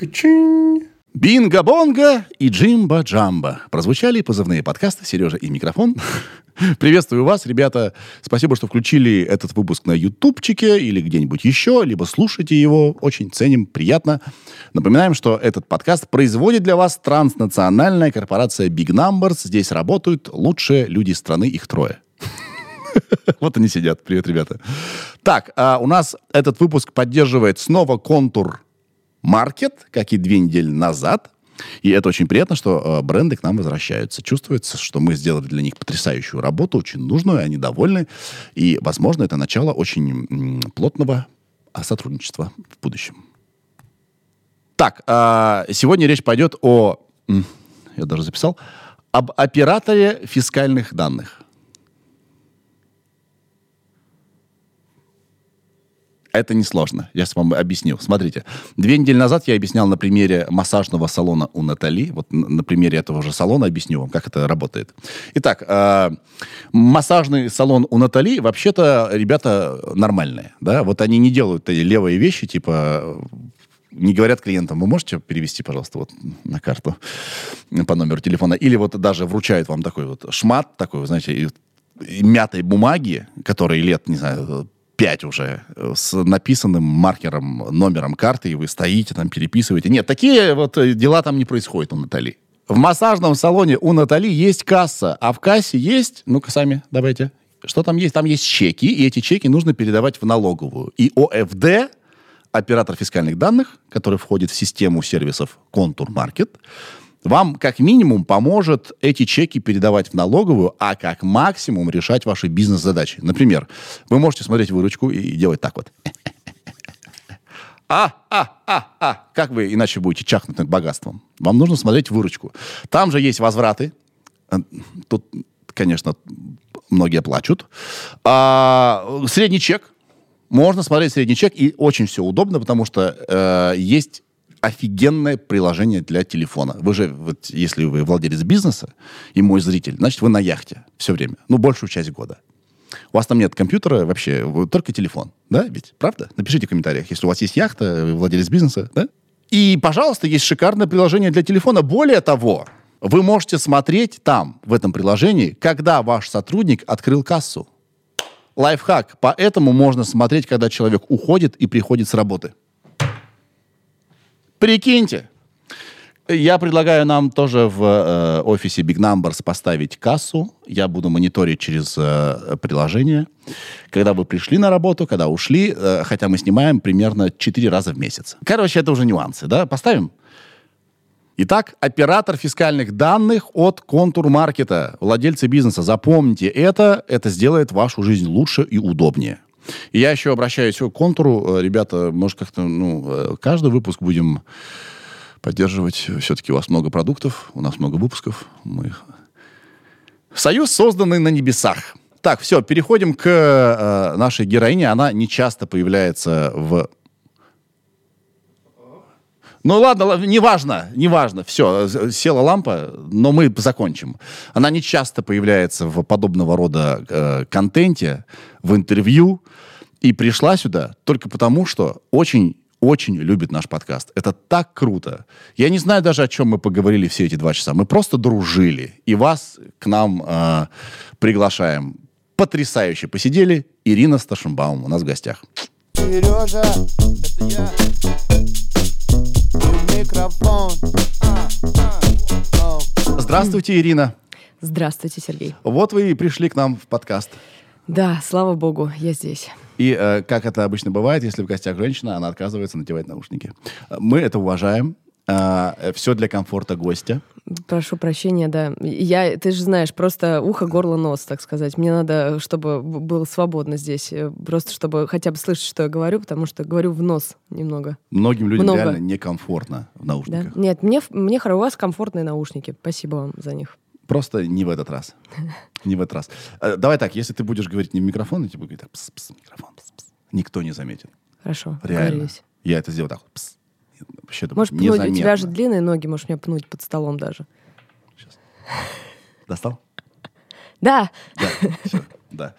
Качин. Бинго-бонго и джимба-джамба. Прозвучали позывные подкасты «Сережа и микрофон». Приветствую вас, ребята. Спасибо, что включили этот выпуск на ютубчике или где-нибудь еще, либо слушайте его. Очень ценим, приятно. Напоминаем, что этот подкаст производит для вас транснациональная корпорация Big Numbers. Здесь работают лучшие люди страны, их трое. Вот они сидят. Привет, ребята. Так, а у нас этот выпуск поддерживает снова контур Маркет, как и две недели назад. И это очень приятно, что э, бренды к нам возвращаются. Чувствуется, что мы сделали для них потрясающую работу, очень нужную, они довольны. И, возможно, это начало очень плотного а, сотрудничества в будущем. Так, а, сегодня речь пойдет о... Я даже записал. Об операторе фискальных данных. Это несложно. Я вам объясню. Смотрите, две недели назад я объяснял на примере массажного салона у Натали. Вот на примере этого же салона объясню вам, как это работает. Итак, э, массажный салон у Натали вообще-то ребята нормальные. Да? Вот они не делают левые вещи, типа не говорят клиентам, вы можете перевести, пожалуйста, вот на карту по номеру телефона, или вот даже вручают вам такой вот шмат, такой, вы знаете, мятой бумаги, которой лет, не знаю, пять уже, э, с написанным маркером, номером карты, и вы стоите там, переписываете. Нет, такие вот э, дела там не происходят у Натали. В массажном салоне у Натали есть касса, а в кассе есть, ну-ка сами давайте, что там есть? Там есть чеки, и эти чеки нужно передавать в налоговую. И ОФД, оператор фискальных данных, который входит в систему сервисов Контур Маркет, вам как минимум поможет эти чеки передавать в налоговую, а как максимум решать ваши бизнес-задачи. Например, вы можете смотреть выручку и делать так вот. А, а, а, а. Как вы иначе будете чахнуть над богатством? Вам нужно смотреть выручку. Там же есть возвраты. Э, Тут, конечно, многие плачут. А, средний чек. Можно смотреть средний чек, и очень все удобно, потому что э, есть офигенное приложение для телефона. Вы же, вот, если вы владелец бизнеса и мой зритель, значит, вы на яхте все время. Ну, большую часть года. У вас там нет компьютера вообще, только телефон. Да, ведь? Правда? Напишите в комментариях, если у вас есть яхта, вы владелец бизнеса, да? И, пожалуйста, есть шикарное приложение для телефона. Более того, вы можете смотреть там, в этом приложении, когда ваш сотрудник открыл кассу. Лайфхак. Поэтому можно смотреть, когда человек уходит и приходит с работы. Прикиньте. Я предлагаю нам тоже в э, офисе Big Numbers поставить кассу. Я буду мониторить через э, приложение. Когда вы пришли на работу, когда ушли, э, хотя мы снимаем примерно 4 раза в месяц. Короче, это уже нюансы, да? Поставим? Итак, оператор фискальных данных от контур маркета. Владельцы бизнеса, запомните это, это сделает вашу жизнь лучше и удобнее. И я еще обращаюсь к контуру. Э, Ребята, может, как-то, ну, э, каждый выпуск будем поддерживать. Все-таки у вас много продуктов, у нас много выпусков. Мы... Союз, созданный на небесах. Так, все, переходим к э, нашей героине. Она не часто появляется в ну ладно, ла- неважно, неважно. Все, села лампа, но мы закончим. Она не часто появляется в подобного рода э, контенте, в интервью, и пришла сюда только потому, что очень очень любит наш подкаст. Это так круто. Я не знаю даже, о чем мы поговорили все эти два часа. Мы просто дружили. И вас к нам э, приглашаем. Потрясающе посидели. Ирина Сташенбаум у нас в гостях. Сережа, это я. Микрофон. Здравствуйте, Ирина. Здравствуйте, Сергей. Вот вы и пришли к нам в подкаст. Да, слава богу, я здесь. И э, как это обычно бывает, если в гостях женщина, она отказывается надевать наушники. Э, Мы это уважаем. Все для комфорта гостя. Прошу прощения, да. Я, ты же знаешь, просто ухо, горло, нос, так сказать. Мне надо, чтобы было свободно здесь. э, Просто чтобы хотя бы слышать, что я говорю, потому что говорю в нос немного. Многим людям Много. реально некомфортно в Да? наушниках. Нет, мне, мне у вас комфортные наушники. Спасибо вам за них. Просто не в этот раз. Не в этот раз. Э, Давай так, если ты будешь говорить не в микрофон, типа говорить так, пс, пс, микрофон, пс, пс, никто не заметит. Хорошо, Реально. Я это сделал так. Пс. Вообще это будет пнуть, у тебя же длинные ноги, можешь меня пнуть под столом даже. Достал? Да, Да.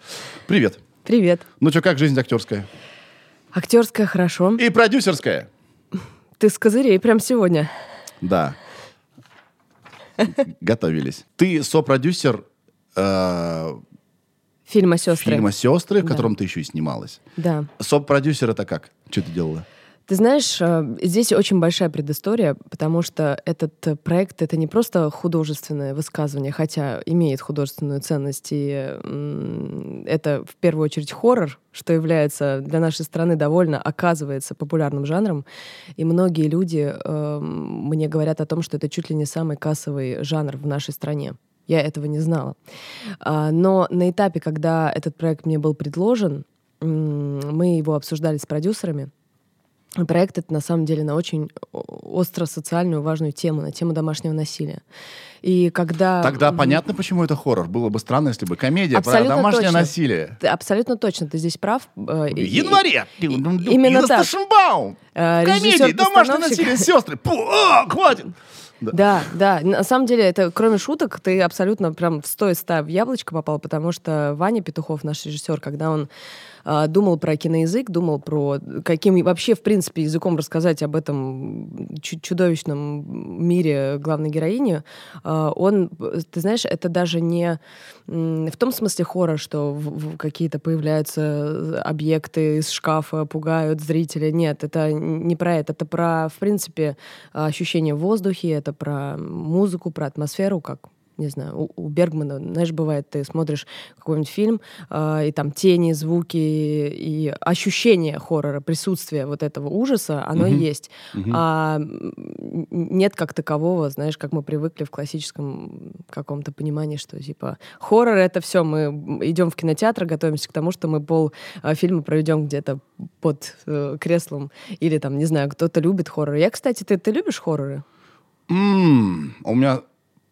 Привет. привет. Ну что, как жизнь актерская? Актерская хорошо. И продюсерская. ты с козырей прям сегодня. Да. Готовились. Ты сопродюсер э, Фильма «Сестры». фильма «Сестры», в Да. котором ты еще и снималась. Да. Соп-продюсер это как? Что ты делала? Ты знаешь, э, здесь очень большая предыстория, потому что этот проект — это не просто художественное высказывание, хотя имеет художественную ценность, и это в первую очередь хоррор, что является для нашей страны довольно, оказывается, популярным жанром. И многие люди э, мне говорят о том, что это чуть ли не самый кассовый жанр в нашей стране. Я этого не знала. А, Но на этапе, когда этот проект мне был предложен, мы его обсуждали с продюсерами, Проект это на самом деле на очень остро социальную важную тему, на тему домашнего насилия. И когда... Тогда понятно, почему это хоррор. Было бы странно, если бы комедия Абсолютно про домашнее точно. насилие. Ты абсолютно точно, ты здесь прав. Э, В и- январе! именно Ирина так. Сташенбаум! э, Комедии, домашнее насилие, сестры! Пу, а, хватит! Да, да. На самом деле, это кроме шуток, ты абсолютно прям в сто из ста в яблочко попал, потому что Ваня Петухов, наш режиссер, когда он думал про киноязык, думал про каким вообще, в принципе, языком рассказать об этом чу- чудовищном мире главной героини, а, он, ты знаешь, это даже не в том смысле хоррор, что какие-то появляются объекты из шкафа, пугают зрителя. Нет, это не про это. Это про, в принципе, ощущение в воздухе, это про музыку, про атмосферу, как не знаю, у, у Бергмана, знаешь, бывает, ты смотришь какой-нибудь фильм, э, и там тени, звуки и ощущение хоррора, присутствие вот этого ужаса, оно Мгм. есть. Мгм. А нет как такового, знаешь, как мы привыкли в классическом каком-то понимании, что типа хоррор это все, мы идем в кинотеатр, готовимся к тому, что мы пол э, фильма проведем где-то под э, креслом или там, не знаю, кто-то любит хорроры. Я, кстати, ты, ты любишь хорроры? М, У меня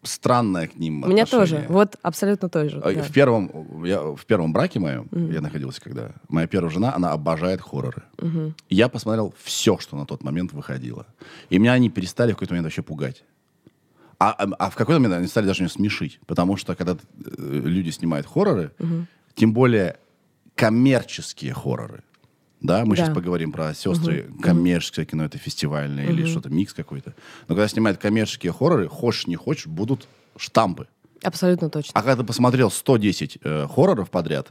странное к ним У меня отношение. тоже. Вот абсолютно тоже. А, да. В первом, я, в первом браке моем, я находился когда, моя первая жена, она обожает хорроры. Я посмотрел все, что на тот момент выходило. И меня они перестали в какой-то момент вообще пугать. А, а- а в какой-то момент они стали даже меня смешить. Потому что когда э, люди снимают хорроры, тем более коммерческие хорроры, да, мы Да. сейчас поговорим про сестры, коммерческое кино, это фестивальное или что-то, микс какой-то. Но когда снимают коммерческие хорроры, хочешь не хочешь, будут штампы. Абсолютно точно. А когда ты посмотрел 110 э, хорроров подряд,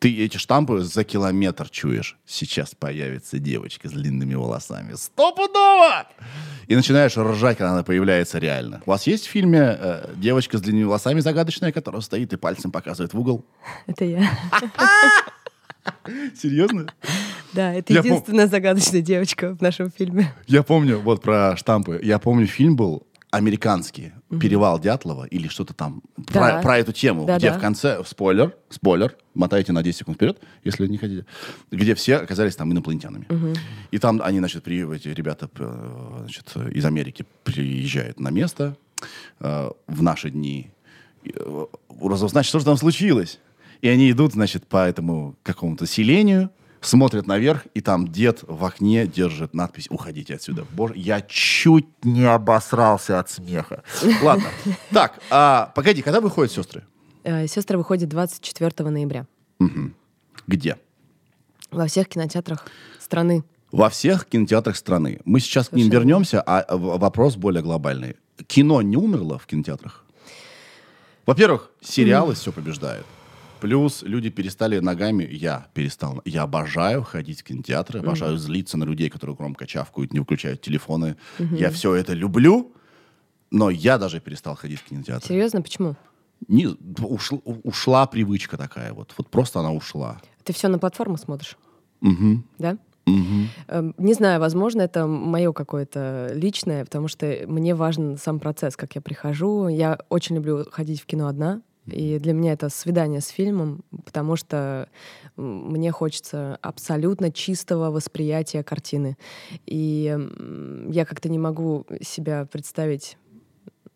ты эти штампы за километр чуешь. Сейчас появится девочка с длинными волосами. Стопудово! И начинаешь ржать, когда она появляется реально. У вас есть в фильме э, девочка с длинными волосами загадочная, которая стоит и пальцем показывает в угол? Это я. Серьезно? Да, это Я пом- единственная загадочная девочка в нашем фильме. Я помню, вот про штампы. Я помню, фильм был американский «Перевал Дятлова» или что-то там про, Да. про эту тему, Да, где да. в конце, спойлер, спойлер, мотайте на 10 секунд вперед, если не хотите, где все оказались там инопланетянами. И там они, значит, при, эти ребята э, значит, из Америки приезжают на место э, в наши дни, э, разузнать, что же там случилось. И они идут, значит, по этому какому-то селению, смотрят наверх, и там дед в окне держит надпись «Уходите отсюда». Боже, я чуть не обосрался от смеха. Ладно. Так, а, погоди, когда выходят сестры? Э, Сестры выходит 24 ноября Мгм. Где? во всех кинотеатрах страны. Во всех кинотеатрах страны. Мы сейчас к ним Совершенно вернемся, а вопрос более глобальный. Кино не умерло в кинотеатрах? Во-первых, сериалы все побеждают. Плюс люди перестали ногами, я перестал, я обожаю ходить в кинотеатры, обожаю злиться на людей, которые громко чавкают, не выключают телефоны. Я все это люблю, но я даже перестал ходить в кинотеатры. Серьезно, почему? Не, ушла, ушла привычка такая вот, вот просто она ушла. Ты все на платформах смотришь, Мгм, да? Эм, Не знаю, возможно, это мое какое-то личное, потому что мне важен сам процесс, как я прихожу. Я очень люблю ходить в кино одна, и для меня это свидание с фильмом, потому что мне хочется абсолютно чистого восприятия картины. И я как-то не могу себя представить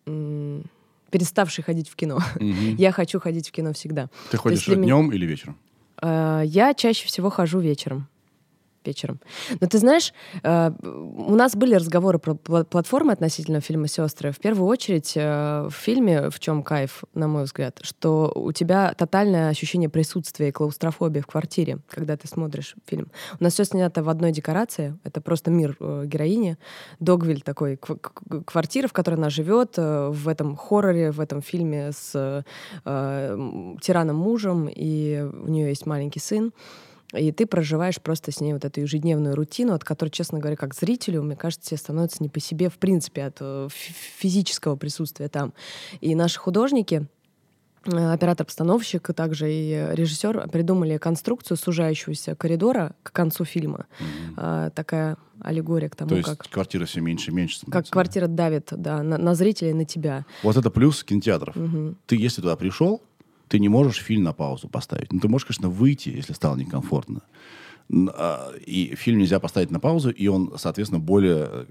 м, переставшей ходить в кино. Мгм. Я хочу ходить в кино всегда. Ты ходишь для меня- днем или вечером? Э, Я чаще всего хожу вечером. Вечером. Но ты знаешь, э, у нас были разговоры про пла- платформы относительно фильма «Сестры». В первую очередь э, в фильме «В чем кайф», на мой взгляд, что у тебя тотальное ощущение присутствия и клаустрофобии в квартире, когда ты смотришь фильм. У нас все снято в одной декорации. Это просто мир э, героини. Догвиль такой, квартира, в которой она живет, в этом хорроре, в этом фильме с э, м, тираном мужем, и у нее есть маленький сын. И ты проживаешь просто с ней вот эту ежедневную рутину, от которой, честно говоря, как зрителю, мне кажется, тебе становится не по себе, в принципе, от э, фи- физического присутствия там. И наши художники, э, оператор-постановщик, также и режиссер придумали конструкцию сужающегося коридора к концу фильма. А, Такая аллегория к тому, То есть как, квартира все меньше и меньше как становится. квартира давит да, на, на зрителей, на тебя. Вот это плюс кинотеатров. Ты, если туда пришел, ты не можешь фильм на паузу поставить. Ну, ты можешь, конечно, выйти, если стало некомфортно. А, И фильм нельзя поставить на паузу, и он, соответственно, более э,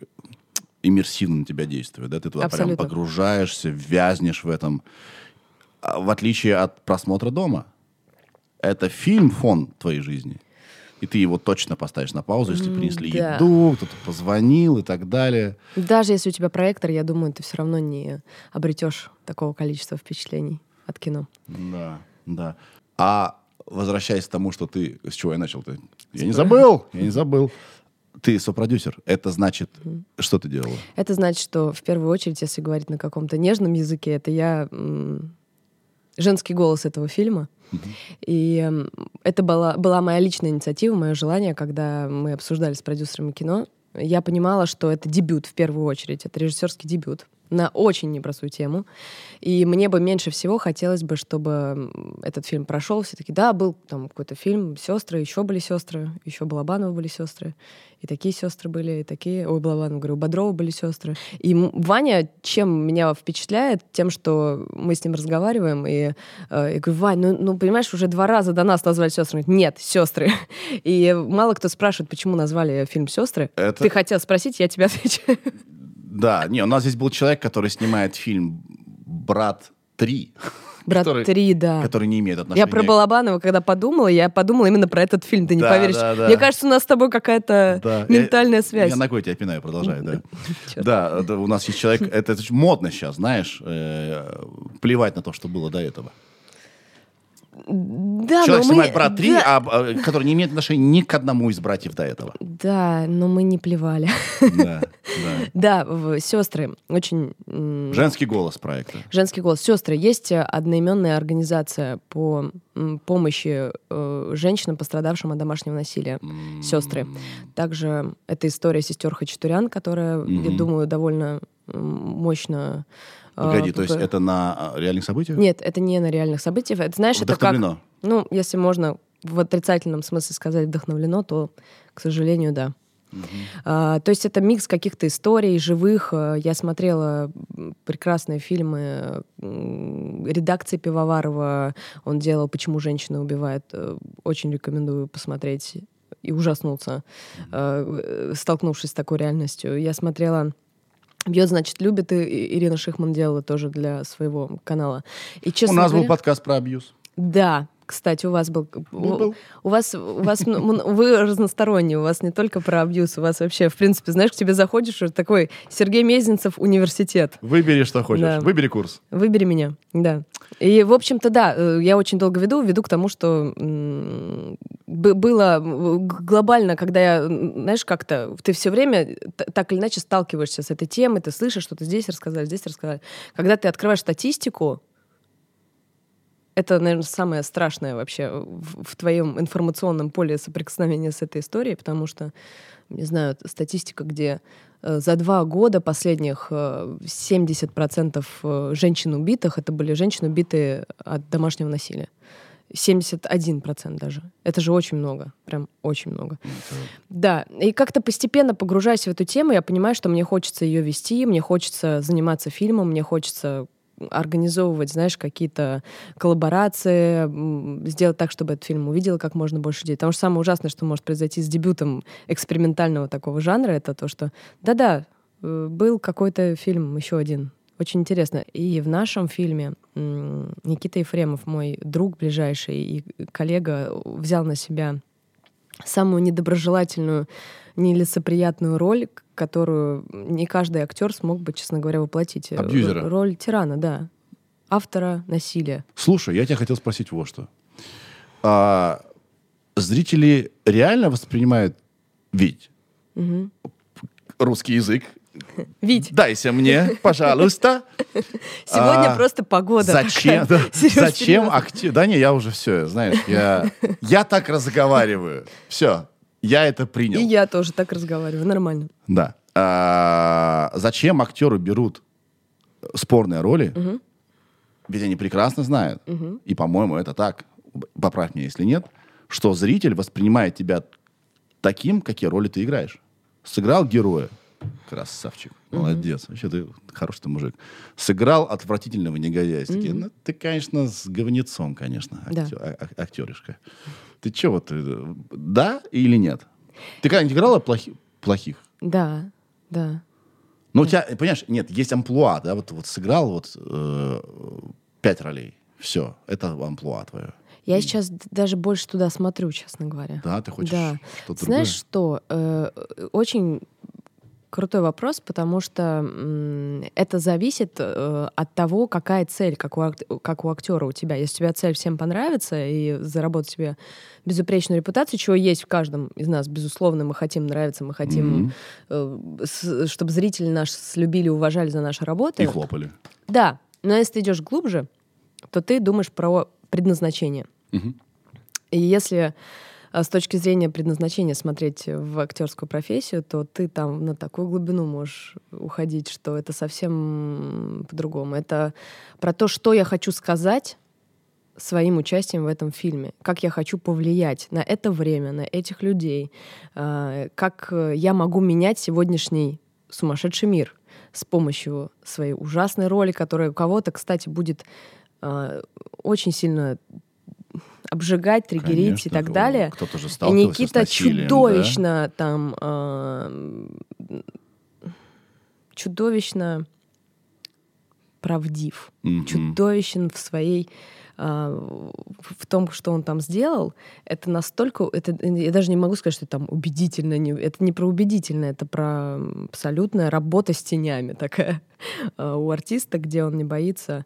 иммерсивно на тебя действует. Да? Ты туда прям Абсолютно. погружаешься, вязнешь в этом. А В отличие от просмотра дома. Это фильм фон твоей жизни. И ты его точно поставишь на паузу, если принесли да. еду, кто-то позвонил и так далее. Даже если у тебя проектор, я думаю, ты все равно не обретешь такого количества впечатлений от кино. Да, да. А возвращаясь к тому, что ты... С чего я начал-то? Я не забыл, я не забыл. Ты сопродюсер. Это значит, что ты делала? Это значит, что в первую очередь, если говорить на каком-то нежном языке, это я женский голос этого фильма. И м, это была, была моя личная инициатива, мое желание, когда мы обсуждали с продюсерами кино. Я понимала, что это дебют в первую очередь, это режиссерский дебют на очень непростую тему. И мне бы меньше всего хотелось бы, чтобы этот фильм прошел. Все таки да, был там какой-то фильм, сестры, еще были сестры, еще Балабанова были сестры, и такие сестры были, и такие, ой, Балабанова, говорю, Бодрова были сестры. И Ваня чем меня впечатляет? Тем, что мы с ним разговариваем, и э, я говорю, Вань, ну, ну, понимаешь, уже два раза до нас назвали сестры. Нет, сестры. И мало кто спрашивает, почему назвали фильм сестры. Это- Ты хотел спросить, я тебе отвечаю. Да, не, у нас здесь был человек, который снимает фильм «Брат 3», Брат который- 3, да. который не имеет отношения Я про Балабанова, когда подумала, я подумала именно про этот фильм, ты не Да, поверишь. да, да. Мне кажется, у нас с тобой какая-то Да. ментальная Я- связь. Я ногой тебя пинаю, продолжай, да. Да, у нас есть человек, это модно сейчас, знаешь, э, плевать на то, что было до этого. Да, Человек но мы- снимает «Брат 3», да, а, а, который не имеет отношения ни к одному из братьев до этого. Да, но мы не плевали. Да, да. Да, сестры очень Женский голос проекта. Женский голос. Сестры. Есть одноименная организация по помощи э, женщинам, пострадавшим от домашнего насилия. Сестры. Также это история сестер Хачатурян, которая, я Мгм. думаю, довольно мощно. Э, Погоди, то есть это на а, реальных событиях? Нет, это не на реальных событиях. Это, знаешь, это как... Ну, если можно в отрицательном смысле сказать вдохновлено, то, к сожалению, да. А, то есть это микс каких-то историй живых. А, Я смотрела прекрасные фильмы редакции Пивоварова. Он делал «Почему женщины убивают». Э, Очень рекомендую посмотреть и ужаснуться, э, столкнувшись с такой реальностью. Я смотрела Бьет, значит, любит. И Ирина Шихман делала тоже для своего канала. И, У честно нас был говоря- подкаст про абьюз. да, кстати, у вас был, у, был. у вас, у вас, м- вы разносторонние, у вас не только про абьюз, у вас вообще, в принципе, знаешь, к тебе заходишь, уже такой Сергей Мезенцев, университет. Выбери, что хочешь. Да. Выбери курс. Выбери меня, да. И, в общем-то, да, э, я очень долго веду, веду к тому, что было глобально, когда я, знаешь, как-то ты все время так или иначе сталкиваешься с этой темой, ты слышишь, что-то здесь рассказали, здесь рассказали. Когда ты открываешь статистику, это, наверное, самое страшное вообще в, в твоем информационном поле соприкосновения с этой историей, потому что, не знаю, статистика, где э, за два года последних э, 70% э, женщин убитых, это были женщины, убитые от домашнего насилия. 71% даже. Это же очень много. Прям очень много. Да, и как-то постепенно погружаясь в эту тему, я понимаю, что мне хочется ее вести, мне хочется заниматься фильмом, мне хочется организовывать, знаешь, какие-то коллаборации, сделать так, чтобы этот фильм увидел как можно больше людей. Потому что самое ужасное, что может произойти с дебютом экспериментального такого жанра, это то, что да-да, э, был какой-то фильм, еще один. Очень интересно. И в нашем фильме Никита Ефремов, мой друг ближайший и коллега, взял на себя самую недоброжелательную, нелицеприятную роль, которую не каждый актер смог бы, честно говоря, воплотить. Э, Абьюзера. Роль тирана, да. Автора насилия. Слушай, я тебя хотел спросить вот что. А, зрители реально воспринимают ведь русский язык? Вить, Дайся мне, пожалуйста. сегодня А, просто погода. Зачем? да, Зачем актер? Да не, я уже все, знаешь, я, я так разговариваю. Все, я это принял. И я тоже так разговариваю, нормально. Да. А, зачем актеры берут спорные роли? Ведь они прекрасно знают, и, по-моему, это так, поправь меня, если нет, что зритель воспринимает тебя таким, какие роли ты играешь. Сыграл героя. Красавчик. Молодец. Вообще ты хороший ты мужик. Сыграл отвратительного негодяя. Такие, ну, ты, конечно, с говнецом, конечно, Да. актё- а- актеришка. Ты че вот, э, да или нет? Ты когда-нибудь играла плохи- плохих? Да, да. Ну, у тебя, понимаешь, нет, есть амплуа, да, вот, вот сыграл вот э, пять ролей, все, это амплуа твое. Я сейчас даже больше туда смотрю, честно говоря. Да, ты хочешь Да. что-то Знаешь другое? что? Э, Очень крутой вопрос, потому что это зависит э, от того, какая цель, как у, ак- как у актера у тебя. Если у тебя цель всем понравится и заработать себе безупречную репутацию, чего есть в каждом из нас, безусловно, мы хотим нравиться, мы хотим, э, с- чтобы зрители нас слюбили, уважали за наши работы. И хлопали. Да, но если ты идешь глубже, то ты думаешь про предназначение. Мгм. И если с точки зрения предназначения смотреть в актерскую профессию, то ты там на такую глубину можешь уходить, что это совсем по-другому. Это про то, что я хочу сказать своим участием в этом фильме, как я хочу повлиять на это время, на этих людей, а, как я могу менять сегодняшний сумасшедший мир с помощью своей ужасной роли, которая у кого-то, кстати, будет а, очень сильно обжигать, триггерить Конечно, и так о, далее. Кто-то же И Никита насилием, да? чудовищно там а, м, чудовищно правдив, Мгм. чудовищен в своей а, в том, что он там сделал, это настолько, это я даже не могу сказать, что это там убедительно, не- это не про убедительно, это про абсолютная работа с тенями такая а, у артиста, где он не боится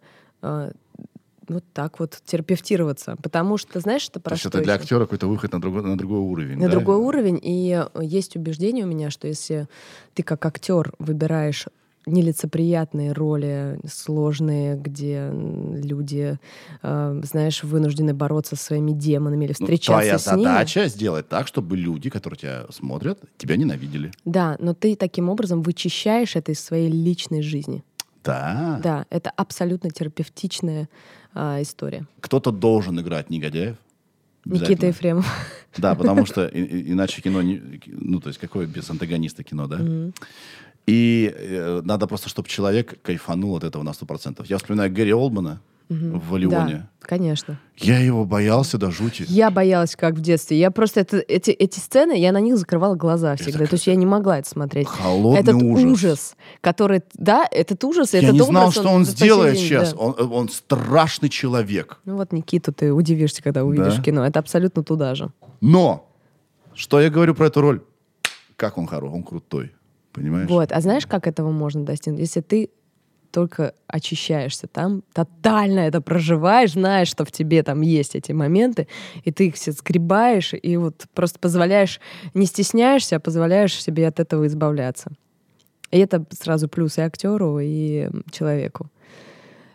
вот так вот терапевтироваться, потому что знаешь, что То есть это для актера какой-то выход на другой, на другой уровень, на да? другой уровень. И э, есть убеждение у меня, что если ты как актер выбираешь нелицеприятные роли, сложные, где люди, э, знаешь, вынуждены бороться со своими демонами или Ну, встречаться твоя с ними. задача сделать так, чтобы люди, которые тебя смотрят, тебя ненавидели. Да, но ты таким образом вычищаешь это из своей личной жизни. Да. Да, это абсолютно терапевтичная а, история. Кто-то должен играть негодяев. Никита. Ефремов. Да, потому что и- и- иначе кино, не, ну, то есть какое без антагониста кино, да? И э, надо просто, чтобы человек кайфанул от этого на 100%. Я вспоминаю Гэри Олдмана в «Валионе». Да, конечно. Я его боялся до жути. Я боялась, как в детстве. Я просто это, эти, эти сцены, я на них закрывала глаза всегда. То есть я не могла это смотреть. Холодный этот ужас. который, да, этот ужас, Я этот не образ, знал, что он сей сделает день, сейчас. да. Он, он страшный человек. Ну вот Никиту ты удивишься, когда увидишь Да? кино. Это абсолютно туда же. Но, что я говорю про эту роль? Как он хорош, он крутой. Понимаешь? Вот. А знаешь, как этого можно достигнуть? Если ты только очищаешься там, тотально это проживаешь, знаешь, что в тебе там есть эти моменты, и ты их все сгребаешь, и вот просто позволяешь, не стесняешься, а позволяешь себе от этого избавляться. И это сразу плюс и актеру, и человеку.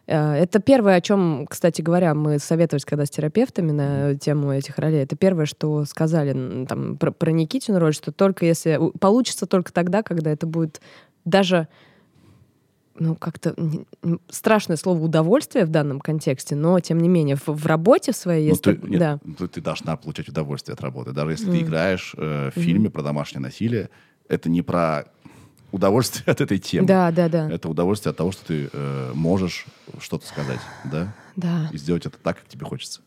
Э, Это первое, о чем, кстати говоря, мы советовались когда с терапевтами на тему этих ролей. Это первое, что сказали там, про, про Никитину роль, что только если... Получится только тогда, когда это будет даже ну, как-то страшное слово удовольствие в данном контексте, но тем не менее в, в работе в своей, Ну, если ты, нет, да, ты, ты должна получать удовольствие от работы. Даже если ты играешь э, в фильме про домашнее насилие, это не про удовольствие от этой темы. да, да, да, Это удовольствие от того, что ты э, можешь что-то сказать, да? да. И сделать это так, как тебе хочется.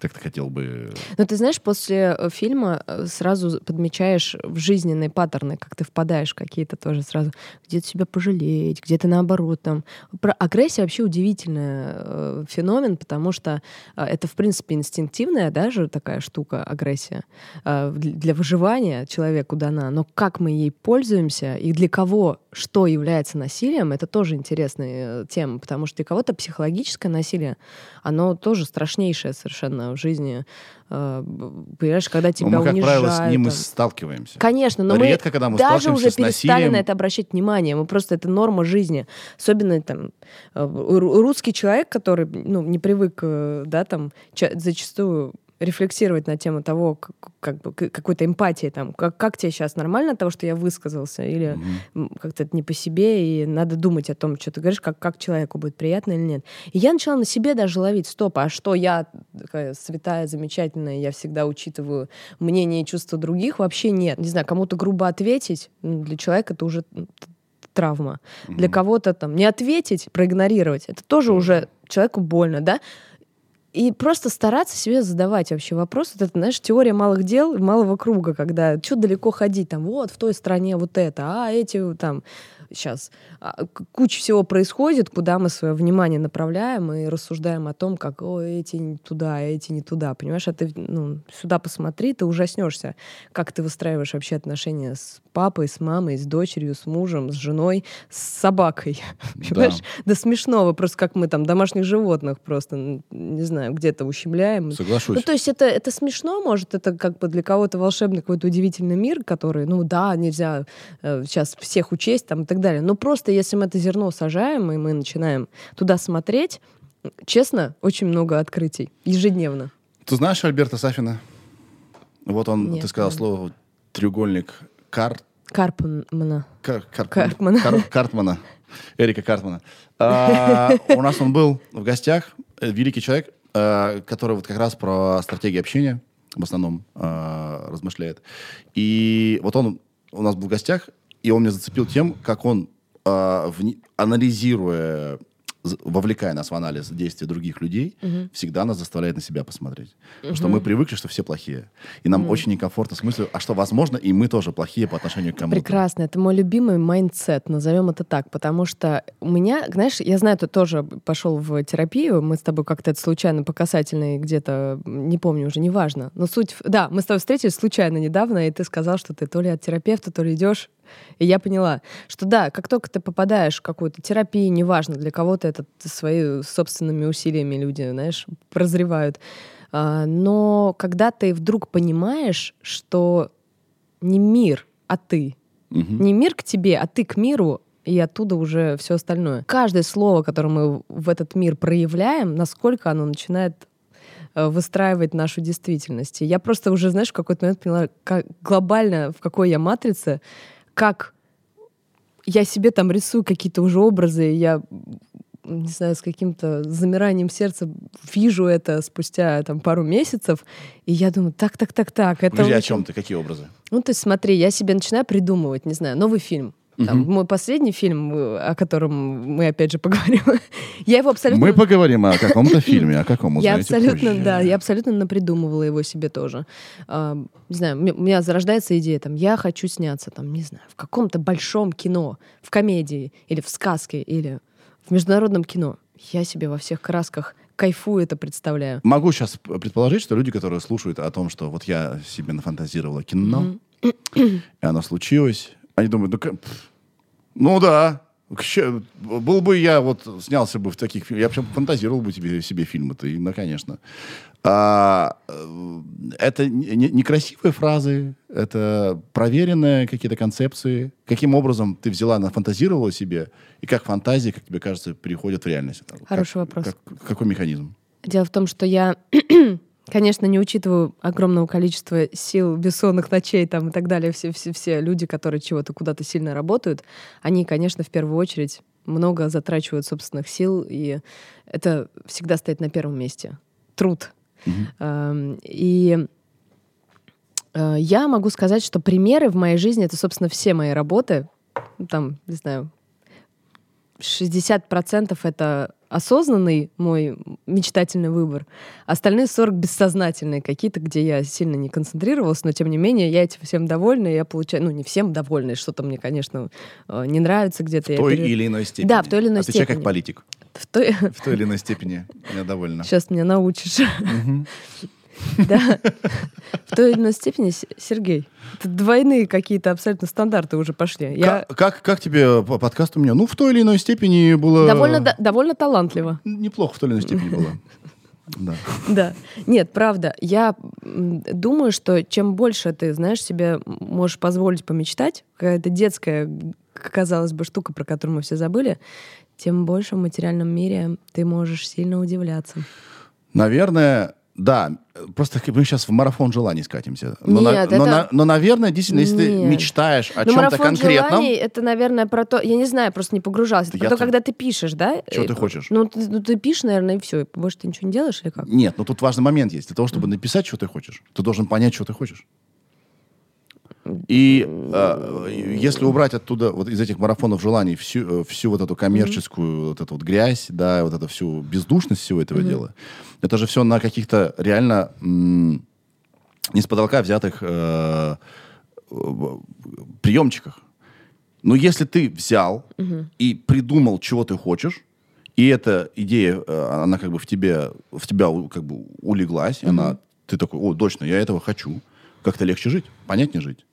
Как ты хотел бы... Но ты знаешь, после э, фильма э, сразу подмечаешь в жизненные паттерны, как ты впадаешь какие-то тоже сразу. Где-то себя пожалеть, где-то наоборот там. Про агрессия вообще удивительный э, феномен, потому что э, это, в принципе, инстинктивная даже такая штука, агрессия. Э, для выживания человеку дана. Но как мы ей пользуемся и для кого что является насилием, это тоже интересная э, тема, потому что для кого-то психологическое насилие, оно тоже страшнейшее совершенно в жизни. Э, Понимаешь, когда тебя Ну, мы, как унижают. правило, с ним и сталкиваемся. Конечно, но Редко, мы когда мы даже уже перестали насилием. на это обращать внимание. Мы просто это норма жизни. Особенно там э, ру- русский человек, который ну, не привык, э, да, там ча- зачастую рефлексировать на тему того, как, как бы, какой-то эмпатии, там, как, как тебе сейчас нормально от того, что я высказался, или м, как-то это не по себе, и надо думать о том, что ты говоришь, как, как человеку будет приятно или нет. И я начала на себе даже ловить, стоп, а что я такая святая, замечательная, я всегда учитываю мнение и чувства других, вообще нет. Не знаю, кому-то грубо ответить, ну, для человека это уже травма. Для Мгм. кого-то там не ответить, проигнорировать, это тоже уже человеку больно, да? И просто стараться себе задавать вообще вопрос. Вот это, знаешь, теория малых дел, малого круга, когда что далеко ходить, там, вот в той стране вот это, а эти там сейчас куча всего происходит, куда мы свое внимание направляем и рассуждаем о том, как о, эти не туда, а эти не туда. Понимаешь, а ты ну, сюда посмотри, ты ужаснешься, как ты выстраиваешь вообще отношения с папой, с мамой, с дочерью, с мужем, с женой, с собакой. Понимаешь? До смешного, просто как мы там домашних животных просто, не знаю, где-то ущемляем. Соглашусь. Ну, то есть это, это смешно, может, это как бы для кого-то волшебный какой-то удивительный мир, который, ну да, нельзя э, сейчас всех учесть там и так далее. Но просто если мы это зерно сажаем, и мы начинаем туда смотреть, честно, очень много открытий ежедневно. Ты знаешь Альберта Сафина? Вот он, Нет, ты сказал нет. слово треугольник Карт. Карпмана. Кар- Кар- Карпмана. Кар- Картмана. Эрика Картмана. А, у нас он был в гостях, э, великий человек, э, который вот как раз про стратегии общения в основном э, размышляет. И вот он у нас был в гостях, и он меня зацепил тем, как он, э, вни- анализируя, з- вовлекая нас в анализ действий других людей, всегда нас заставляет на себя посмотреть. Потому что мы привыкли, что все плохие. И нам очень некомфортно с мыслью, а что, возможно, и мы тоже плохие по отношению к кому-то. Прекрасно. Это мой любимый mindset, назовем это так, потому что у меня, знаешь, я знаю, ты тоже пошел в терапию, мы с тобой как-то это случайно по касательной где-то, не помню уже, неважно. Но суть... в- Да, мы с тобой встретились случайно недавно, и ты сказал, что ты то ли от терапевта, то ли идешь и я поняла, что да, как только ты попадаешь в какую-то терапию, неважно, для кого-то это свои собственными усилиями люди, знаешь, прозревают. А, Но когда ты вдруг понимаешь, что не мир, а ты, Мгм. не мир к тебе, а ты к миру, и оттуда уже все остальное. Каждое слово, которое мы в этот мир проявляем, насколько оно начинает э, выстраивать нашу действительность. И я просто уже, знаешь, в какой-то момент поняла, как глобально, в какой я матрице, как я себе там рисую какие-то уже образы, я не знаю, с каким-то замиранием сердца вижу это спустя там пару месяцев, и я думаю, так, так, так, так. Это Подожди, о очень- чем ты? Какие образы? ну, то есть смотри, я себе начинаю придумывать, не знаю, новый фильм. Там, Мгм. Мой последний фильм, э, о котором мы опять же поговорим, я его абсолютно... Мы поговорим о каком-то фильме, о каком Я абсолютно, позже. да, я абсолютно напридумывала его себе тоже. А, не знаю, у меня- зарождается идея, там, я хочу сняться, там, не знаю, в каком-то большом кино, в комедии, или в сказке, или в международном кино. Я себе во всех красках кайфую это представляю. Могу сейчас предположить, что люди, которые слушают о том, что вот я себе нафантазировала кино, и оно случилось, они думают, ну, ка- пф, ну да, был бы я, вот снялся бы в таких фильмах, я прям фантазировал бы тебе, себе фильмы-то, и, ну, конечно. А, э, это не- не- некрасивые фразы, это проверенные какие-то концепции. Каким образом ты взяла, нафантазировала себе, и как фантазии, как тебе кажется, переходят в реальность? Хороший Как- вопрос. как- какой механизм? Дело в том, что я, конечно, не учитываю огромного количества сил, бессонных ночей там и так далее. Все, все, все люди, которые чего-то куда-то сильно работают, они, конечно, в первую очередь много затрачивают собственных сил, и это всегда стоит на первом месте. Труд. Эм, И э, я могу сказать, что примеры в моей жизни — это, собственно, все мои работы. Там, не знаю, 60% это осознанный мой мечтательный выбор. Остальные 40 бессознательные какие-то, где я сильно не концентрировалась, но тем не менее я этим всем довольна, я получаю, ну не всем довольна, что-то мне, конечно, э, не нравится где-то. В той пере- или иной степени. Да, в той или иной Отвечай как степени. политик. В той... В той или иной степени я довольна. Сейчас меня научишь. Да. В той или иной степени, Сергей, это двойные какие-то абсолютно стандарты уже пошли. Я Как, как, как тебе по- подкаст у меня? Ну, в той или иной степени было... довольно, да- довольно талантливо. Неплохо в той или иной степени было. Да. Да. Нет, правда. Я думаю, что чем больше ты, знаешь, себе можешь позволить помечтать, какая-то детская, казалось бы, штука, про которую мы все забыли, тем больше в материальном мире ты можешь сильно удивляться. Наверное, да. Просто мы сейчас в марафон желаний скатимся. Но, на- Нет, но, это- на- но, наверное, действительно, если ты Нет. мечтаешь о Ну, чем-то конкретном, желаний это, наверное, про то. Я не знаю, просто не погружалась. Это Я про то, то- когда ты пишешь, да? Чего Э, ты хочешь? Ну, ты, ну, ты пишешь, наверное, и все. Больше ты ничего не делаешь или как? Нет, но тут важный момент есть. Для того, чтобы написать, что ты хочешь, ты должен понять, что ты хочешь. И э, если убрать оттуда, вот из этих марафонов желаний, всю, э, всю вот эту коммерческую, вот эту вот грязь, да, вот эту всю бездушность всего этого дела, это же все на каких-то реально м, не с потолка взятых э, э, приемчиках. Но если ты взял и придумал, чего ты хочешь, и эта идея, э, она как бы в тебе, в тебя как бы улеглась, и она, ты такой, о, точно, я этого хочу. Как-то легче жить, понятнее жить.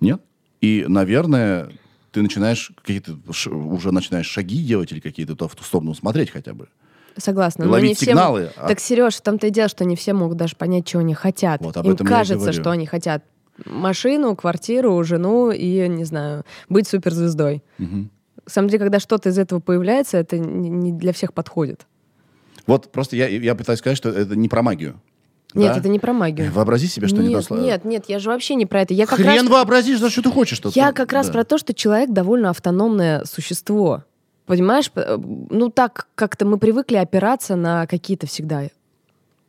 Нет? И, наверное, ты начинаешь какие-то, уже начинаешь шаги делать или какие-то то в ту сторону смотреть хотя бы. Согласна. И ловить не сигналы, мо- а- Так, Сереж, в том-то и дело, что не все могут даже понять, чего они хотят. Вот об Им этом кажется, что они хотят машину, квартиру, жену и, не знаю, быть суперзвездой. Мгм. На самом деле, когда что-то из этого появляется, это не для всех подходит. Вот просто я, я пытаюсь сказать, что это не про магию. Нет, Да? это не про магию. Вообрази себе, что не нет, досло- нет, нет, я же вообще не про это. Я как Хрен раз, вообразишь, за что ты хочешь что-то. я как раз Да. про то, что человек довольно автономное существо. Понимаешь, П- ну так как-то мы привыкли опираться на какие-то всегда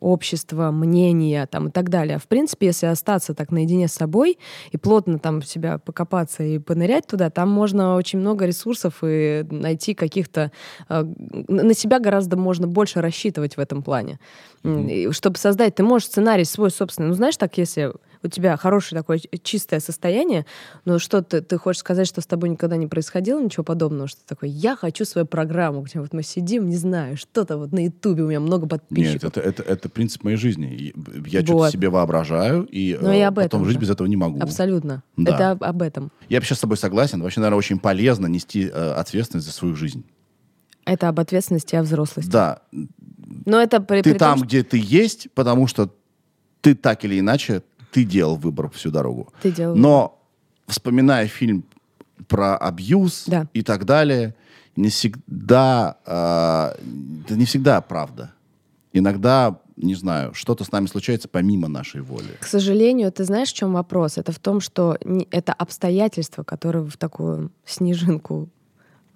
общество, мнения там и так далее. В принципе, если остаться так наедине с собой и плотно там в себя покопаться и понырять туда, там можно очень много ресурсов и найти каких-то... э, На себя гораздо можно больше рассчитывать в этом плане. И Чтобы создать, ты можешь сценарий свой собственный. Ну, знаешь, так, если у тебя хорошее такое чистое состояние, но что ты, ты хочешь сказать, что с тобой никогда не происходило ничего подобного, что ты такой, я хочу свою программу, где вот мы сидим, не знаю, что-то вот на Ютубе, у меня много Нет, подписчиков. это, это, это принцип моей жизни. И Я что-то Вот. себе воображаю, и, э, и об потом этом жить же. без этого не могу. Абсолютно. Да. Это об, об этом. Я вообще с тобой согласен. Вообще, наверное, очень полезно нести э, ответственность за свою жизнь. Это об ответственности о взрослости. Да, Но это при, ты при том, там, что где ты есть, потому что ты так или иначе, ты делал выбор всю дорогу. ты делал. Но вспоминая фильм про абьюз Да. и так далее, не всегда, э, это не всегда правда. Иногда, не знаю, что-то с нами случается помимо нашей воли. К сожалению, ты знаешь, в чем вопрос? Это в том, что не- это обстоятельства, которые в такую снежинку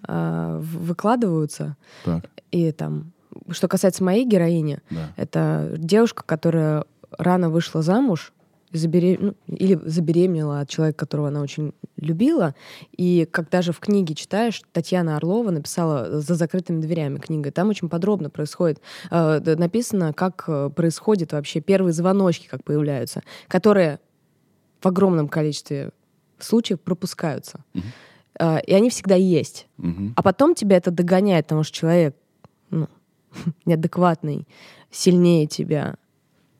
а, в- выкладываются. Так, И там, что касается моей героини, да. это девушка, которая рано вышла замуж, и забере- ну, или забеременела от человека, которого она очень любила. И как даже в книге читаешь, Татьяна Орлова написала «За закрытыми дверями» книга. Там очень подробно происходит, э, написано, как э, происходит вообще первые звоночки, как появляются, которые в огромном количестве случаев пропускаются. Мгм. Э, И они всегда есть. Мгм. А потом тебя это догоняет, потому что человек ну, неадекватный, сильнее тебя,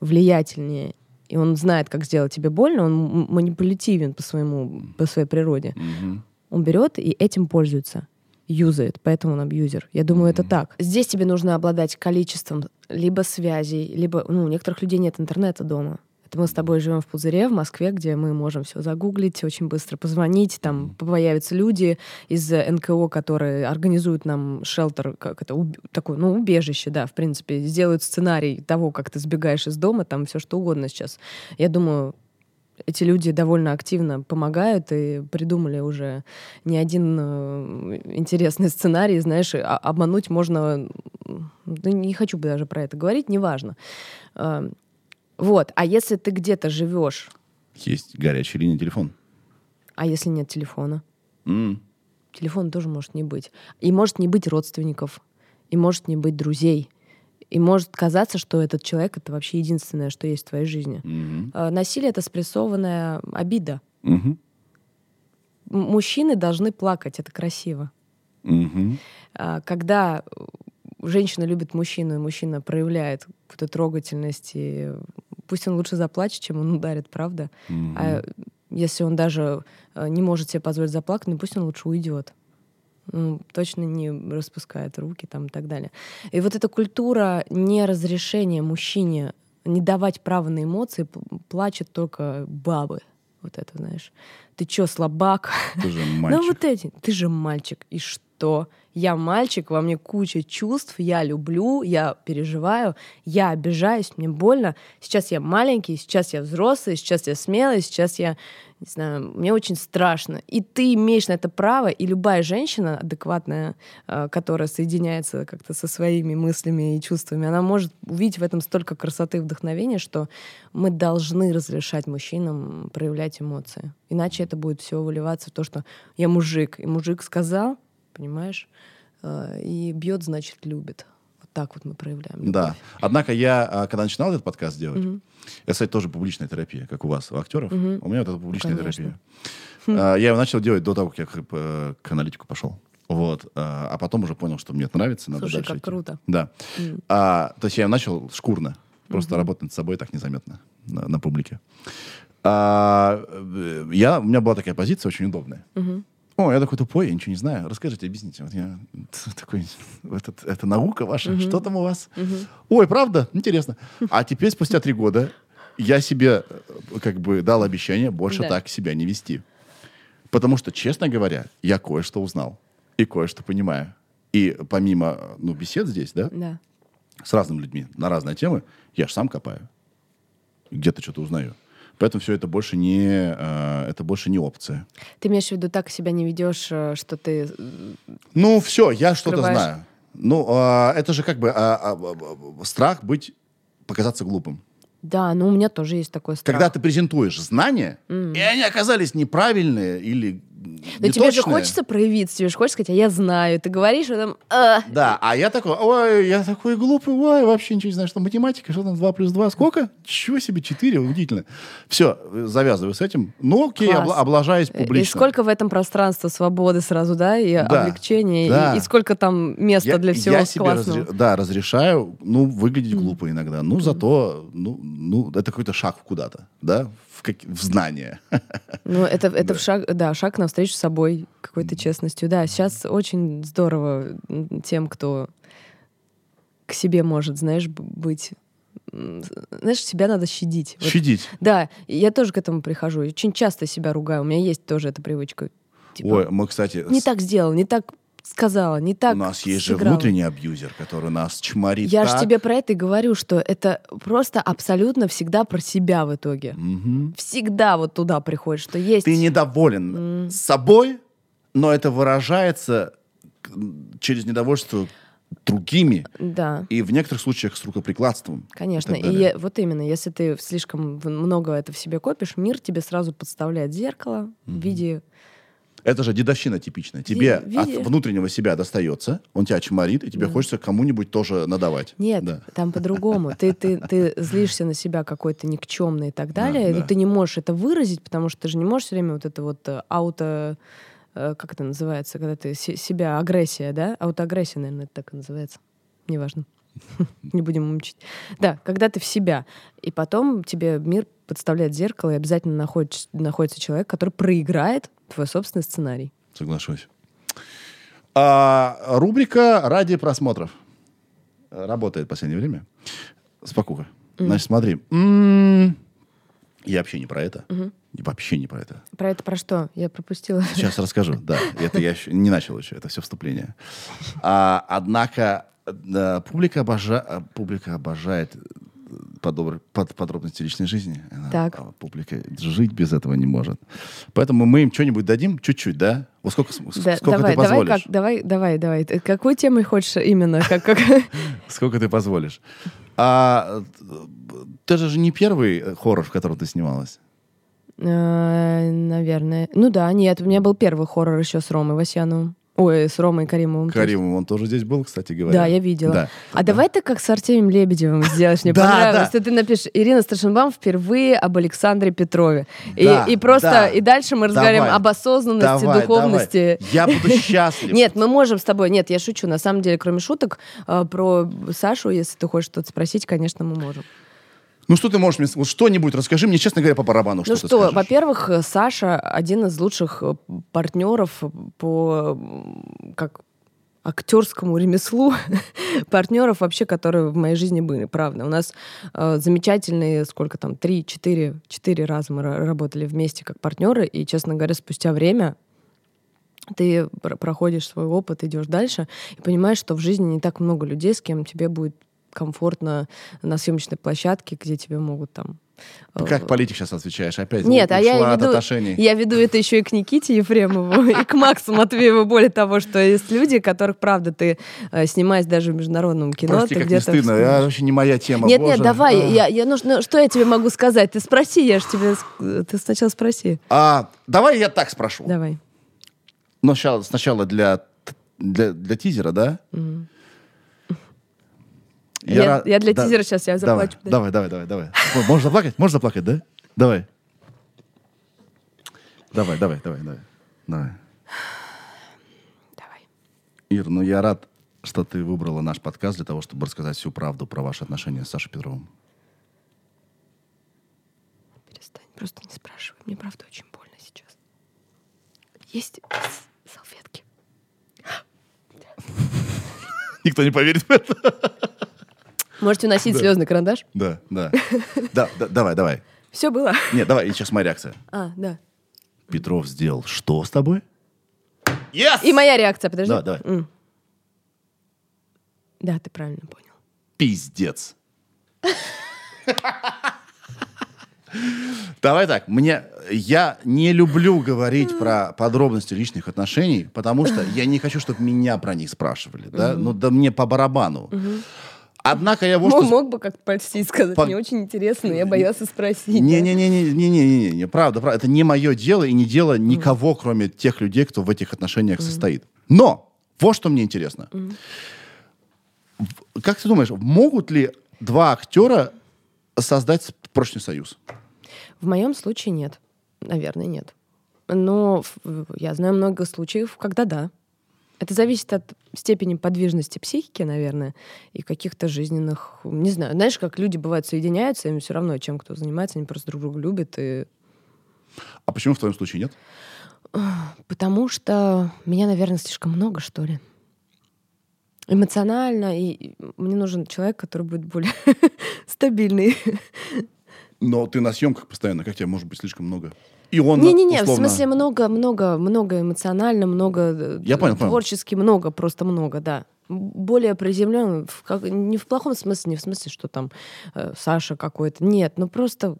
влиятельнее, и он знает, как сделать тебе больно, он манипулятивен по, своему, по своей природе. Мгм. Он берет и этим пользуется, юзает, поэтому он абьюзер. Я думаю, это так. Здесь тебе нужно обладать количеством либо связей, либо... Ну, у некоторых людей нет интернета дома. Это мы с тобой живем в Пузыре, в Москве, где мы можем все загуглить, очень быстро позвонить, там появятся люди из НКО, которые организуют нам шелтер, как это, уб- такое, ну, убежище, да, в принципе, сделают сценарий того, как ты сбегаешь из дома, там все что угодно сейчас. Я думаю, эти люди довольно активно помогают и придумали уже не один э, интересный сценарий, знаешь, а- обмануть можно, да не хочу бы даже про это говорить, неважно. Вот, а если ты где-то живешь, Есть горячая линия телефон. а если нет телефона? М. Телефона тоже может не быть. И может не быть родственников. и может не быть друзей. И может казаться, что этот человек — это вообще единственное, что есть в твоей жизни. Э, Насилие — это спрессованная обида. М- Мужчины должны плакать, это красиво. А, Когда женщина любит мужчину, и мужчина проявляет какую-то трогательность, и пусть он лучше заплачет, чем он ударит, правда? Мгм. А если он даже э, не может себе позволить заплакать, ну пусть он лучше уйдет. Ну, точно не распускает руки там и так далее. И вот эта культура неразрешения мужчине, не давать права на эмоции, п- плачут только бабы. Вот это, знаешь. Ты чё, слабак? Ты же Ну мальчик. вот эти. Ты же мальчик. И что? Я мальчик, во мне куча чувств, я люблю, я переживаю, я обижаюсь, мне больно. Сейчас я маленький, сейчас я взрослый, сейчас я смелый, сейчас я, не знаю, мне очень страшно. И ты имеешь на это право, и любая женщина адекватная, э, которая соединяется как-то со своими мыслями и чувствами, она может увидеть в этом столько красоты и вдохновения, что мы должны разрешать мужчинам проявлять эмоции. Иначе это будет все выливаться в то, что я мужик, и мужик сказал, понимаешь, э, и бьет, значит, любит. Вот так вот мы проявляем. любовь. Да. Однако я, а, когда начинал этот подкаст делать, Мгм. это, кстати, тоже публичная терапия, как у вас, у актеров. Мгм. У меня вот это публичная Конечно. терапия. А, Я его начал делать до того, как я к, аналитику пошел. Вот. А а потом уже понял, что мне это нравится, надо Слушай, дальше как идти. круто. Да. М. А, то есть я начал шкурно. Просто работать над собой так незаметно на, на публике. А, э, я, у меня была такая позиция очень удобная. Мгм. О, я такой тупой, я ничего не знаю. Расскажите, объясните. Вот я такой, этот, это наука ваша, что там у вас? Ой, правда? Интересно. А теперь, спустя три года, я себе э, как бы дал обещание больше Да. так себя не вести. Потому что, честно говоря, я кое-что узнал и кое-что понимаю. И помимо ну, бесед здесь, да, Да. с разными людьми на разные темы, я же сам копаю. Где-то что-то узнаю. Поэтому все это больше не, э, это больше не опция. Ты имеешь в виду, так себя не ведешь, э, что ты... э, Ну, все, я что-то знаю. Ну, а, это же как бы а, а, страх быть, показаться глупым. Да, ну у меня тоже есть такой страх. Когда ты презентуешь знания, Мгм. и они оказались неправильные или Но тебе же хочется проявиться, тебе же хочется сказать, а я знаю. Ты говоришь, а там... «А». Да, а я такой, ой, я такой глупый, ой, вообще ничего не знаю, что математика, что там 2 плюс 2, сколько? Чего себе, 4, удивительно. Все, завязываю с этим. Ну, окей, Класс. обла- облажаюсь Э, публично. И сколько в этом пространства свободы сразу, да, и Да, облегчения, и- да. и, сколько там места я, для всего я себе классного. разре- да, разрешаю, ну, выглядеть глупо иногда. Ну, зато, ну, ну, это какой-то шаг куда-то, да, в, как- в знание. Ну, это, это Да. в шаг, да, шаг навстречу с собой, какой-то честностью. Да, сейчас очень здорово тем, кто к себе может, знаешь, быть... Знаешь, себя надо щадить. Вот Щадить. Да, и я тоже к этому прихожу. Очень часто себя ругаю. У меня есть тоже эта привычка. Типа, Ой, мы, кстати, не с- так сделала, не так сказала, не так у нас есть же внутренний абьюзер, который нас чморит Я же так. тебе про это и говорю, что это просто абсолютно всегда про себя в итоге. Мгм. Всегда вот туда приходит, что есть... Ты недоволен М. собой, но это выражается через недовольство другими Да. и в некоторых случаях с рукоприкладством. Конечно. и И, я- вот именно, если ты слишком много это в себе копишь, мир тебе сразу подставляет зеркало в виде... Это же дедовщина типичная. Тебе Ви- от види- внутреннего себя достается, он тебя чморит, и тебе Да. хочется кому-нибудь тоже надавать. Нет, Да. там по-другому. Ты, ты, ты злишься на себя какой-то никчемный и так далее, да. но ты не можешь это выразить, потому что ты же не можешь все время вот это вот э, ауто... э, Как это называется, когда ты се- себя... Агрессия, да? Аутоагрессия, наверное, это так и называется. Неважно. Не будем мучить. Да, когда ты в себя. И потом тебе мир подставляет зеркало, и обязательно находится, находится человек, который проиграет твой собственный сценарий. Соглашусь. А, рубрика «Ради просмотров» работает в последнее время. Спокуха. Значит, смотри. М, Я вообще не про это. Вообще не про это. Про это про что? Я пропустила. Сейчас расскажу. Да, это я еще не начал еще, это все вступление. А, однако да, публика, обожа- публика обожает э, подобр- под подробности личной жизни. Она- Так. а публика жить без этого не может. Поэтому мы им что-нибудь дадим, чуть-чуть, да? Вот сколько, Да, сколько давай, ты давай, позволишь? как, давай, давай, давай. Ты Какой темой хочешь именно? Как, как... Сколько ты позволишь? А, э, ты же не первый э, хоррор, в котором ты снималась. Э, Наверное. Ну да, нет, у меня был первый хоррор еще с Ромой Васяновым. Ой, с Ромой Каримовым. тоже. Каримов, он тоже здесь был, кстати говоря. Да, я видела. Да. А давай ты как с Артемием Лебедевым сделаешь, мне Да, понравилось. да. Ты напишешь Ирина Старшинбам впервые об Александре Петрове. Да, и, просто, да. и дальше мы разговариваем об осознанности, духовности. Я буду счастлив. Нет, мы можем с тобой. Нет, я шучу. На самом деле, кроме шуток, э, про Сашу, если ты хочешь что-то спросить, конечно, мы можем. Ну что ты можешь мне... Вот что-нибудь расскажи мне, честно говоря, по барабану, что ну что, скажешь. во-первых, э, Саша один из лучших э, партнеров по как актерскому ремеслу, партнеров вообще, которые в моей жизни были, правда. У нас э, замечательные, сколько там, три, четыре, четыре раза мы ра- работали вместе как партнеры, и, честно говоря, спустя время ты пр- проходишь свой опыт, идешь дальше и понимаешь, что в жизни не так много людей, с кем тебе будет комфортно на съемочной площадке, где тебе могут там... э, как политик сейчас отвечаешь? Опять Нет, а я веду, отношений. я веду это еще и к Никите Ефремову, и к Максу Матвееву. Более того, что есть люди, которых, правда, ты э, снимаешь даже в международном кино, Прости, ты как не стыдно. Я вообще не моя тема. Нет, нет, давай, я, я нужно, что я тебе могу сказать? Ты спроси, я же тебе... Ты сначала спроси. А, давай я так спрошу. Давай. Но сначала для, для, для тизера, да? Я- ра- я для тизера щас, я Давай, заплачу. Давай, давай, давай, давай. Ой, Можешь заплакать? Можешь заплакать, да? Давай. Давай, давай, давай, давай. Давай. Давай. Ир, ну я рад, что ты выбрала наш подкаст для того, чтобы рассказать всю правду про ваши отношения с Сашей Петровым. Перестань, просто не спрашивай. Мне, правда, очень больно сейчас. Есть салфетки? Никто не поверит в это. Можете уносить слезный карандаш? Да, да. Да, да, давай, давай. Все было? Нет, давай, сейчас моя реакция. А, да. Петров сделал что с тобой? Yes! И моя реакция, подожди. Да, давай. М. Да, ты правильно понял. Пиздец. Давай так, мне я не люблю говорить про подробности личных отношений, потому что я не хочу, чтобы меня про них спрашивали, да, ну да мне по барабану. Однако я вот что... мог бы как-то почти сказать, По... мне очень интересно, я боялся спросить. Не-не-не, правда, правда, это не мое дело и не дело никого, mm. кроме тех людей, кто в этих отношениях mm. состоит. Но вот что мне интересно. Mm. Как ты думаешь, могут ли два актера создать прочный союз? В моем случае нет. Наверное, нет. Но я знаю много случаев, когда да. Это зависит от степени подвижности психики, наверное, и каких-то жизненных... Не знаю, знаешь, как люди бывают соединяются, им все равно, чем кто занимается, они просто друг друга любят. И... А почему в твоем случае нет? Потому что меня, наверное, слишком много, что ли. Эмоционально, и мне нужен человек, который будет более стабильный. Но ты на съемках постоянно, как тебе может быть слишком много? И он Не-не-не, в условно- смысле много, много, много эмоционально, много э, Я понял, понял. творчески, много, просто много, да. Более приземлен, в как- не в плохом смысле, не в смысле, что там э, Саша какой-то. Нет, ну просто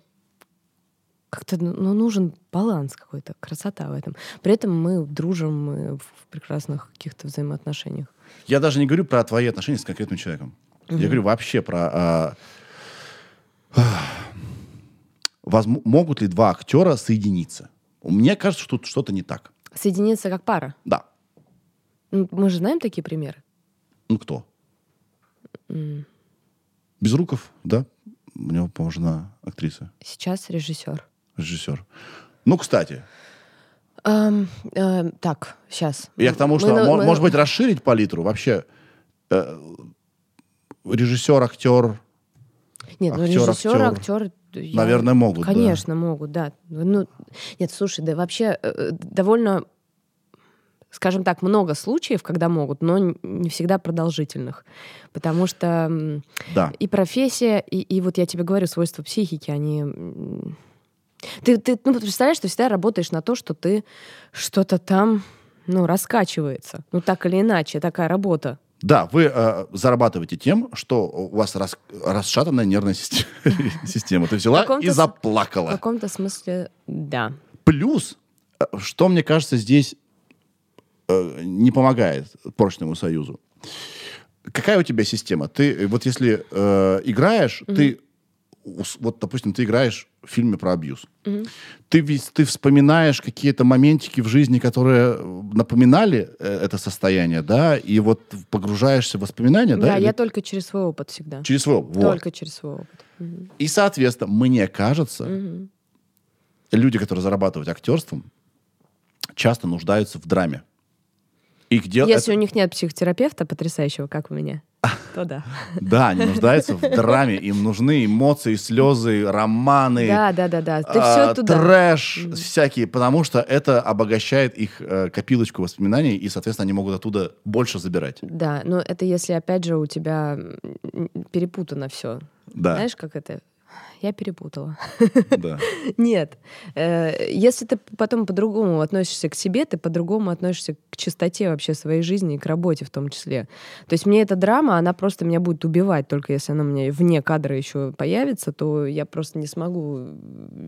как-то ну, ну, нужен баланс какой-то, красота в этом. При этом мы дружим, мы в прекрасных каких-то взаимоотношениях. Я даже не говорю про твои отношения с конкретным человеком. Я говорю вообще про... а, возм- могут ли два актера соединиться? Мне кажется, что тут что-то не так. Соединиться как пара. Да. Ну, Мы же знаем такие примеры. Ну кто? Безруков, да? У него, по-моему, жена актриса, Сейчас режиссер. режиссер. Ну, кстати, Эм, э, так, сейчас. я к тому, что, мо- может быть, расширить палитру вообще. э, режиссер, актер, Нет, ну актер, режиссер, актер. актер... я- Наверное, могут, да. Конечно, могут, да. Ну, нет, слушай, да вообще э, довольно, скажем так, много случаев, когда могут, но не всегда продолжительных. Потому что да. и профессия, и, и вот я тебе говорю, свойства психики, они... Ты, ты ну, представляешь, ты всегда работаешь на то, что ты что-то там, ну, раскачивается. Ну, так или иначе, такая работа. Да, вы э, зарабатываете тем, что у вас рас- расшатанная нервная система. Ты взяла и с- В заплакала. каком-то смысле, да. Плюс, э, что мне кажется, здесь э, не помогает прочному союзу. Какая у тебя система? Ты вот если э, играешь, ты ус- вот, допустим, ты играешь в фильме про абьюз. Ты, ведь- ты вспоминаешь какие-то моментики в жизни, которые э, напоминали э, это состояние, да, и вот погружаешься в воспоминания, да? Да, или я только через свой опыт всегда. через свой опыт. Вот. Только через свой опыт. Мгм. И, соответственно, мне кажется, Мгм. люди, которые зарабатывают актерством, часто нуждаются в драме. И где Если это- у них нет психотерапевта потрясающего, как у меня, то да. Да, они нуждаются в драме, им нужны эмоции, слезы, романы, Да, да, да, да. Ты а, все туда. трэш всякие, потому что это обогащает их э, копилочку воспоминаний, и, соответственно, они могут оттуда больше забирать. Да, но это если, опять же, у тебя перепутано все. Да, Знаешь, как это? Я перепутала. да. Нет. Э, Если ты потом по-другому относишься к себе, ты по-другому относишься к чистоте вообще своей жизни и к работе в том числе. То есть мне эта драма, она просто меня будет убивать, только если она мне вне кадра еще появится, то я просто не смогу...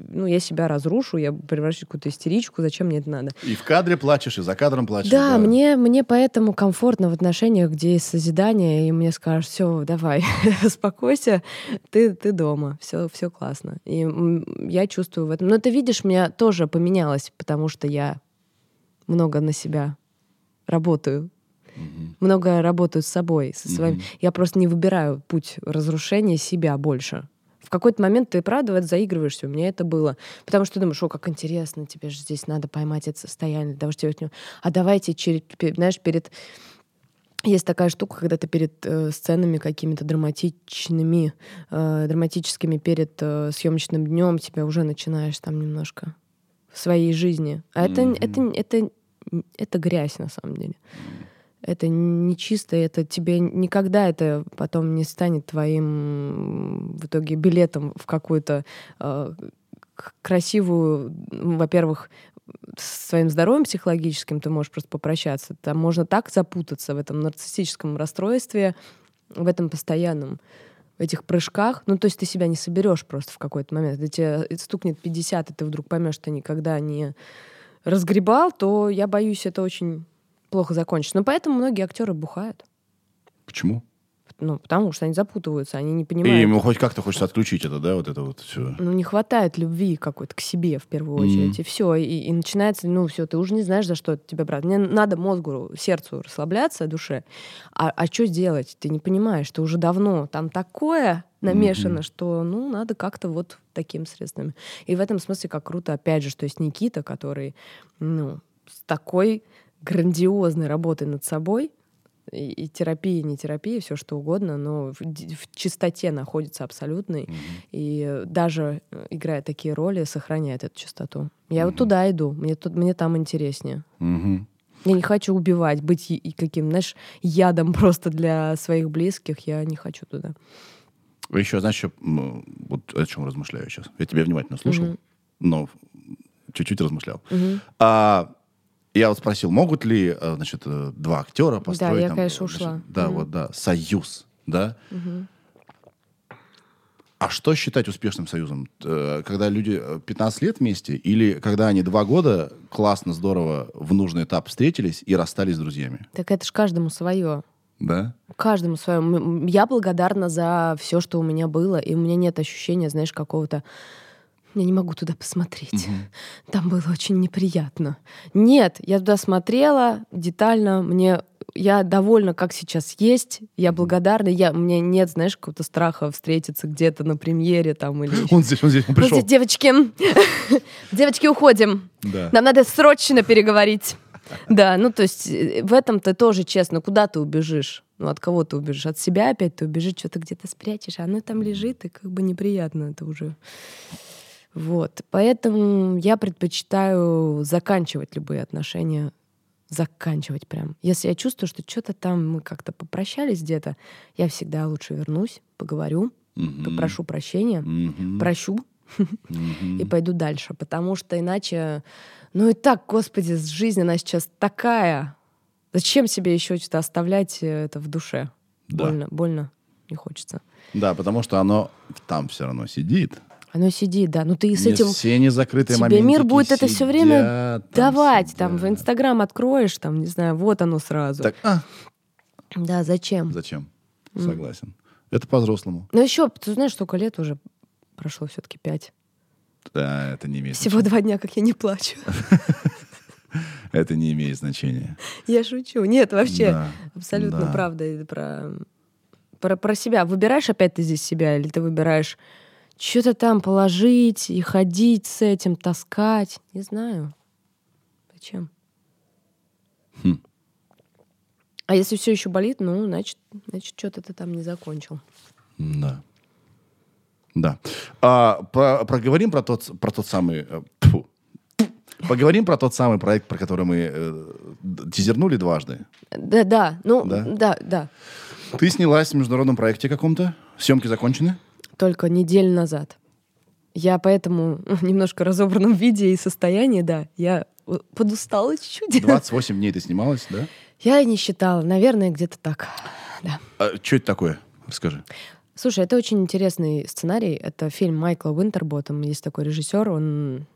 Ну, я себя разрушу, я превращусь в какую-то истеричку, зачем мне это надо? И в кадре плачешь, и за кадром плачешь. Да, Мне, мне поэтому комфортно в отношениях, где есть созидание, и мне скажут, все, давай, успокойся, ты, ты дома, все, все классно. И я чувствую в этом. Но ты видишь, меня тоже поменялось, потому что я много на себя работаю. Много работаю с собой, со своим. Мгм. Я просто не выбираю путь разрушения себя больше. В какой-то момент ты, правда, в это заигрываешься. У меня это было. Потому что ты думаешь, о, как интересно, тебе же здесь надо поймать это состояние. Давай, что от него- А давайте, через, знаешь, перед... Есть такая штука, когда ты перед э, сценами какими-то драматичными, э, драматическими перед э, съемочным днем тебя уже начинаешь там немножко в своей жизни. А это, Мгм. это, это, это грязь на самом деле. Это не чисто, это тебе никогда это потом не станет твоим в итоге билетом в какую-то э, красивую, во-первых, с своим здоровьем психологическим ты можешь просто попрощаться. Там можно так запутаться в этом нарциссическом расстройстве, в этом постоянном в этих прыжках. Ну, то есть ты себя не соберешь просто в какой-то момент. Когда тебе стукнет 50, и ты вдруг поймешь, что никогда не разгребал, то я боюсь, это очень плохо закончится. Но поэтому многие актеры бухают. Почему? Ну, потому что они запутываются, они не И понимают. ему хоть как-то хочется отключить это, да, вот это вот все. Ну, не хватает любви какой-то к себе в первую очередь. Мгм. И все. И, и начинается, ну, все, ты уже не знаешь, за что это тебя брать. Мне надо мозгу, сердцу расслабляться, душе. А, а что делать? Ты не понимаешь, ты уже давно там такое намешано, Мгм. что, ну, надо как-то вот таким средствами. И в этом смысле как круто, опять же, что есть Никита, который, ну, с такой грандиозной работой над собой, и, и терапия, не терапия, все что угодно, но в, в чистоте находится абсолютной. И э, даже э, играя такие роли, сохраняет эту чистоту. Я вот туда иду, мне, тут, мне там интереснее. Мгм. Я не хочу убивать, быть и, и каким, знаешь, ядом просто для своих близких. Я не хочу туда. Еще, знаешь, вот о чем размышляю сейчас. Я тебя внимательно слушал, Мгм. но чуть-чуть размышлял. Мгм. А, я вот спросил, могут ли, э, значит, э, два актера построить... я, там, конечно, значит, ушла. Да, Мгм. вот, да, союз, да? Мгм. А что считать успешным союзом? Э, Когда люди э, 15 лет вместе или когда они два года классно, здорово в нужный этап встретились и расстались с друзьями? Так это ж каждому свое. Да? Каждому своему. Я благодарна за все, что у меня было, и у меня нет ощущения, знаешь, какого-то я не могу туда посмотреть. Там было очень неприятно. Нет, я туда смотрела детально. Мне я довольна, как сейчас есть. Я благодарна. Я, у меня нет, знаешь, какого-то страха встретиться где-то на премьере там или... Он здесь, он здесь, он пришел. Просто, девочки, девочки, уходим. Да. Нам надо срочно переговорить. Да, ну то есть э, в этом ты тоже честно, куда ты убежишь? Ну от кого ты убежишь? От себя опять ты убежишь, что-то где-то спрячешь, а оно там лежит, и как бы неприятно это уже. Вот. Поэтому я предпочитаю заканчивать любые отношения. Заканчивать прям. Если я чувствую, что что-то там мы как-то попрощались где-то, я всегда лучше вернусь, поговорю, Мгм. попрошу прощения, Мгм. прощу и пойду дальше. Потому что иначе, ну и так, господи, жизнь, она сейчас такая. Зачем себе еще что-то оставлять э, это в душе? Да. Больно, больно, не хочется. Да, потому что оно там все равно сидит. Оно сидит, да. Ну ты с Не этим все незакрытые тебе моментики мир будет это все время сидят, там давать. Там в сидят. Инстаграм откроешь, там, не знаю, вот оно сразу. Так, а, Да, зачем? зачем? Согласен. Это по-взрослому. Ну еще, ты знаешь, столько лет уже прошло все-таки пять. Да, это не имеет Всего два дня, как я не плачу. Это не имеет значения. Я шучу. Нет, вообще, Да, абсолютно да. правда. Это про, про, про себя. Выбираешь опять ты здесь себя, или ты выбираешь что-то там положить и ходить с этим, таскать? Не знаю. Зачем? Хм. А если все еще болит, ну, значит, значит, что-то ты там не закончил. Да. Да. А, про- проговорим про тот, про тот самый... э, тьфу. Поговорим про тот самый проект, про который мы э, тизернули дважды. Да, да, ну, Да? да, да. Ты снялась в международном проекте каком-то? Съемки закончены? Только неделю назад. Я поэтому в немножко разобранном виде и состоянии, да, я подустала чуть-чуть. 28 дней ты снималась, да? Я не считала, наверное, где-то так. Да. А, что это такое? Расскажи. Слушай, это очень интересный сценарий. Это фильм Майкла Уинтерботтом. Есть такой режиссер, он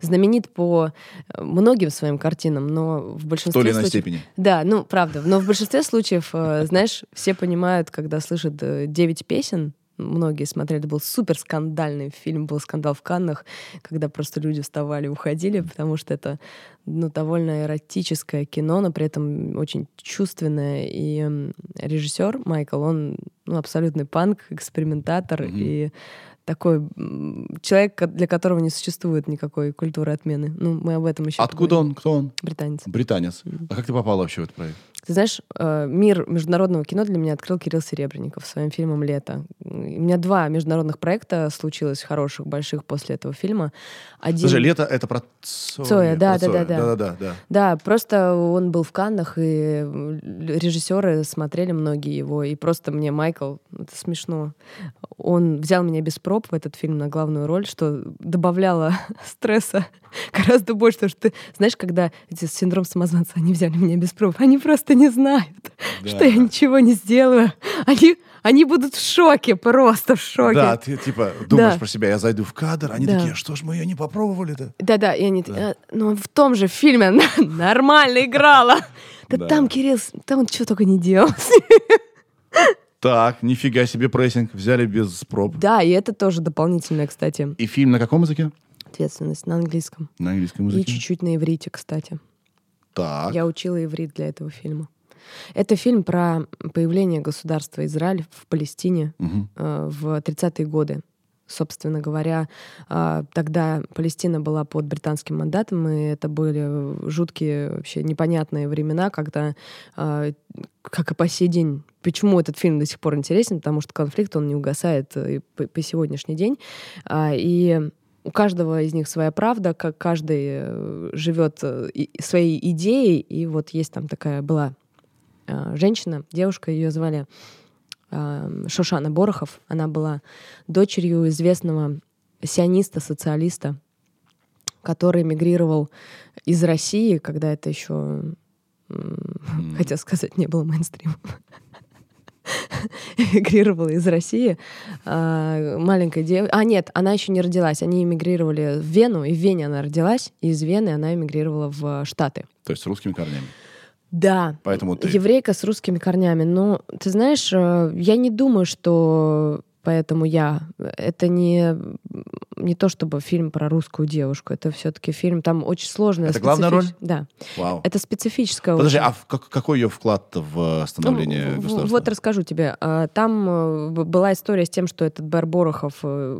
знаменит по э, многим своим картинам, но в В большинстве той или иной случаев... степени. Да, ну, правда. Но в большинстве случаев, э, знаешь, все понимают, когда слышат э, девять песен, многие смотрели, это был супер скандальный фильм, был скандал в Каннах, когда просто люди вставали и уходили, потому что это ну, довольно эротическое кино, но при этом очень чувственное. И режиссер Майкл, он ну, абсолютный панк, экспериментатор Мгм. и такой человек, для которого не существует никакой культуры отмены. Ну, мы об этом еще Откуда он? Кто он? Британец. Британец. А как ты попала вообще в этот проект? Ты знаешь, э, мир международного кино для меня открыл Кирилл Серебренников своим фильмом «Лето». У меня два международных проекта случилось хороших, больших после этого фильма. Один... Слушай, лето это про Цоя. Цоя, да, про да, да, да. Да-да-да. да. Да, просто он был в Каннах, и режиссеры смотрели многие его, и просто мне Майкл, это смешно, он взял меня без проб в этот фильм на главную роль, что добавляло стресса гораздо больше, потому что ты знаешь, когда эти синдром самозванца, они взяли меня без проб, они просто не знают, Да. что я ничего не сделаю. Они, они будут в шоке, просто в шоке. Да, ты типа думаешь Да. про себя, я зайду в кадр, они Да. такие, «А что ж мы ее не попробовали-то? Да-да, и они, «А, ну в том же фильме она нормально играла. Да Да. там Кирилл, там он что только не делал. Так, нифига себе прессинг, взяли без проб. Да, и это тоже дополнительная, кстати, И фильм на каком языке? ответственность на английском. На английском И языке. чуть-чуть на иврите, кстати. Так. Я учила иврит для этого фильма. Это фильм про появление государства Израиль в Палестине э, в 30-е годы. Собственно говоря, а, тогда Палестина была под британским мандатом, и это были жуткие, вообще непонятные времена, когда, а, как и по сей день, почему этот фильм до сих пор интересен, потому что конфликт, он не угасает э, и по, по сегодняшний день. А, И у каждого из них своя правда, как каждый э, живет э, своей идеей, и вот есть там такая была а, женщина, девушка, ее звали а, Шошана Борохов. Она была дочерью известного сиониста-социалиста, который эмигрировал из России, когда это еще, хотя сказать, не было мейнстримом. Эмигрировала из России. А, Маленькая девочка... А, нет, она еще не родилась. Они эмигрировали в Вену, и в Вене она родилась, и из Вены она эмигрировала в Штаты. То есть с русскими корнями. Да, Поэтому ты... еврейка с русскими корнями. Но ты знаешь, э, я не думаю, что поэтому я. Это не, не то чтобы фильм про русскую девушку. Это все-таки фильм, там очень сложная... Это главная роль? Да. Вау. Это специфическая Подожди, очень- а в- как- какой ее вклад в Ну, становление в- государства? Вот расскажу тебе. А, Там э, была история с тем, что этот Бэр Борохов э,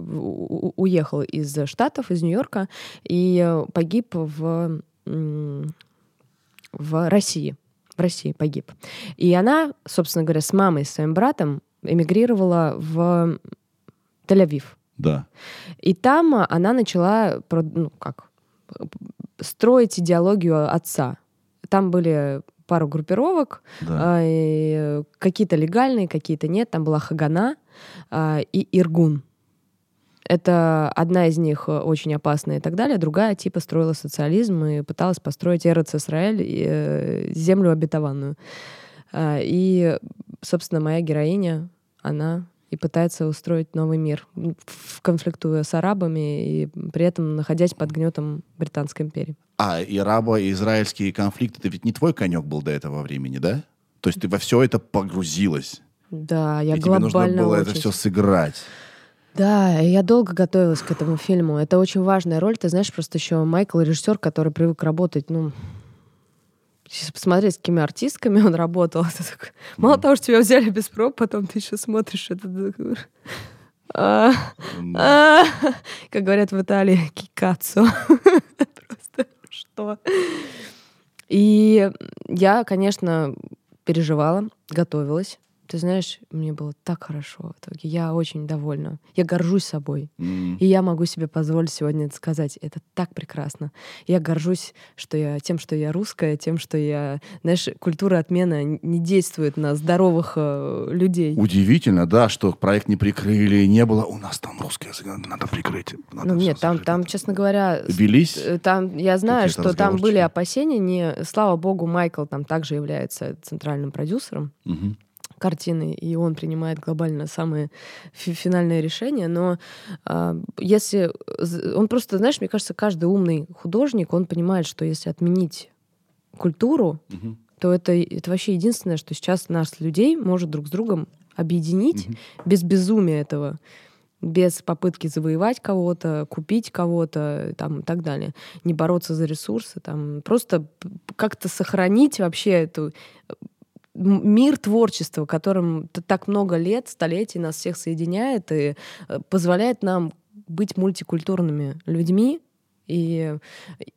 уехал из Штатов, из Нью-Йорка, и э, погиб в, в России. В России погиб. И она, собственно говоря, с мамой, с своим братом эмигрировала в Тель-Авив. Да. И там она начала, ну, как, строить идеологию отца. Там были пару группировок, Да. э, какие-то легальные, какие-то нет. Там была Хагана а, и Иргун. Это одна из них э, очень опасная и так далее, другая типа строила социализм и пыталась построить Эрец Исраэль, э, землю обетованную. А, И, собственно, моя героиня, она и пытается устроить новый мир, конфликтуя с арабами и при этом находясь под гнетом Британской империи. А, и арабо-израильский конфликт, это ведь не твой конек был до этого времени, да? То есть ты во все это погрузилась. Да, я и тебе нужно глобально было очень... это все сыграть. Да, я долго готовилась к этому фильму. Это очень важная роль. Ты знаешь, просто еще Майкл режиссер, который привык работать, ну, если посмотреть, с какими артистками он работал. такой- Мало того, что тебя взяли без проб, потом ты еще смотришь это. а, а, Как говорят в Италии, кикацу. Просто что? И я, конечно, переживала, готовилась. Ты знаешь, мне было так хорошо в итоге. Я очень довольна. Я горжусь собой. М. И я могу себе позволить сегодня это сказать. Это так прекрасно. Я горжусь что я, тем, что я русская, тем, что я... Знаешь, культура отмена не действует на здоровых э, людей. Удивительно, да, что проект не прикрыли, не было. У нас там русский язык, надо прикрыть. надо Ну нет, там, закрыть, там, честно говоря, Велись? э, там я знаю, что там были опасения. Не, слава богу, Майкл там также является центральным продюсером Мгм. Картины, и он принимает глобально самые фи- финальные решения. Но а, если он просто, знаешь, мне кажется, каждый умный художник, он понимает, что если отменить культуру, Мгм. то это, это вообще единственное, что сейчас нас, людей, может друг с другом объединить Мгм. без безумия этого без попытки завоевать кого-то, купить кого-то там, и так далее. Не бороться за ресурсы, там, просто как-то сохранить вообще эту э, мир творчества, которым так много лет, столетий нас всех соединяет и э, позволяет нам быть мультикультурными людьми. И,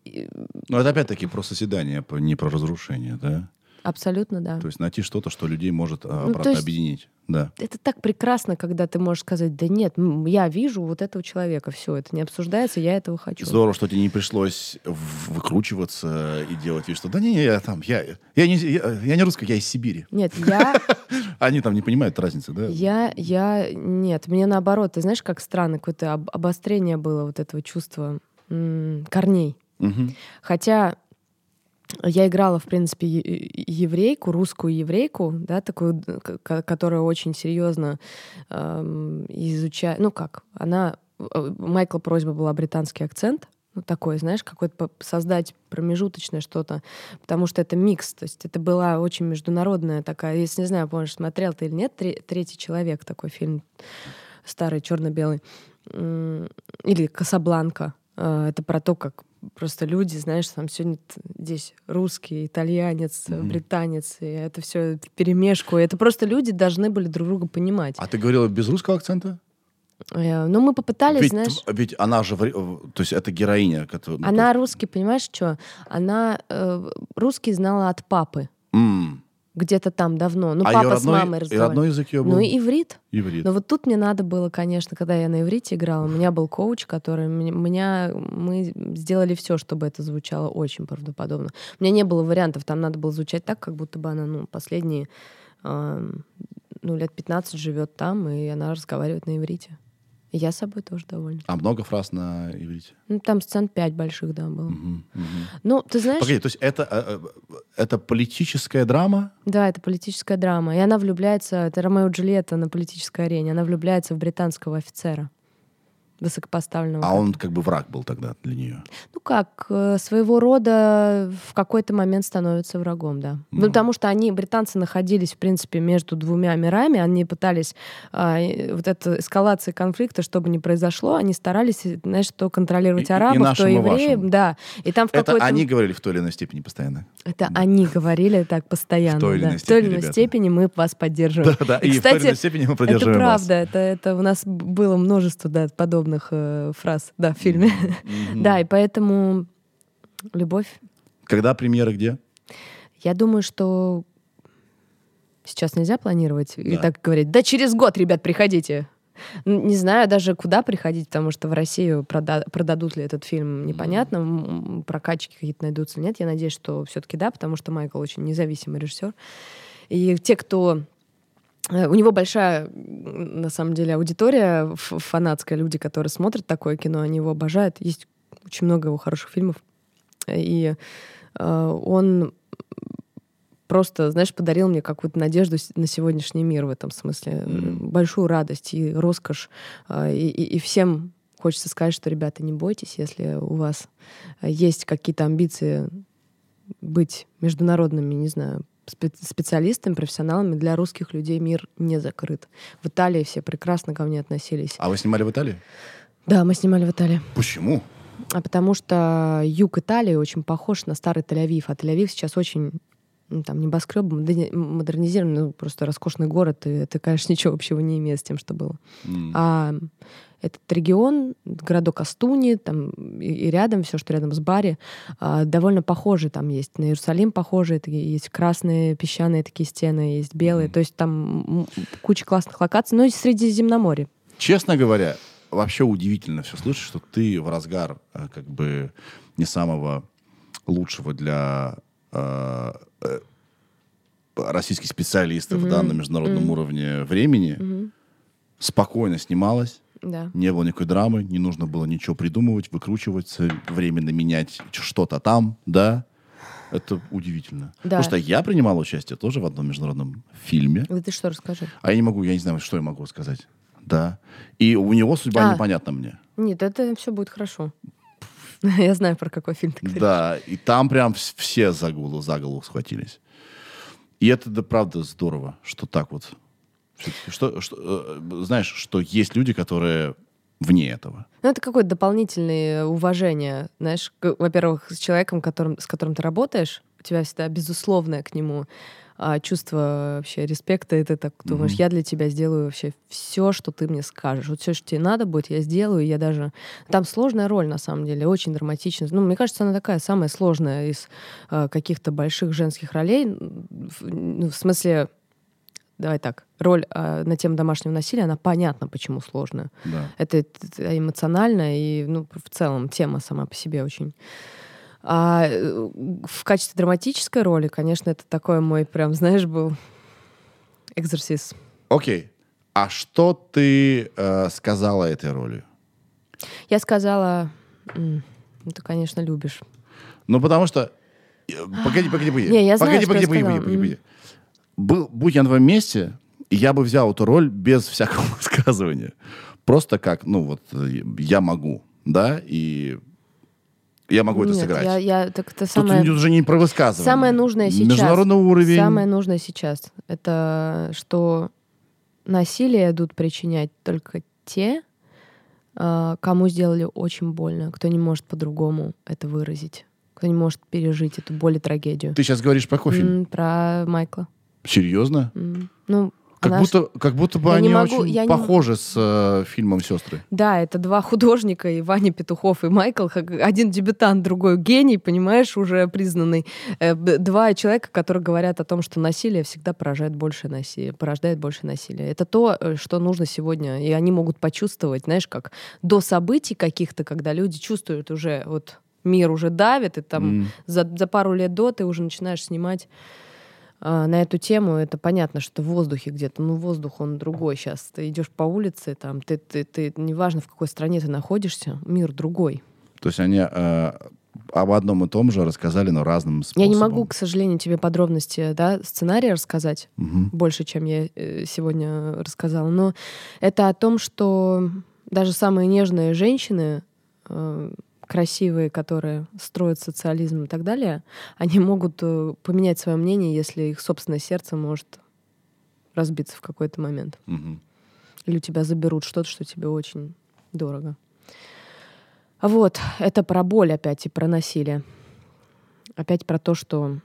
и Ну, это опять-таки про созидание, не про разрушение, да? абсолютно, да. То есть найти что-то, что людей может а, Ну, есть- объединить. Да. это так прекрасно, когда ты можешь сказать, да нет, я вижу вот этого человека, все, это не обсуждается, я этого хочу. Здорово, что тебе не пришлось выкручиваться и делать вид, что да не, я там, я, я, не, я, я не русский, я из Сибири. Нет, я, Они там не понимают разницы, да? я, я, нет, мне наоборот, ты знаешь, как странно, какое-то об- обострение было вот этого чувства корней. Мгм. Хотя я играла, в принципе, еврейку, русскую еврейку, да, такую, которая очень серьезно изучает. Ну как, она э, Майкла просьба была британский акцент, ну такой, знаешь, какой-то создать промежуточное что-то, потому что это микс, то есть это была очень международная такая, если не знаю, помнишь, смотрел ты или нет, «Тре- третий человек такой фильм старый черно-белый или Касабланка. Э, Это про то, как просто люди, знаешь, там сегодня здесь русский, итальянец, Мгм. британец, и это все перемешку. И Это просто люди должны были друг друга понимать. А ты говорила без русского акцента? Э, Ну, мы попытались, ведь, знаешь... ведь она же, то есть это героиня, которая... ну, Она русский, понимаешь, что? Она э, русский знала от папы. М. Где-то там давно. Ну, а папа родной, с мамой и разговаривал. родной язык ее был Ну, иврит. иврит. Но вот тут мне надо было, конечно, когда я на иврите играла, у меня был коуч, который меня, мы сделали все, чтобы это звучало очень правдоподобно. У меня не было вариантов, там надо было звучать так, как будто бы она, ну, последние, ам, ну, лет 15 живет там, и она разговаривает на иврите. Я собой тоже довольна. А много фраз на иврите? Ну, там сцен 5 больших, да, было. Мгм, мгм. Ну, ты знаешь, Погоди, то есть это, э, э, это политическая драма? да, это политическая драма. И она влюбляется, это Ромео и Джульетта на политической арене, она влюбляется в британского офицера, высокопоставленного. А он как бы враг был тогда для нее. Ну как, э, своего рода в какой-то момент становится врагом, да. Ну, Ну. потому что они, британцы, находились, в принципе, между двумя мирами, они пытались и вот эта эскалация конфликта, чтобы не произошло, они старались, э, знаешь, то контролировать И- и арабов, и евреев, вашим. да. И там в Это они говорили в той или иной степени постоянно. Это они говорили так постоянно. В той или да. иной В той или степени, иной степени мы вас поддерживаем. Да, да. И, в той или кстати, иной степени мы Это поддерживаем вас. правда, это, это у нас было множество да, подобных э, фраз да, в фильме. Мгм. Да, и поэтому любовь Когда премьера где? Я думаю, что сейчас нельзя планировать и Да. так говорить. Да через год, ребят, приходите. Не знаю даже, куда приходить, потому что в Россию прода- продадут ли этот фильм, непонятно. М, Прокачки какие-то найдутся нет. Я надеюсь, что все-таки да, потому что Майкл очень независимый режиссер. И те, кто у него большая, на самом деле, аудитория фанатская, люди, которые смотрят такое кино, они его обожают. Есть очень много его хороших фильмов. И э, он просто, знаешь, подарил мне какую-то надежду на сегодняшний мир в этом смысле. Мгм. Большую радость и роскошь. А, И, и- всем хочется сказать, что, ребята, не бойтесь, если у вас э, есть какие-то амбиции быть международными, не знаю, специалистами, профессионалами. Для русских людей мир не закрыт. В Италии все прекрасно ко мне относились. А вы снимали в Италии? Да, мы снимали в Италии. Почему? А потому что юг Италии очень похож на старый Тель-Авив. А Тель-Авив сейчас очень ну, там небоскреб модерни- модернизированный, ну, просто роскошный город, и это, конечно, ничего общего не имеет с тем, что было. М. А этот регион, городок Астуни, там и, и рядом, все, что рядом с Бари, а, довольно похожи. Там есть на Иерусалим похожие, такие, есть красные песчаные такие стены, есть белые. Мгм. То есть там куча классных локаций. Ну и Средиземноморье. Честно говоря, вообще удивительно все слышать, что ты в разгар э, как бы не самого лучшего для э, российских специалистов да, на международном уровне времени спокойно снималась, Да. не было никакой драмы, не нужно было ничего придумывать, выкручиваться, временно менять что-то там, да. Это удивительно. Да. Потому что я принимал участие тоже в одном международном фильме. Вот ты что расскажи? А я не могу, я не знаю, что я могу сказать. Да. И у него судьба А. непонятна мне. Нет, это все будет хорошо. Я знаю, про какой фильм ты говоришь. Да, и там прям вс- все за голову, за голову схватились. И это, да, правда, здорово, что так вот. Что, что, э, знаешь, что есть люди, которые вне этого. Ну, это какое-то дополнительное уважение, знаешь, во-первых, с человеком, которым, с которым ты работаешь, у тебя всегда безусловное к нему а, чувство вообще респекта, ты так думаешь, Мгм. я для тебя сделаю вообще все, что ты мне скажешь. Вот все, что тебе надо будет, я сделаю, я даже... Там сложная роль, на самом деле, очень драматичная. Ну, мне кажется, она такая самая сложная из а, каких-то больших женских ролей. В- Ну, в смысле, давай так, роль а, на тему домашнего насилия, она понятна, почему сложная. Да. Это, это эмоционально и, ну, в целом тема сама по себе очень. А э, в качестве драматической роли, конечно, это такой мой прям, знаешь, был экзорсис. Окей. А что ты э, сказала этой роли? Я сказала, «М, ну, ты, конечно, любишь. Ну, потому что... э, Погоди, погоди, погоди. Не, я знаю, погоди, что погоди, погоди, сказала. погоди, погоди. Был, будь я на твоем месте, я бы взял эту роль без всякого высказывания. Просто как, ну вот, э, я могу, да, и я могу это Нет, сыграть. Я, я, так это Тут самое, уже не про высказывание. самое нужное сейчас. Международный уровень. Самое нужное сейчас. Это что насилие идут причинять только те, а, кому сделали очень больно, кто не может по-другому это выразить, кто не может пережить эту боль и трагедию. Ты сейчас говоришь про кофе? М, Про Майкла. Серьезно? М, Ну, Как она будто, как будто бы Я они могу- очень я не похожи с э, фильмом «Сестры». Да, это два художника, и Ваня Петухов, и Майкл. Один дебютант, другой гений, понимаешь, уже признанный. Э, Два человека, которые говорят о том, что насилие всегда порождает больше насилия, порождает больше насилия. Это то, э, что нужно сегодня. И они могут почувствовать, знаешь, как до событий каких-то, когда люди чувствуют уже, вот мир уже давит, и там М. за, за пару лет до ты уже начинаешь снимать на эту тему. Это понятно, что в воздухе где-то, ну воздух он другой сейчас. Ты идешь по улице, там, ты, ты, ты, неважно в какой стране ты находишься, мир другой. То есть они э, об одном и том же рассказали, но разным способом. Я не могу, к сожалению, тебе подробности да, сценария рассказать Мгм. больше, чем я э, сегодня рассказала. Но это о том, что даже самые нежные женщины, э, красивые, которые строят социализм и так далее, они могут э, поменять свое мнение, если их собственное сердце может разбиться в какой-то момент. Мгм. Или у тебя заберут что-то, что тебе очень дорого. А Вот, это про боль опять и про насилие. Опять про то, что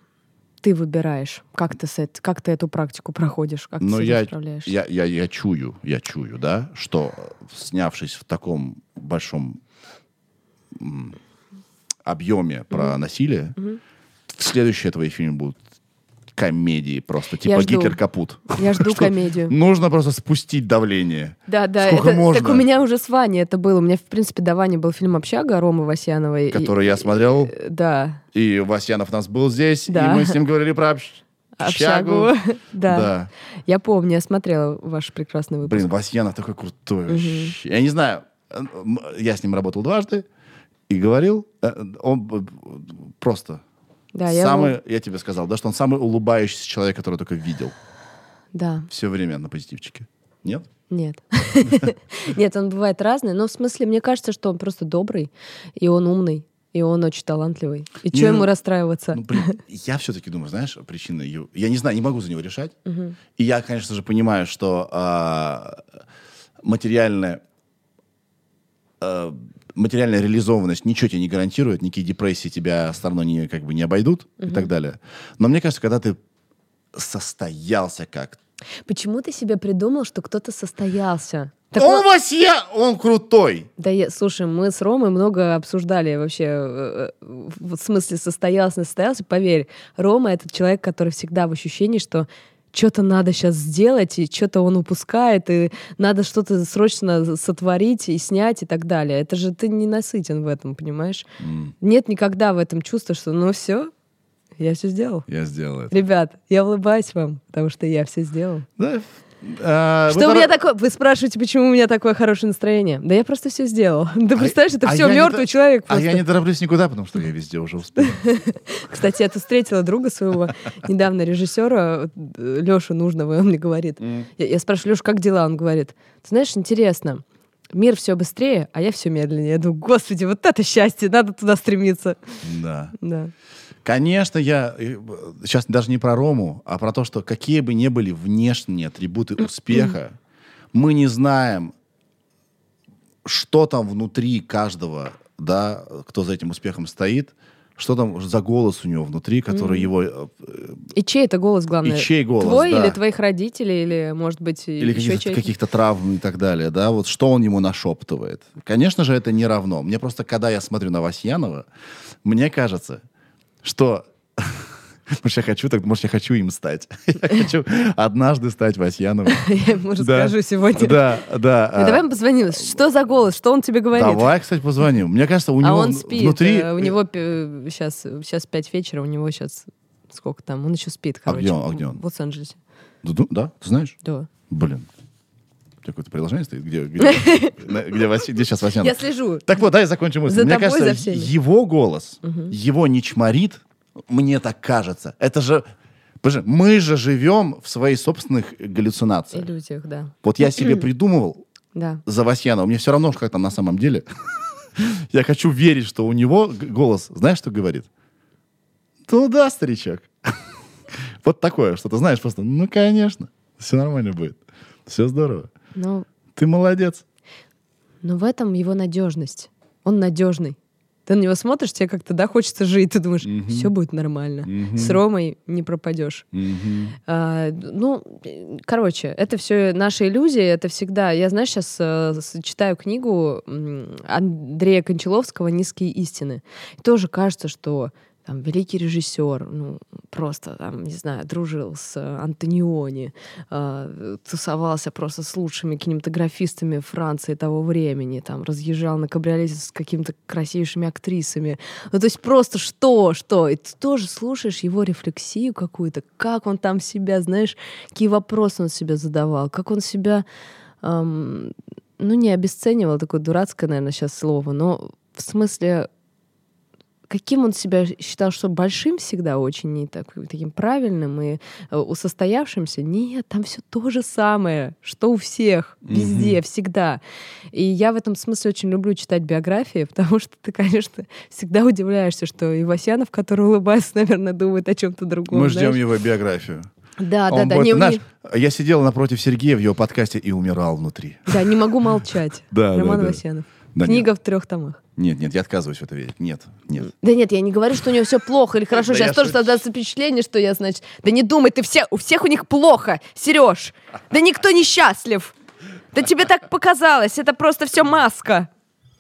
ты выбираешь, как ты, с как ты эту практику проходишь, как Но ты я, справляешься. я, я, я чую, я чую, да, что э, снявшись в таком большом объеме про насилие, Мгм. следующие твои фильмы будут комедии просто, типа жду. Гитлер капут. Я жду Что комедию. Нужно просто спустить давление. Да, да, Сколько это, можно? так у меня уже с Ваней это было. У меня, в принципе, до Вани был фильм «Общага» Ромы Васьяновой. И- Который я смотрел, э, Да, и Васьянов нас был здесь, Да. и мы с ним говорили про общ- общагу. «Общагу». да. Да. я помню, я смотрела ваш прекрасный выпуск. Блин, Васьянов такой крутой. вообще. Я не знаю, э, я с ним работал дважды и говорил, э, он просто да, я самый, его- я тебе сказал, да, что он самый улыбающийся человек, который только видел Да, все время на позитивчике. Нет? нет. Нет, он бывает разный, но в смысле, мне кажется, что он просто добрый, и он умный, и он очень талантливый. И Не, что ну, ему расстраиваться? Ну, блин, я все-таки думаю, знаешь, причина. Я не знаю, не могу за него решать. И я, конечно же, понимаю, что а, материальная, а, материальная реализованность ничего тебе не гарантирует, никакие депрессии тебя сторону не, как бы, не обойдут и так далее. Но мне кажется, когда ты состоялся как Почему ты себе придумал, что кто-то состоялся? Так он он- Вася, он крутой. Да, я, слушай, мы с Ромой много обсуждали вообще, э, э, в смысле состоялся, не состоялся. Поверь, Рома — это человек, который всегда в ощущении, что что-то надо сейчас сделать, и что-то он упускает, и надо что-то срочно сотворить и снять и так далее. Это же ты не насытен в этом, понимаешь? М, Нет никогда в этом чувства, что ну все, я все сделал. Я сделал это. Ребят, я улыбаюсь вам, потому что я все сделал. Да. А, вы Что у пора- меня такое? Вы спрашиваете, почему у меня такое хорошее настроение? Да я просто все сделал. Да представляешь, это а все не мертвый человек А просто. я не тороплюсь никуда, потому что я везде уже успел. Кстати, я тут встретила друга своего недавно режиссера Лешу Нужного, и он мне говорит. Я, я спрашиваю, Леша, как дела? Он говорит, ты знаешь, интересно, мир все быстрее, а я все медленнее. Я думаю, господи, вот это счастье, надо туда стремиться. Да. Да. Конечно, я э, сейчас даже не про Рому, а про то, что какие бы ни были внешние атрибуты успеха, мы не знаем, что там внутри каждого, да, кто за этим успехом стоит, что там за голос у него внутри, который его... э, И чей это голос, главное? И чей голос, Твой да. или твоих родителей, или, может быть, или еще каких-то, каких-то травм и так далее, да, вот что он ему нашептывает. Конечно же, это не равно. Мне просто, когда я смотрю на Васьянова, мне кажется, что... Может, я хочу, так, может, я хочу им стать. Я хочу однажды стать Васьяновым. Я ему расскажу сегодня. Да, да. А, давай мы позвоним. Что за голос? Что он тебе говорит? Давай, кстати, позвоним. Мне кажется, у него а он спит. э, У него сейчас, сейчас 5 вечера, у него сейчас сколько там? Он еще спит, А короче. где он? А где он? В Лос-Анджелесе. Да, да, ты знаешь? Да. Блин. Какое-то приложение стоит? Где, где, где, где сейчас Васьянов? Я слежу. Так вот, дай закончим мысль. За Мне тобой, кажется, его голос, его не чморит, мне так кажется. Это же... Мы же живем в своих собственных галлюцинациях. Иллюзиях, да. Вот я себе придумывал Да. за Васьянова, мне все равно, как там на самом деле. Я хочу верить, что у него голос, знаешь, что говорит? Ну да, старичок. Вот такое, что ты знаешь просто, ну, конечно, все нормально будет. Все здорово. Но, Ты молодец. но в этом его надежность. Он надежный. Ты на него смотришь, тебе как-то, да, хочется жить. Ты думаешь, все будет нормально. Мгм. С Ромой не пропадешь. Мгм. А, ну, э, короче, это все наши иллюзии, это всегда... Я, знаешь, сейчас читаю книгу Андрея Кончаловского «Низкие истины». И тоже кажется, что там великий режиссер, ну, просто, там, не знаю, дружил с э, Антониони, э, тусовался просто с лучшими кинематографистами Франции того времени, там, разъезжал на кабриолете с какими-то красивейшими актрисами. Ну, то есть просто что, что? И ты тоже слушаешь его рефлексию какую-то, как он там себя, знаешь, какие вопросы он себе задавал, как он себя, эм, ну, не обесценивал, такое дурацкое, наверное, сейчас слово, но в смысле каким он себя считал, что большим всегда очень и так, таким правильным и э, усостоявшимся. Нет, там все то же самое, что у всех, везде, всегда. И я в этом смысле очень люблю читать биографии, потому что ты, конечно, всегда удивляешься, что Ивасянов, который улыбается, наверное, думает о чем-то другом. Мы ждем знаешь. его биографию. Да, да, Он да. будет- Не, знаешь, не- я сидел напротив Сергея в его подкасте и умирал внутри. да, не могу молчать. Да, да, Роман да. Ивасянов. Да Книга в трех томах. Нет, нет, я отказываюсь в это верить. Нет, нет. Да нет, я не говорю, что у него все плохо или хорошо. Да Сейчас я тоже шучу. создастся впечатление, что я, значит... Да не думай, ты все, у всех у них плохо, Сереж. Да никто не счастлив. Да тебе так показалось, это просто все маска.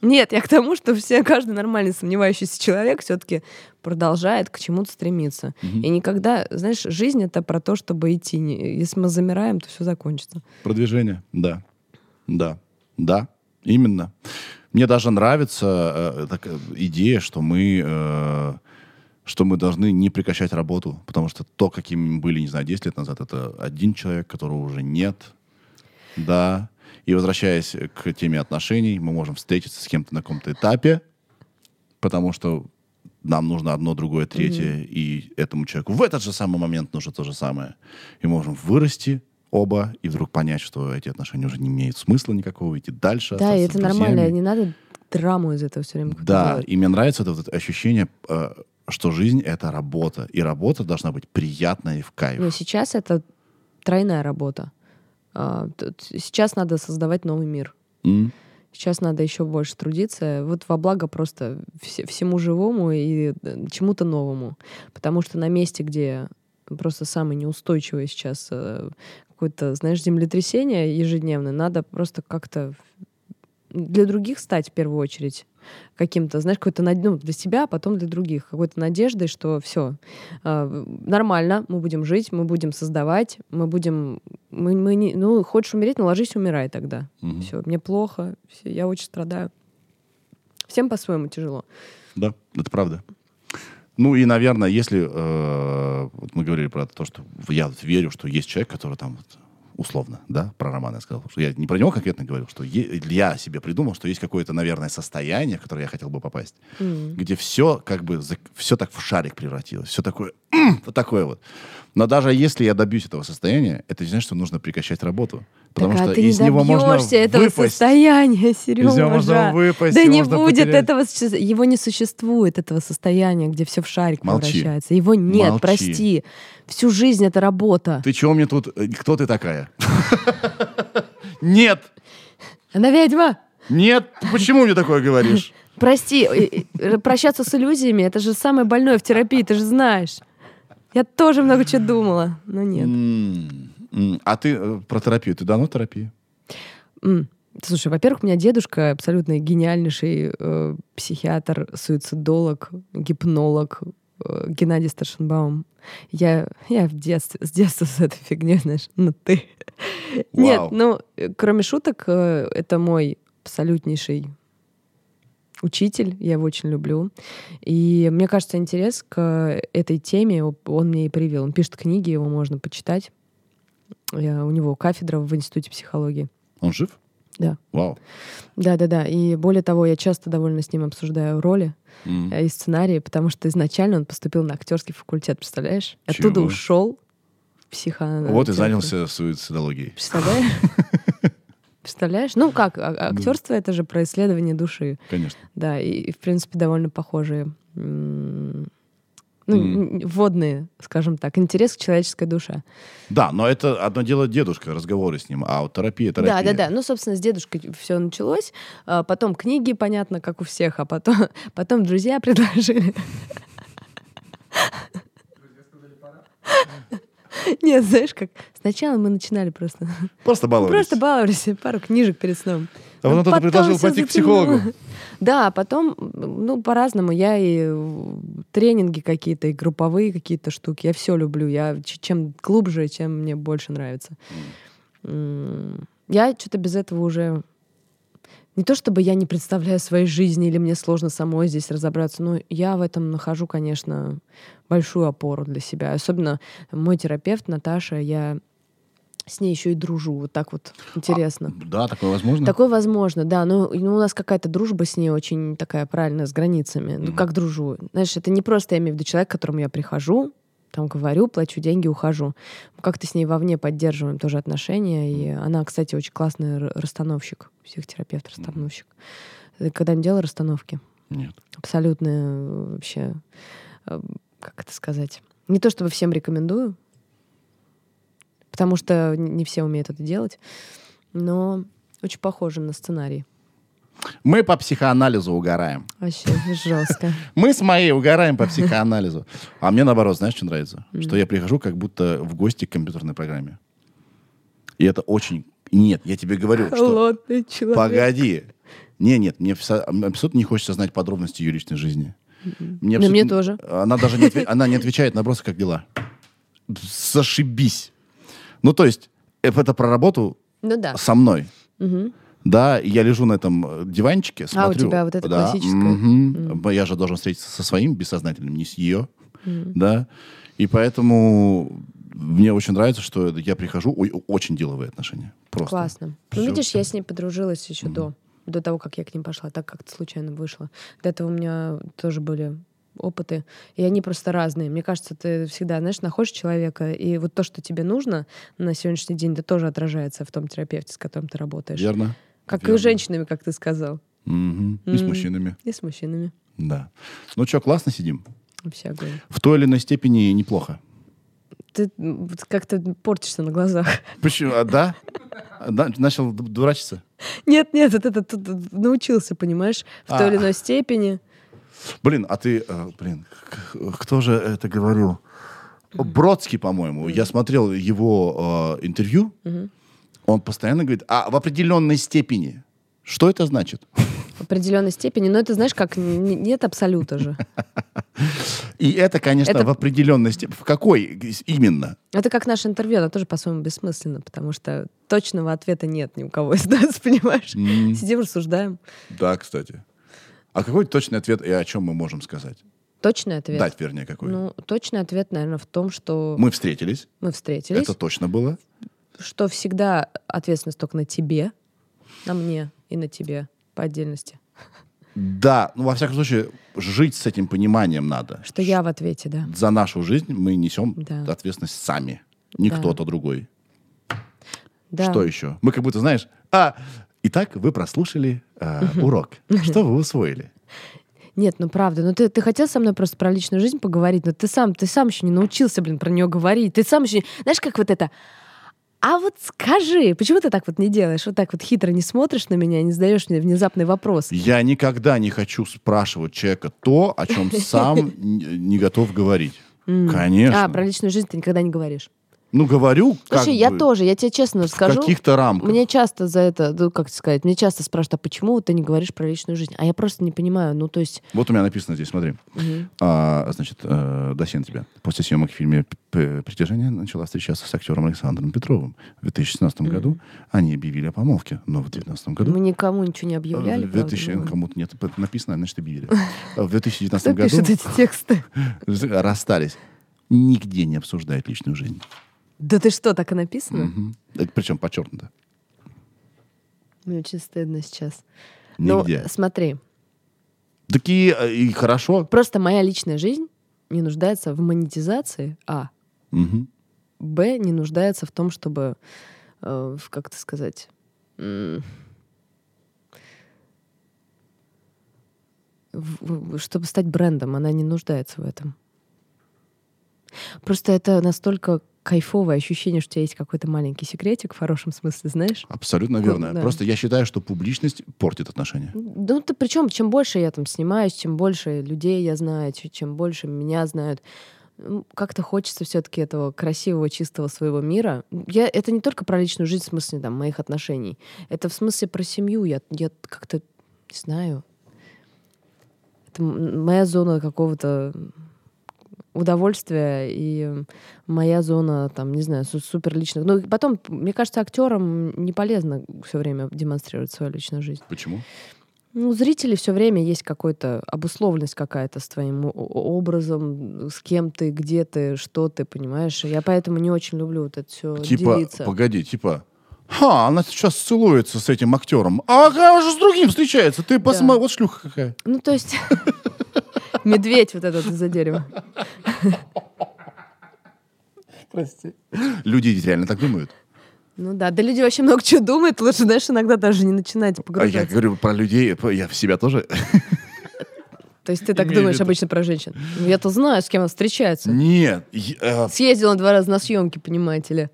Нет, я к тому, что все, каждый нормальный сомневающийся человек все-таки продолжает к чему-то стремиться. И никогда, знаешь, жизнь это про то, чтобы идти. Если мы замираем, то все закончится. Продвижение, да. Да, да, именно. Мне даже нравится э, такая идея, что мы, э, что мы должны не прекращать работу, потому что то, какими мы были, не знаю, 10 лет назад, это один человек, которого уже нет. Да. И возвращаясь к теме отношений, мы можем встретиться с кем-то на каком-то этапе, потому что нам нужно одно, другое, третье, и этому человеку в этот же самый момент нужно то же самое. И можем вырасти оба и вдруг понять, что эти отношения уже не имеют смысла никакого, идти дальше. Да, и это нормально. друзьями. Не надо драму из этого все время Да, делать. и мне нравится это вот это ощущение, э, что жизнь — это работа. И работа должна быть приятная и в кайф. Но сейчас это тройная работа. А, Сейчас надо создавать новый мир. М? Сейчас надо еще больше трудиться. Вот во благо просто все- всему живому и э, чему-то новому. Потому что на месте, где просто самое неустойчивое сейчас э, какое-то, знаешь, землетрясение ежедневное, надо просто как-то для других стать в первую очередь каким-то, знаешь, какой-то ну, для себя, а потом для других, какой-то надеждой, что все нормально, мы будем жить, мы будем создавать, мы будем, мы, мы не, ну хочешь умереть, ну ложись, умирай тогда. Мгм. Все, мне плохо, всё, я очень страдаю. Всем по-своему тяжело. Да, это правда. Ну и, наверное, если э, вот мы говорили про то, что я верю, что есть человек, который там вот, условно, да, про Романа я сказал, что я не про него конкретно говорил, что я себе придумал, что есть какое-то, наверное, состояние, в которое я хотел бы попасть, М. где все как бы все так в шарик превратилось, все такое вот такое вот. Но даже если я добьюсь этого состояния, это не значит, что нужно прекращать работу, потому так, что а ты из не него можно этого выпасть. состояния, Сережа. Из него можно выпасть, да не будет потерять. этого, его не существует, этого состояния, где все в шарик Молчи. превращается. Его нет, Молчи. прости. Всю жизнь это работа. Ты чего мне тут? э, Кто ты такая? Нет! Она ведьма! Нет! Почему мне такое говоришь? Прости, э, э, прощаться с иллюзиями, это же самое больное в терапии, ты же знаешь. Я тоже много чего думала, но нет. А ты э, про терапию? Ты давно терапии? М. Слушай, во-первых, у меня дедушка абсолютно гениальнейший э, психиатр, суицидолог, гипнолог э, Геннадий Старшенбаум. Я, я в детстве, с детства с этой фигней, знаешь, ну ты. Нет, Вау. ну, э, кроме шуток, э, это мой абсолютнейший учитель, я его очень люблю. И мне кажется, интерес к этой теме он мне и привил. Он пишет книги, его можно почитать. Я- у него кафедра в Институте психологии. Он жив? Да. Вау. Да, да, да. И более того, я часто довольно с ним обсуждаю роли э, и сценарии, потому что изначально он поступил на актерский факультет, представляешь? Оттуда Чего? ушел в психо... Вот и занялся суицидологией. Представляешь? Представляешь? Ну как, а- а актерство это же про исследование души. Конечно. Да, и, и, в принципе довольно похожие. Ну, н- водные, скажем так, интерес к человеческой душе. Да, но это одно дело дедушка, разговоры с ним, а вот терапия, терапия. Да, да, да. Ну, собственно, с дедушкой все началось. А Потом книги, понятно, как у всех, а потом, потом друзья предложили. Нет, знаешь как? Сначала мы начинали просто... Просто баловались. Просто баловались, пару книжек перед сном. А потом Ну, кто-то предложил пойти к психологу. Да, а потом, ну, по-разному. Я и тренинги какие-то, и групповые какие-то штуки. Я все люблю. Я чем глубже, тем мне больше нравится. Я что-то без этого уже... Не то чтобы я не представляю своей жизни или мне сложно самой здесь разобраться, но я в этом нахожу, конечно, большую опору для себя. Особенно мой терапевт Наташа, я с ней еще и дружу. Вот так вот интересно. Да, такое возможно. Такое возможно, да. Но ну, у нас какая-то дружба с ней очень такая правильная, с границами. Ну, Мгм. как дружу. Знаешь, это не просто, я имею в виду, человек, к которому я прихожу, там говорю, плачу деньги, ухожу. Мы как-то с ней вовне поддерживаем тоже отношения. И она, кстати, очень классный расстановщик, психотерапевт, расстановщик. Ты когда-нибудь делала расстановки? Нет. Абсолютно э, вообще, э, как это сказать, не то чтобы всем рекомендую, потому что не все умеют это делать, но очень похоже на сценарий. Мы по психоанализу угораем. Вообще жестко. Мы с моей угораем по психоанализу. А мне наоборот, знаешь, что нравится? Что я прихожу как будто в гости к компьютерной программе. И это очень... Нет, я тебе говорю, что... Человек. Погоди. Не, нет, мне абсолютно не хочется знать подробности ее личной жизни. Мне, Да мне абсолютно- тоже. Она даже не, отве- она не отвечает на вопросы, как дела. Зашибись. Ну, то есть, э, это про работу Ну да. со мной. Мгм. Да, я лежу на этом э, диванчике, смотрю. тебя вот это да, классическое. мгм. Я же должен встретиться со своим бессознательным, не с ее. Да. И поэтому мне очень нравится, что я прихожу, очень деловые отношения. Просто. Классно. Ну, Всё. видишь, я с ней подружилась еще до, до того, как я к ним пошла. Так как-то случайно вышло. До этого у меня тоже были опыты, и они просто разные. Мне кажется, ты всегда, знаешь, находишь человека, и вот то, что тебе нужно на сегодняшний день, это тоже отражается в том терапевте, с которым ты работаешь. Верно? Как и Верно. с женщинами, как ты сказал. Мгм. И с мужчинами. И с мужчинами. Да. Ну что, классно сидим? Вообще огонь. В той или иной степени неплохо. Ты как-то портишься на глазах. Почему? А, да? А, да? Начал дурачиться? Нет, нет, вот это тут научился, понимаешь, в той А. или иной степени. Блин, а ты, э, блин, кто же это говорил? Бродский, по-моему. Я смотрел его э, интервью. Он постоянно говорит, а в определенной степени. Что это значит? В определенной степени. Но это, знаешь, как нет абсолюта же. И это, конечно, Это- в определенной степени. В какой именно? Это как наше интервью, оно тоже по-своему бессмысленно, потому что точного ответа нет ни у кого из нас, понимаешь? Сидим, рассуждаем. Да, кстати. А какой точный ответ и о чем мы можем сказать? Точный ответ. Дать, вернее, какой? Ну, точный ответ, наверное, в том, что Мы встретились. мы встретились, Это точно было. Что всегда ответственность только на тебе, на мне и на тебе по отдельности. Да, ну, во всяком случае, жить с этим пониманием надо. Что я в ответе, да. За нашу жизнь мы несем Да. ответственность сами. Не Да. кто-то другой. да. Что еще? Мы как будто, знаешь, а, итак, вы прослушали а, урок. Что вы усвоили? Нет, ну правда. Ну ты, ты хотел со мной просто про личную жизнь поговорить, но ты сам, ты сам еще не научился, блин, про нее говорить. Ты сам еще... не- Знаешь, как вот это... А вот скажи, почему ты так вот не делаешь? Вот так вот хитро не смотришь на меня, не задаешь мне внезапный вопрос. Я никогда не хочу спрашивать человека то, о чем сам не готов говорить. Конечно. А, про личную жизнь ты никогда не говоришь. Ну, говорю, как Слушай, я бы, тоже, я тебе честно в скажу. каких-то рамках. Мне часто за это, ну, как сказать, мне часто спрашивают, а почему ты не говоришь про личную жизнь? А я просто не понимаю, ну, то есть... Вот у меня написано здесь, смотри. А, значит, э, досье на тебя. После съемок в фильме «П- «Притяжение» начала встречаться с актером Александром Петровым. В 2016 году они объявили о помолвке, но в 2019 году... Мы никому ничего не объявляли, в правда, 2000 ну. Кому-то нет, написано, значит, объявили. В 2019 Кто году пишет эти тексты? расстались. Нигде не обсуждают личную жизнь. Да ты что, так и написано? Мгм. Это причем подчеркнуто. Мне очень стыдно сейчас. Ну, Нигде. смотри, Такие э, и хорошо. просто моя личная жизнь не нуждается в монетизации, а. Мгм. Б не нуждается в том, чтобы, э, в- как это сказать, м, в- в- чтобы стать брендом, она не нуждается в этом. Просто это настолько кайфовое ощущение, что у тебя есть какой-то маленький секретик в хорошем смысле, знаешь? Абсолютно верно. да. Просто я считаю, что публичность портит отношения. Ну, ты причем, чем больше я там снимаюсь, чем больше людей я знаю, чем больше меня знают, как-то хочется все-таки этого красивого, чистого своего мира. Я, это не только про личную жизнь в смысле там, моих отношений. Это в смысле про семью. Я, я как-то не знаю. Это моя зона какого-то удовольствия и моя зона, там, не знаю, су- супер личных. Ну, потом, мне кажется, актерам не полезно все время демонстрировать свою личную жизнь. Почему? Ну, у зрителей все время есть какая-то обусловленность какая-то с твоим образом, с кем ты, где ты, что ты, понимаешь? Я поэтому не очень люблю вот это все Типа, делиться. погоди, типа, ха, она сейчас целуется с этим актером, а она же с другим встречается. Ты посмотри, вот шлюха какая. Ну, то есть... Медведь вот этот из-за дерева. Прости. Люди ведь реально так думают. Ну да, да люди вообще много чего думают, лучше, знаешь, иногда даже не начинать А я погружаться. говорю про людей, я в себя тоже. То есть ты так имею думаешь обычно про женщин? Ну, Я-то знаю, с кем он встречается. Нет. я- э, Съездила два раза на съемки, понимаете ли.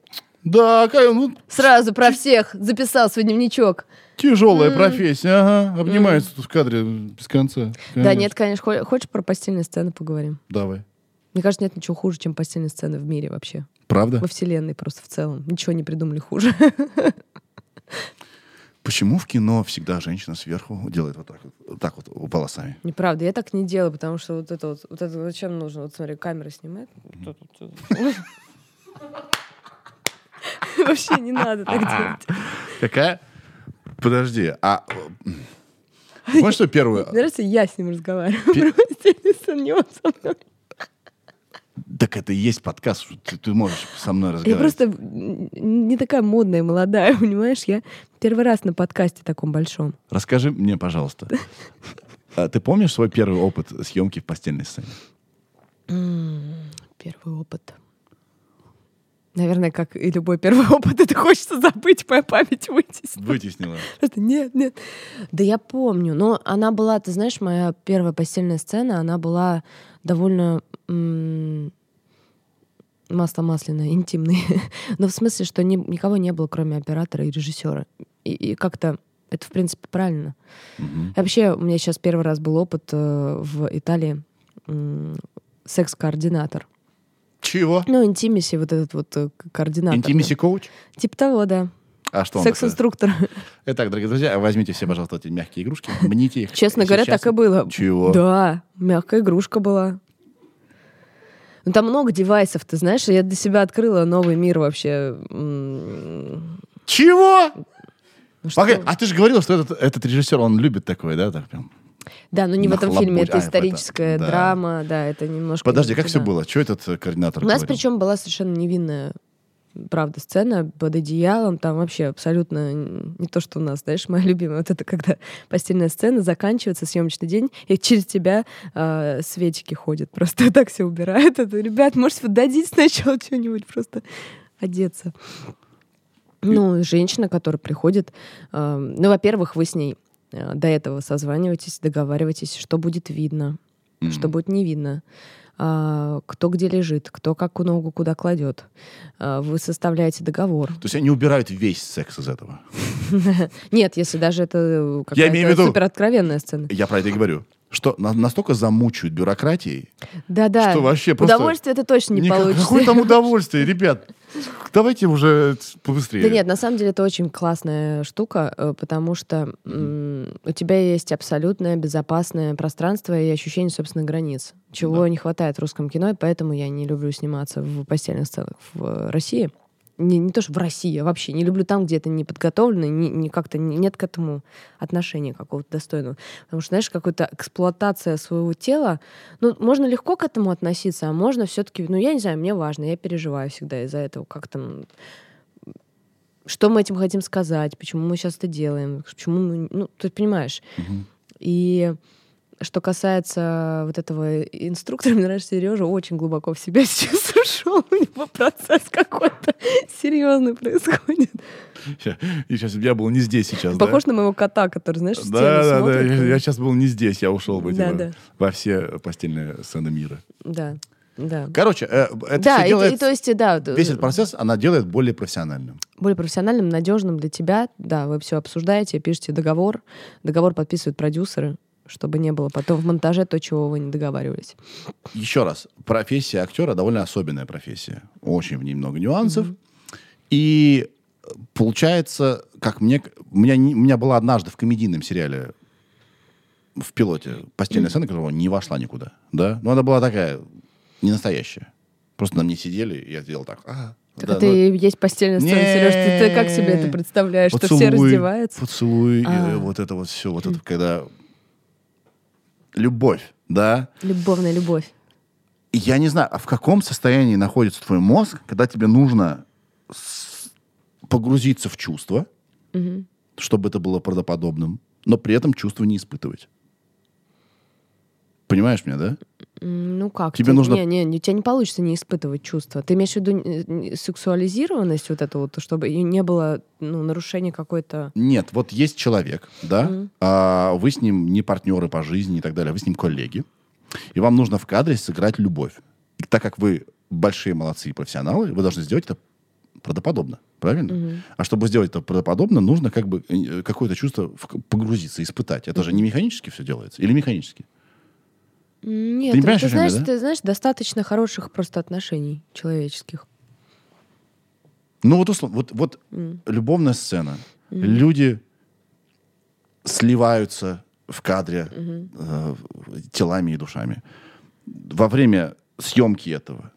Да, какая, ну, Сразу про всех записал свой дневничок. Тяжелая профессия. Ага, обнимается тут в кадре без конца. Да, нет, конечно. Хо- Хочешь про постельные сцены поговорим? Давай. Мне кажется, нет ничего хуже, чем постельные сцены в мире вообще. Правда? Во вселенной просто в целом. Ничего не придумали хуже. Почему в кино всегда женщина сверху делает вот так вот, вот так вот волосами? Неправда, я так не делаю, потому что вот это вот, вот это зачем нужно? Вот смотри, камера снимает. Вообще не надо так делать. Какая? Подожди, а... Помнишь, что первую... Мне нравится, я с ним разговариваю. Про постельные сцены, не он со мной. Так это и есть подкаст, ты, ты можешь со мной Я разговаривать. просто м, не такая модная, молодая, понимаешь? Я первый раз на подкасте таком большом. Расскажи мне, пожалуйста. а Ты помнишь свой первый опыт съемки в постельной сцене? Первый опыт. Наверное, как и любой первый опыт, это хочется забыть, моя память вытеснила. Вытеснила. Нет, нет. Да я помню, но она была, ты знаешь, моя первая постельная сцена, она была довольно м, масло масляное, интимный. но в смысле, что ни- никого не было, кроме оператора и режиссера. И, и как-то это, в принципе, правильно. Мгм. И вообще, у меня сейчас первый раз был опыт э, в Италии. м, секс-координатор. Чего? Ну, интимиси, вот этот вот э, координатор. Интимиси коуч? Типа того, да. А что он? Секс-инструктор. Итак, дорогие друзья, возьмите все, пожалуйста, эти мягкие игрушки, мните их. Честно говоря, так и было. Чего? Да, мягкая игрушка была. Ну, там много девайсов, ты знаешь, я для себя открыла новый мир вообще. Чего? ну Погоди, а ты же говорил, что этот, этот режиссер, он любит такое, да? Так прям. Да, но не в этом фильме, это А, в этом, историческая драма, да, это немножко... Подожди, как все было? Что этот э, координатор У нас причем была совершенно невинная, правда, сцена под одеялом, там вообще абсолютно не то, что у нас, знаешь, моя любимая, вот это когда постельная сцена заканчивается, съемочный день, и через тебя э, светики ходят, просто так все убирают. Это, ребят, может, вы дадите сначала что-нибудь просто одеться. Ну, женщина, которая приходит, э, ну, во-первых, вы с ней до этого созваниваетесь, договариваетесь, что будет видно, Мгм. что будет не видно, а, кто где лежит, кто как ногу куда кладет. А, Вы составляете договор. То есть они убирают весь секс из этого. Нет, если даже это Я какая-то имею в виду- супер откровенная сцена. Я про это и говорю. Что на- настолько замучают бюрократией, Да-да. что вообще просто... Удовольствие это точно не Никак- получится. Какое там удовольствие, ребят? Давайте уже побыстрее. Да нет, на самом деле это очень классная штука, э, потому что у тебя есть абсолютное безопасное пространство и ощущение собственных границ, чего Да. не хватает в русском кино, и поэтому я не люблю сниматься в постельных сценах в э, России. Не, не то, что в России, а вообще не люблю там, где это не подготовлено, не, не как-то не- нет к этому отношения какого-то достойного. Потому что, знаешь, какая-то эксплуатация своего тела, ну, можно легко к этому относиться, а можно все-таки, ну, я не знаю, мне важно, я переживаю всегда из-за этого, как там что мы этим хотим сказать, почему мы сейчас это делаем, почему мы, ну, ты понимаешь. Мгм. И что касается вот этого инструктора, мне нравится, Сережа очень глубоко в себя сейчас ушел. У него процесс какой-то серьезный происходит. И сейчас я был не здесь сейчас, да? Похож на моего кота, который, знаешь, в Да, да, да. смотрит. Я, сейчас был не здесь, я ушел бы Да, да. во все постельные сцены мира. Да, да. Короче, э, это да, все и, делает... и то есть, да, д- Весь этот процесс она делает более профессиональным. более профессиональным, надежным для тебя. Да, вы все обсуждаете, пишете договор. Договор подписывают продюсеры, чтобы не было потом в монтаже то, чего вы не договаривались. Еще раз, профессия актера довольно особенная профессия. Очень в ней много нюансов. И э, получается, как мне... У меня, у меня была однажды в комедийном сериале в пилоте постельная сцена, которая не вошла никуда. Да? Но она была такая, не настоящая. Просто на мне сидели, и я сделал так. «Ага». Так Да, это ну, и есть постельная сцена, Сереж. Ты, ты как себе это представляешь, что все поцелуй, раздеваются? Поцелуй, э, А. вот это вот все, вот это, когда... Любовь, да? Любовная любовь. Я не знаю, а в каком состоянии находится твой мозг, когда тебе нужно погрузиться в чувство, Мгм. чтобы это было правдоподобным, но при этом чувства не испытывать. Понимаешь меня, да? Ну как? Тебе ты- нужно- Не, не, у тебя не получится не испытывать чувства. Ты имеешь в виду сексуализированность вот эту вот, чтобы не было ну, нарушения какой-то... Нет, вот есть человек, да, Мгм. а вы с ним не партнеры по жизни и так далее, вы с ним коллеги, и вам нужно в кадре сыграть любовь. И так как вы большие молодцы и профессионалы, вы должны сделать это правдоподобно, правильно? Мгм. А чтобы сделать это правдоподобно, нужно как бы э, какое-то чувство погрузиться, испытать. Это же не механически все делается, или механически? М, Нет, Ты не понимаешь, ты чем я, знаешь, да? ты знаешь, достаточно хороших просто отношений человеческих. Ну вот условно, вот, вот М. любовная сцена. Люди сливаются в кадре э, телами и душами. Во время съемки этого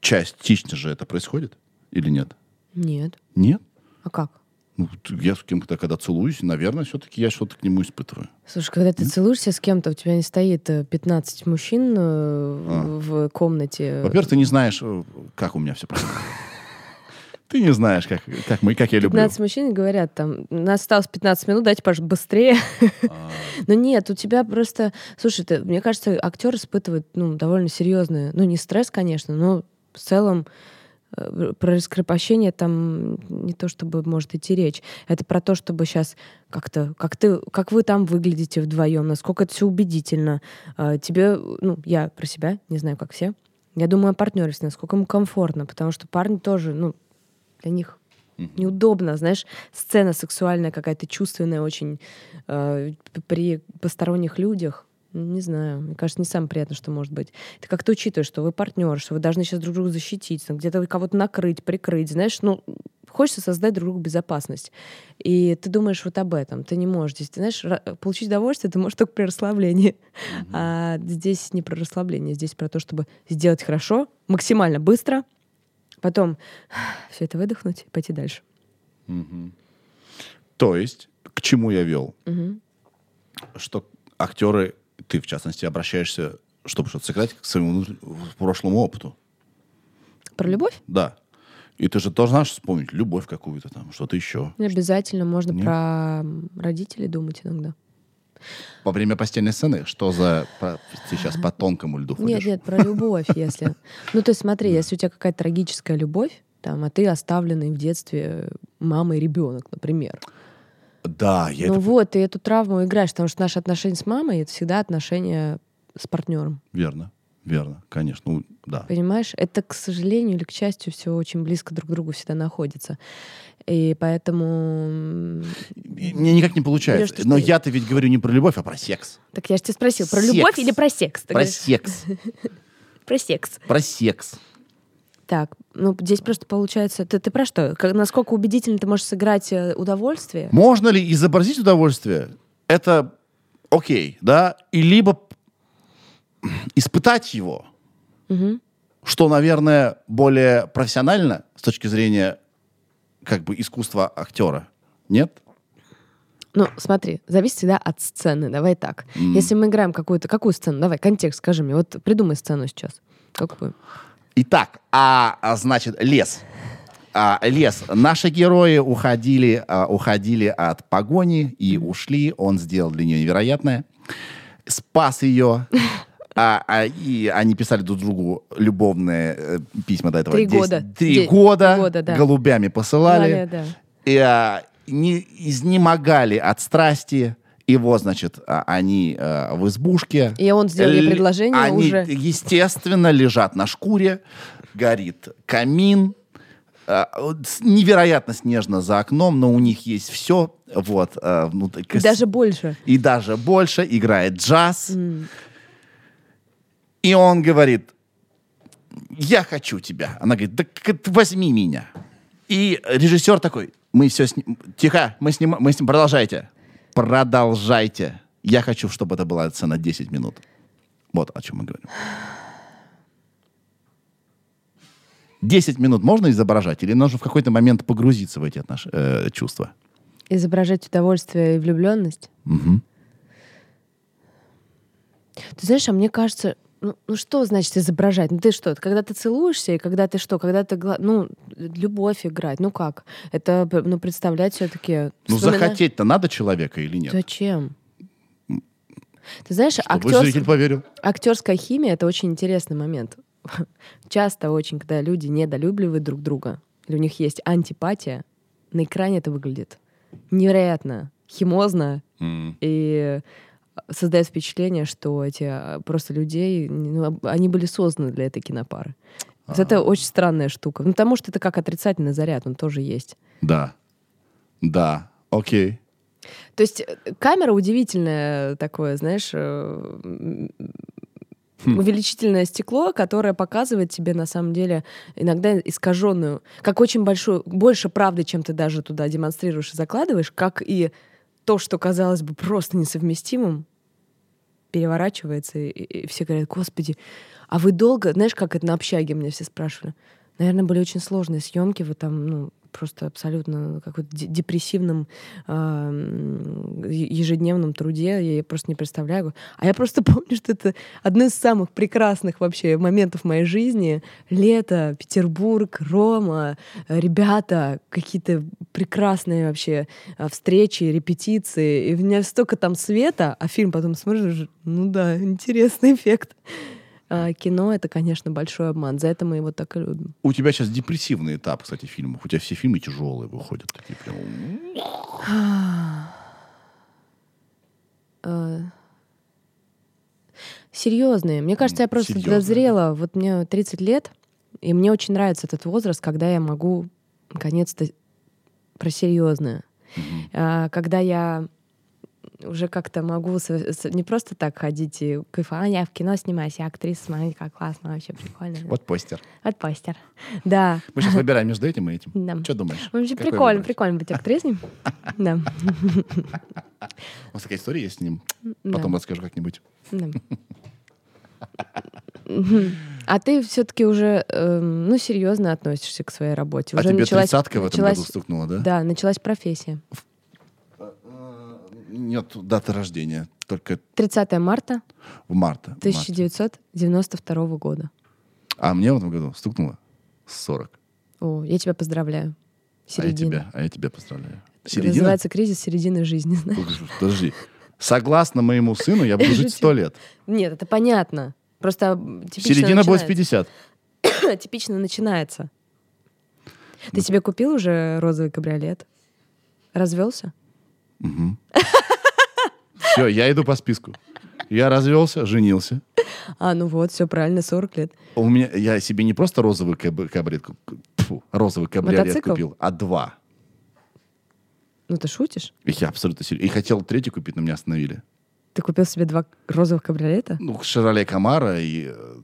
частично же это происходит или нет? Нет. Нет? А как? Ну, я с кем-то когда целуюсь, наверное, все-таки я что-то к нему испытываю. Слушай, когда ты целуешься с кем-то, у тебя не стоит э, 15 мужчин э, А. в комнате. Во-первых, ты не знаешь, э, как у меня все происходит. Ты не знаешь, как, как, мы, как я люблю. 15 мужчин говорят, там, нас осталось 15 минут, дайте, пожалуйста, быстрее. А, Но нет, у тебя просто... Слушай, ты- мне кажется, актер испытывает ну, довольно серьезный, ну, не стресс, конечно, но в целом э, про раскрепощение там не то чтобы может идти речь. Это про то, чтобы сейчас как-то, как ты, как вы там выглядите вдвоем, насколько это все убедительно. Э, Тебе, ну, я про себя, не знаю, как все. Я думаю о партнерстве, насколько ему комфортно, потому что парни тоже, ну, для них неудобно, знаешь, сцена сексуальная какая-то чувственная очень э, при посторонних людях. Не знаю, мне кажется, не самое приятное, что может быть. Ты как-то учитываешь, что вы партнер, что вы должны сейчас друг друга защитить, там, где-то кого-то накрыть, прикрыть, знаешь, ну, хочется создать друг другу безопасность. И ты думаешь вот об этом. Ты не можешь здесь, ты знаешь, получить удовольствие ты можешь только при расслаблении. А здесь не про расслабление, здесь про то, чтобы сделать хорошо, максимально быстро, потом все это выдохнуть и пойти дальше. То есть, к чему я вел? Мгм. Что актеры, ты в частности, обращаешься, чтобы что-то сыграть, к своему прошлому опыту. Про любовь? Да. И ты же должна ж вспомнить любовь какую-то там, что-то еще. Не обязательно, можно Нет? про родителей думать иногда. Во время постельной сцены, что за... Ты сейчас по тонкому льду ходишь? Нет, нет, про любовь, если. Ну, то есть смотри, если у тебя какая-то трагическая любовь, там, а ты оставленный в детстве мамой ребенок, например. Да, я ну это... вот, ты эту травму играешь, потому что наши отношения с мамой это всегда отношения с партнером. Верно, верно, конечно. Ну, да. Понимаешь? Это, к сожалению или к счастью, все очень близко друг к другу всегда находится. И поэтому... Мне никак не получается. Берёшь ты Но я-то ведь говорю не про любовь, а про секс. Так я же тебя спросил, про Секс. любовь или про секс? Ты Про говоришь, секс. про секс. Про секс. Так, ну здесь просто получается... Ты, ты про что? Как- насколько убедительно ты можешь сыграть э, удовольствие? Можно ли изобразить удовольствие? Это окей, да? И либо испытать его, Мгм. что, наверное, более профессионально с точки зрения как бы искусства актера. Нет? Ну, смотри, зависит всегда от сцены. Давай так. Если мы играем какую-то... Какую сцену? Давай, контекст скажи мне. Вот придумай сцену сейчас. Какую? Итак, а, а, значит, лес. А, лес. Наши герои уходили, а, уходили от погони и ушли. Он сделал для нее невероятное. Спас ее. А, а, и они писали друг другу любовные э, письма до этого. Три Десять- года. Три Де- года, года, да. голубями посылали. Да, да. И, а, не изнемогали от страсти. Его, значит, а, они а, в избушке. И он сделал ей предложение они, уже. естественно, лежат на шкуре, горит камин, с- невероятно снежно за окном, но у них есть все, вот, а, внутри- И даже больше. и даже больше, играет джаз, М. и он говорит, я хочу тебя. Она говорит, да возьми меня. И режиссер такой, мы все сни- Тихо, мы снимаем, мы сни- продолжайте. Продолжайте. Я хочу, чтобы это была сцена 10 минут. Вот о чем мы говорим. 10 минут можно изображать или нужно в какой-то момент погрузиться в эти отнош... э, чувства? Изображать удовольствие и влюбленность. Мгм. Ты знаешь, а мне кажется, ну, ну что значит изображать? Ну ты что, когда ты целуешься, и когда ты что, когда ты, ну, любовь играть, ну как? Это, ну, представлять все таки Ну, захотеть-то надо человека или нет? Зачем? Ты знаешь, актерс- актерская химия — это очень интересный момент. Часто очень, когда люди недолюбливают друг друга, или у них есть антипатия, на экране это выглядит невероятно химозно, М. и создает впечатление, что эти а, просто людей, ну, они были созданы для этой кинопары. Вот А. это очень странная штука. Ну, потому что это как отрицательный заряд, он тоже есть. Да. Да. Окей. То есть э, камера удивительная такое, знаешь, э, Хм. увеличительное стекло, которое показывает тебе на самом деле иногда искаженную, как очень большую, больше правды, чем ты даже туда демонстрируешь и закладываешь, как и то, что казалось бы просто несовместимым, переворачивается, и, и все говорят, господи, а вы долго, знаешь, как это на общаге меня все спрашивали, наверное, были очень сложные съемки, вы там, ну, просто абсолютно какой-то де- депрессивном е- ежедневном труде, я просто не представляю. А я просто помню, что это одно из самых прекрасных вообще моментов моей жизни. Лето, Петербург, Рома, э, ребята, какие-то прекрасные вообще а, встречи, репетиции. И у меня столько там света, а фильм потом смотришь, ну да, интересный эффект. А, кино — это, конечно, большой обман. За это мы его так и любим. У тебя сейчас депрессивный этап, кстати, фильмов. У тебя все фильмы тяжелые выходят. Такие прям... А, Серьезные. Мне кажется, я просто Серьезные, дозрела. Вот мне 30 лет, и мне очень нравится этот возраст, когда я могу наконец-то про серьезное. А, Когда я уже как-то могу не просто так ходить и кайфовать, «А, я в кино снимаюсь, я актриса, смотрите, как классно, вообще прикольно. Вот постер. Вот постер. Да. Мы сейчас выбираем между этим и этим. Да. Что думаешь? Вообще Какой прикольно, выбрать? прикольно быть актрисой. Да. У нас такая история есть с ним. Потом расскажу как-нибудь. Да. А ты все-таки уже, эм, ну, серьезно относишься к своей работе. А Уже тебе началась- тридцатка в этом началась- году стукнула, да? Да, началась профессия. Нет даты рождения. Только 30 марта в марте. 1992 года. А мне в этом году стукнуло 40. О, я тебя поздравляю. А я Середина. тебя, а я тебя поздравляю. Середина? Называется кризис середины жизни. знаешь. Подожди. Согласно моему сыну, я буду жить. 100 лет. Нет, это понятно. Просто типично Середина будет в начинается. 50. Типично начинается. Ты себе купил уже розовый кабриолет? Развелся? Все, я иду по списку. Я развелся, женился. А, ну вот, все правильно, 40 лет. У меня, я себе не просто розовый каб- кабриолет, тьфу, розовый кабриолет Мотоцикл? купил, а два. Ну ты шутишь? Я абсолютно серьезно. И хотел третий купить, но меня остановили. Ты купил себе два розовых кабриолета? Ну, Шевроле Камара и э,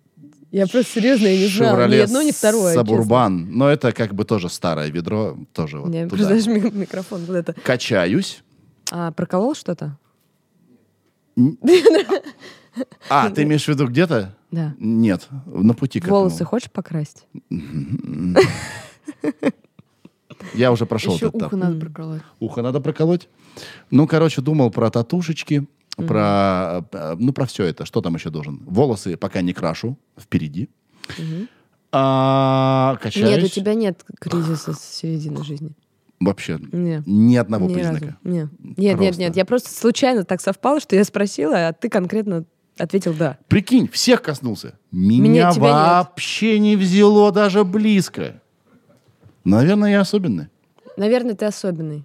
Я просто серьезно, я не знала. Ни одно, ни второе. Сабурбан. Но это как бы тоже старое ведро, тоже вот Не, туда. просто даже ми- микрофон вот это. Качаюсь. А, проколол что-то? А, ты имеешь в виду где-то? Да. Нет, на пути к Волосы этому. хочешь покрасить? Я уже прошел Еще этот этап. ухо надо проколоть. Ухо надо проколоть. Ну, короче, думал про татушечки, про, э, ну, про все это. Что там еще должен? Волосы пока не крашу, впереди. А, качаюсь. Нет, у тебя нет кризиса с середины жизни. Вообще Не. ни одного Ни разу. признака. Не. Нет, нет, Просто. нет. Я просто случайно так совпало, что я спросила, а ты конкретно ответил да. Прикинь, всех коснулся. Меня, Меня- тебя нет. вообще не взяло даже близко. Наверное, я особенный. Наверное, ты особенный.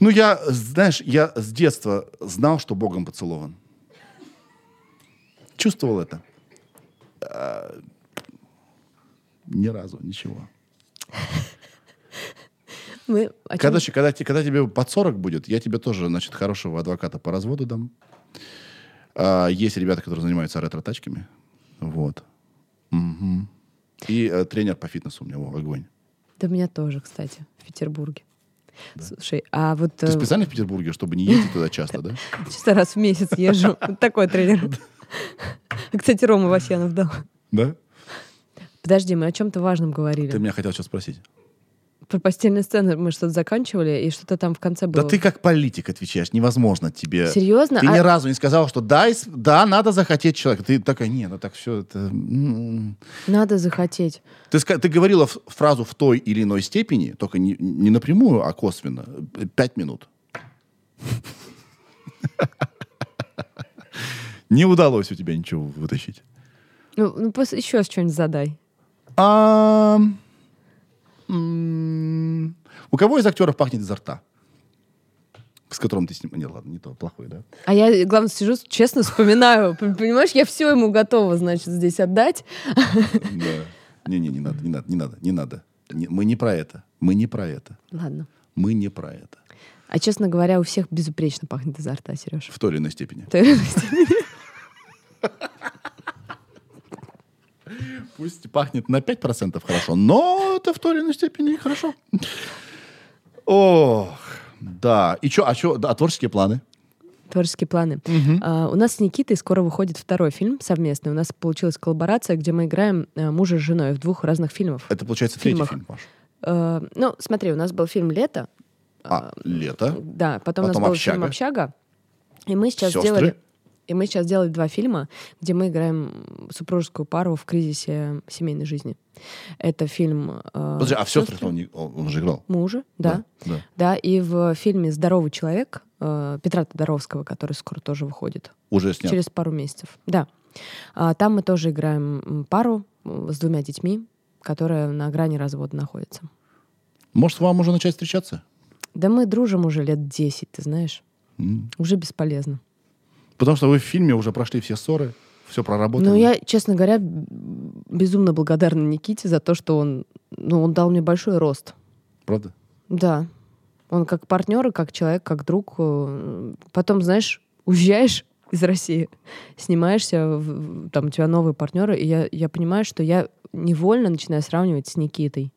Ну, я, знаешь, я с детства знал, что Богом поцелован. Чувствовал это. А, Ни разу, ничего. Мы о чём- Когда, когда, те- когда тебе под 40 будет, я тебе тоже, значит, хорошего адвоката по разводу дам. А, есть ребята, которые занимаются ретро-тачками. Вот. Мгм. И э, тренер по фитнесу у меня, во, огонь. Да меня тоже, кстати, в Петербурге. Слушай, а вот Ты э, специально в Петербурге, чтобы не ездить туда часто, да? чисто раз в месяц езжу. Такой тренер. Кстати, Рома Васьянов дал. Да? Подожди, мы о чем-то важном говорили. Ты меня хотел сейчас спросить. Про постельные сцены мы что-то заканчивали, и что-то там в конце было. Да ты как политик отвечаешь, невозможно тебе. Серьезно? Ты А- ни разу не сказал, что да, да, надо захотеть человека. Ты такая, не, ну так все это... м-м». Надо захотеть. Ты, ты говорила фразу в той или иной степени, только не, не напрямую, а косвенно. Э, Пять минут. Не удалось у тебя ничего вытащить. Ну, ну еще что-нибудь задай. А, У кого из актеров пахнет изо рта? С которым ты снимаешь? Нет, ладно, не то, плохой, да? А я, главное, сижу, честно вспоминаю. Понимаешь, я все ему готова, значит, здесь отдать. Да. Не-не, не надо, не надо, не надо, не надо. Не- Мы не про это. Мы не про это. Ладно. Мы не про это. А, честно говоря, у всех безупречно пахнет изо рта, Сереж. В той или иной степени. Пусть пахнет на 5% хорошо, но это в той или иной степени хорошо. Ох, да. И что, а что, а творческие планы? Творческие планы. А, у нас с Никитой скоро выходит второй фильм совместный. У нас получилась коллаборация, где мы играем э, мужа с женой в двух разных фильмах. Это, получается, третий Фильмах. фильм, Паш. Э, ну, смотри, у нас был фильм «Лето», А, лето. Да, потом, у Потом нас был «Общага». фильм «Общага». И мы сейчас Сестры. сделали... И мы сейчас сделали два фильма, где мы играем супружескую пару в кризисе семейной жизни. Это фильм... э, Подожди, а в «Сестрах» он, он же играл? Мужа, да. Да. Да, и в фильме «Здоровый человек» э, Петра Тодоровского, который скоро тоже выходит. Уже снят. Через пару месяцев. Да. А, Там мы тоже играем пару м, с двумя детьми, которая на грани развода находится. Может, вам уже начать встречаться? Да мы дружим уже лет 10, ты знаешь. М. Уже бесполезно. Потому что вы в фильме уже прошли все ссоры, все проработали. Ну, я, честно говоря, безумно благодарна Никите за то, что он, ну, он дал мне большой рост. Правда? Да. Он как партнер, и как человек, как друг. э, Потом, знаешь, уезжаешь из России, снимаешься, там у тебя новые партнеры, и я, я понимаю, что я невольно начинаю сравнивать с Никитой.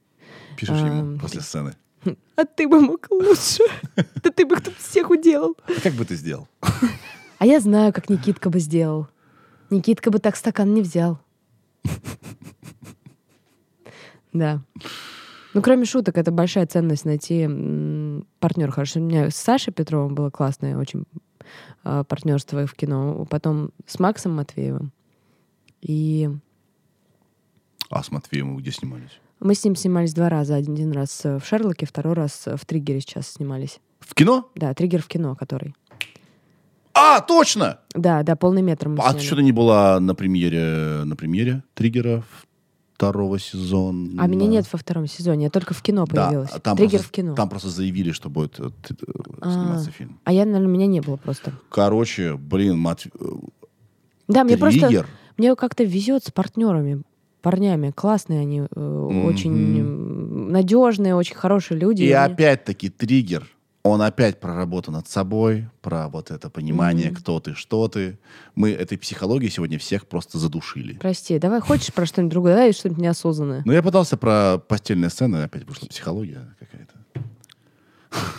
Пишешь А, ему после сцены. А ты бы мог лучше. Да ты бы кто всех уделал. А как бы ты сделал? А я знаю, как Никитка бы сделал. Никитка бы так стакан не взял. Да. Ну, кроме шуток, это большая ценность найти партнер хороший. У меня с Сашей Петровым было классное очень а, партнерство в кино. Потом с Максом Матвеевым. И А с Матвеем вы где снимались? мы с ним снимались два раза. Один раз э, в Шерлоке, второй раз в Триггере сейчас снимались. В кино? Да, Триггер в кино, который. А, точно! Да, да, полный метр мы А ты сняли. что-то не была на премьере, на премьере Триггера второго сезона? А меня нет во втором сезоне, я только в кино Да, появилась. а там Триггер просто, в кино. Там просто заявили, что будет э, т- э, А. сниматься фильм. А я, наверное, меня не было просто. Короче, блин, Мат... э, Да, мне просто Триггер. мне как-то везет с партнерами, парнями. Классные они, э, очень м, надежные, очень хорошие люди. И они- опять-таки триггер, он опять проработан над собой, про вот это понимание, Мгм. кто ты, что ты. Мы этой психологией сегодня всех просто задушили. Прости, давай хочешь про что-нибудь другое, давай что-нибудь неосознанное. Но я пытался про постельные сцены, опять вышла психология какая-то.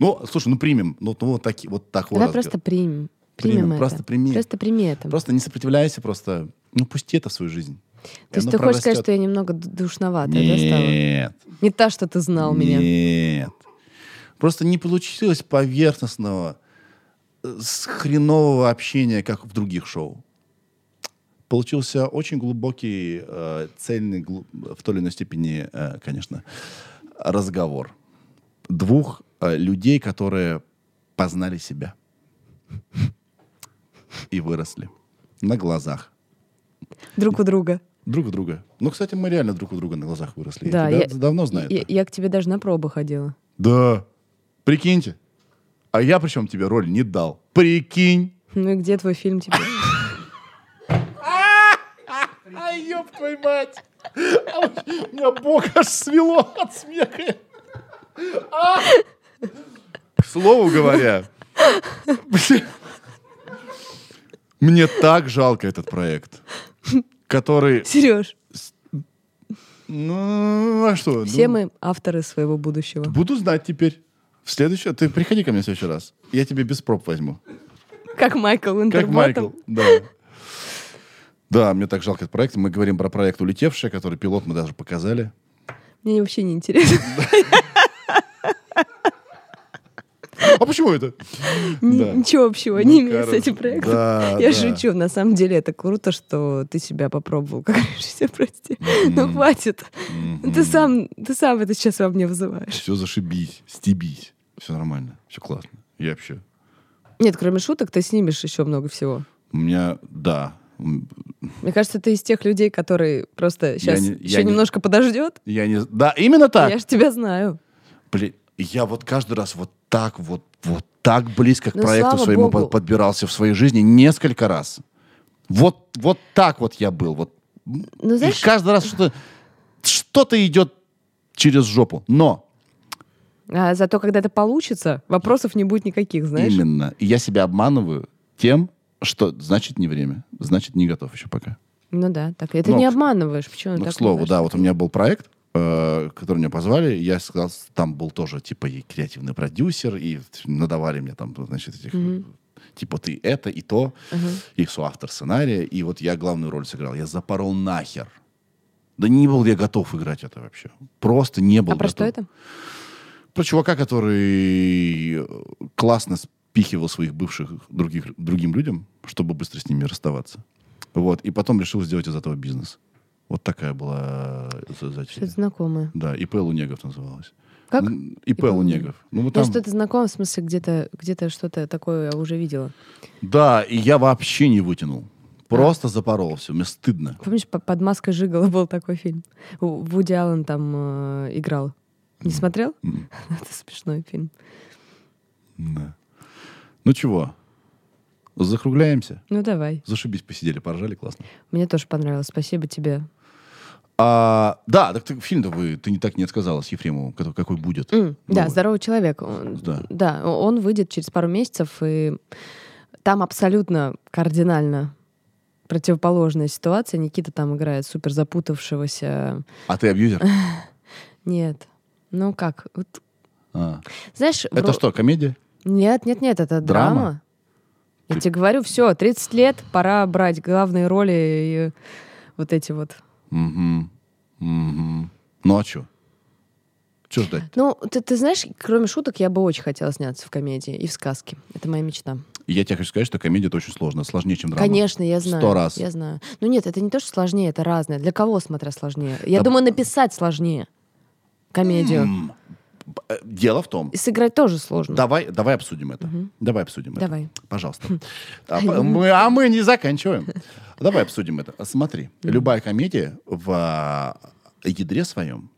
Ну, слушай, ну примем. Ну, ну вот, таки, вот такой Давай разговор. просто примем. Примем, Примем это. просто прими. Просто прими это. Просто не сопротивляйся, просто, ну, пусти это в свою жизнь. То есть ты хочешь сказать, что я немного душноватая, да, стала? Нет. Не та, что ты знал меня. Нет. Просто не получилось поверхностного, э, хренового общения, как в других шоу. Получился очень глубокий, э, цельный, в той или иной степени, э, конечно, разговор двух э, людей, которые познали себя и выросли на глазах Друг у друга. Друг у друга. Ну, кстати, мы реально друг у друга на глазах выросли. Да, я я- давно знаю. Я, я к тебе даже на пробы ходила. Да. Прикиньте. А я причем тебе роль не дал. Прикинь. Ну и где твой фильм теперь? Ай, ёб твою мать. У меня бок аж свело от смеха. А! К слову говоря, мне так жалко этот проект, который... Сереж, Ну, а что? все ну, мы авторы своего будущего. Буду знать теперь. В следующий... Ты приходи ко мне в следующий раз. Я тебе без проб возьму. Как Майкл Как. Майкл, да. Да, мне так жалко этот проект. Мы говорим про проект «Улетевшая», который пилот мы даже показали. Мне вообще не интересно. А почему это? Ничего общего Ну, не имею с этим проектом. Я шучу. На самом деле это круто, что ты себя попробовал как режиссер, прости. Ну хватит. Ты сам, это сейчас во мне вызываешь. Все зашибись, стебись. Все нормально, все классно. Я вообще... Нет, кроме шуток, ты снимешь еще много всего. У меня, да. Мне кажется, ты из тех людей, которые просто сейчас не- еще я не- немножко подождет. Я не... Да, именно так. Я же тебя знаю. Блин, я вот каждый раз вот так вот, вот так близко к Ну, проекту своему богу. под- подбирался в своей жизни несколько раз. Вот, вот так вот я был. Вот. Ну, И знаешь, каждый раз что-то, что-то идет через жопу. Но а зато когда это получится, вопросов не будет никаких, знаешь? именно. И я себя обманываю тем, что значит не время, значит не готов еще пока. Ну да, так. Это Ну, не к- обманываешь. Почему Ну, к так слову, думаешь? да, вот у меня был проект, который меня позвали, я сказал, там был тоже, типа, и креативный продюсер, и надавали мне там, значит, этих, Мгм. типа, ты это и то, Ага. и соавтор сценария, и вот я главную роль сыграл. Я запорол нахер. Да не был я готов играть это вообще. Просто не был А про готов. что это? Про чувака, который э, классно спихивал своих бывших других, другим людям, чтобы быстро с ними расставаться. Вот. И потом решил сделать из этого бизнес. Вот такая была э, за- затея. Что-то знакомое. Да, ИП Лунегов называлась. Как? М, ИП Лунегов. Ну, вот там- что-то знакомо, в смысле, где-то где что-то такое я уже видела. Да, и я вообще не вытянул. Просто запорол все. Мне стыдно. Помнишь, по- под маской Жигала был такой фильм? Вуди Аллен там э, играл. Не смотрел? Это смешной фильм. да. Ну чего? Закругляемся? Ну, давай. Зашибись, посидели, поржали, классно. Мне тоже понравилось. Спасибо тебе. А, да, так ты, фильм-то вы, ты не так не отказалась Ефремову, который- какой будет. М, да, Новый. здоровый человек. Он- Да. да, он выйдет через пару месяцев, и там абсолютно кардинально противоположная ситуация. Никита там играет супер запутавшегося. А ты абьюзер? Нет. Ну как? Вот, А. знаешь, Это вро- что, комедия? Нет, нет, нет, это Драма? драма. Я Ты- тебе говорю, все, 30 лет, пора брать главные роли и вот эти вот. Угу. Угу. Ну а что? Что ждать? Ну, ты, ты знаешь, кроме шуток, я бы очень хотела сняться в комедии и в сказке. Это моя мечта. Я тебе хочу сказать, что комедия это очень сложно, сложнее, чем драма. Конечно, я знаю. Сто раз. Я знаю. Ну нет, это не то, что сложнее, это разное. Для кого, смотря, сложнее? Я Да. думаю, написать сложнее комедию. М, б- э, Дело в том, И сыграть тоже сложно. Давай, давай обсудим это. Давай обсудим Давай. это. Пожалуйста. А, по- мы, а мы не заканчиваем. Давай обсудим это. Смотри, любая комедия в а, ядре своем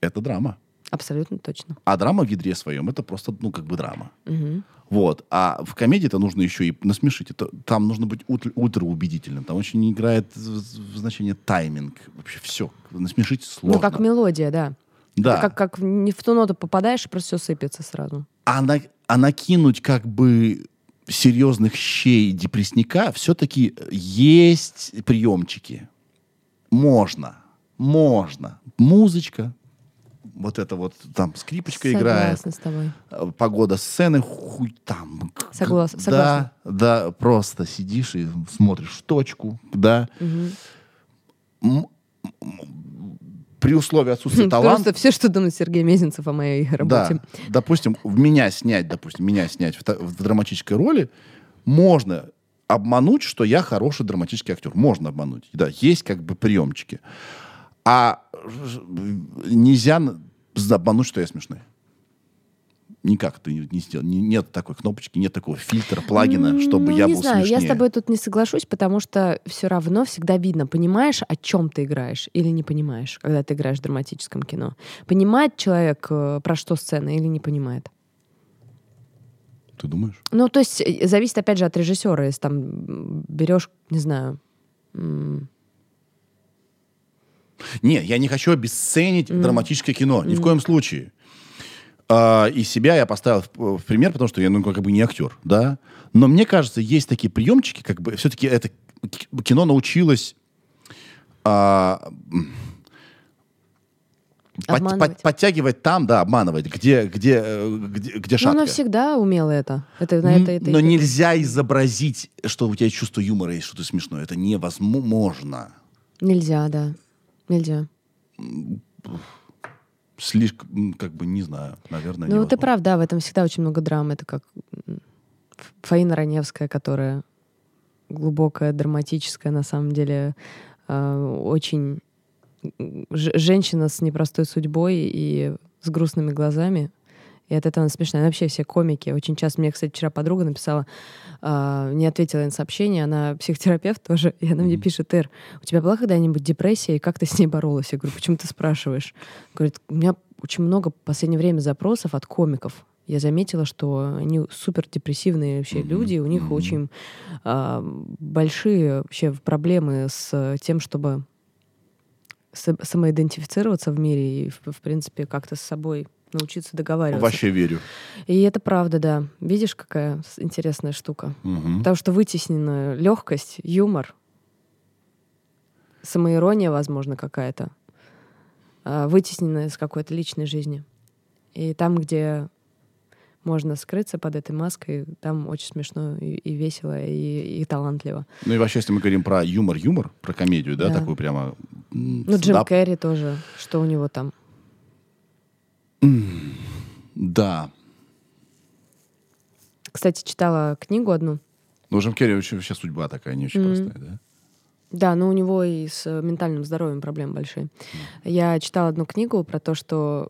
это драма. Абсолютно точно. А драма в ядре своем это просто, ну, как бы драма. Мгм. Вот. А в комедии это нужно еще и насмешить. Это, там нужно быть ультра, ультраубедительным. Там очень играет значение тайминг. Вообще все. Насмешить сложно. Ну, как мелодия, да. Да. Как, как не в ту ноту попадаешь, и просто все сыпется сразу. а, на- а накинуть как бы серьезных щей депрессника все-таки есть приемчики. Можно. Можно. Музычка. Вот это вот там скрипочка играет. Согласна с тобой. э, Погода сцены, хуй там. Соглас- Да, согласна. да, просто сидишь и смотришь в точку, да. Мгм. При условии отсутствия таланта. Просто все, что думает Сергей Мезенцев о моей работе. Да, допустим, в меня снять, допустим, меня снять в, в драматической роли, можно обмануть, что я хороший драматический актер. Можно обмануть. Да, есть как бы приемчики. А нельзя обмануть, что я смешной. Никак ты не, не сделал. Не- нет такой кнопочки, нет такого фильтра, плагина, чтобы Ну, я не был знаю, смешнее. я с тобой тут не соглашусь, потому что все равно всегда видно, понимаешь, о чем ты играешь или не понимаешь, когда ты играешь в драматическом кино. Понимает человек, э, про что сцена или не понимает. Ты думаешь? Ну, то есть э, зависит, опять же, от режиссера. Если там берешь, не знаю, м, Нет, я не хочу обесценить драматическое кино. Ни в коем случае. А, и себя я поставил в, в пример, потому что я, ну, как бы не актер, да. Но мне кажется, есть такие приемчики, как бы все-таки это кино научилось а, под- под- подтягивать там, да, обманывать, где, где, э, где, где ну, шатко. она всегда умела это. Это, на это, это- Но это- нельзя изобразить, что у тебя чувство юмора есть, что ты смешной. Это невозможно. Нельзя, да. Нельзя. Слишком, как бы, не знаю, наверное, Ну, ты прав, да, в этом всегда очень много драмы. Это как Фаина Раневская, которая глубокая, драматическая, на самом деле, э, очень женщина с непростой судьбой и с грустными глазами. И от этого она смешная. Вообще все комики. Очень часто мне, кстати, вчера подруга написала, а, не ответила на сообщение, она психотерапевт тоже, и она мне пишет, Эр, у тебя была когда-нибудь депрессия, и как ты с ней боролась? Я говорю, почему ты спрашиваешь? Говорит, у меня очень много в последнее время запросов от комиков. Я заметила, что они супер депрессивные вообще люди, и у них очень а, большие вообще проблемы с тем, чтобы са- самоидентифицироваться в мире и, в, в принципе, как-то с собой научиться договариваться. Вообще верю. И это правда, да. Видишь, какая интересная штука. Мгм. Потому что вытеснена легкость, юмор, самоирония, возможно, какая-то, а, вытеснена из какой-то личной жизни. И там, где можно скрыться под этой маской, там очень смешно и, и весело, и, и талантливо. Ну и вообще, если мы говорим про юмор-юмор, про комедию, да, Да. такую прямо... Ну, Джим. Керри тоже, что у него там. Да. Кстати, читала книгу одну. Ну, у Джим Керри очень, вообще судьба такая не очень Мгм. простая, да? Да, но у него и с ментальным здоровьем проблемы большие. Я читала одну книгу про то, что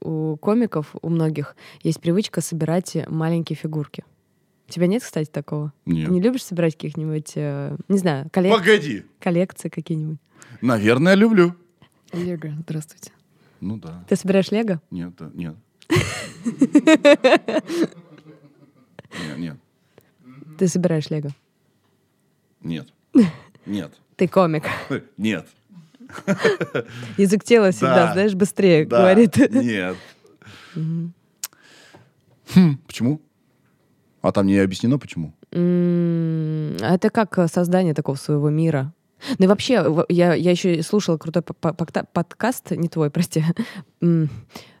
у комиков, у многих, есть привычка собирать маленькие фигурки. У тебя нет, кстати, такого? Нет. Ты не любишь собирать каких-нибудь, э, не знаю, коллек- Погоди. коллекции какие-нибудь? Наверное, люблю. Лего, здравствуйте. Ну да. Ты собираешь лего? Нет, да, нет. Нет, нет, Ты собираешь лего? нет. Нет. Ты комик. Нет. Язык тела всегда, Да. знаешь, быстрее говорит. Нет. Хм, почему? А там не объяснено, почему? А Это как создание такого своего мира. Ну и вообще, я, я еще слушала крутой подкаст, не твой, прости,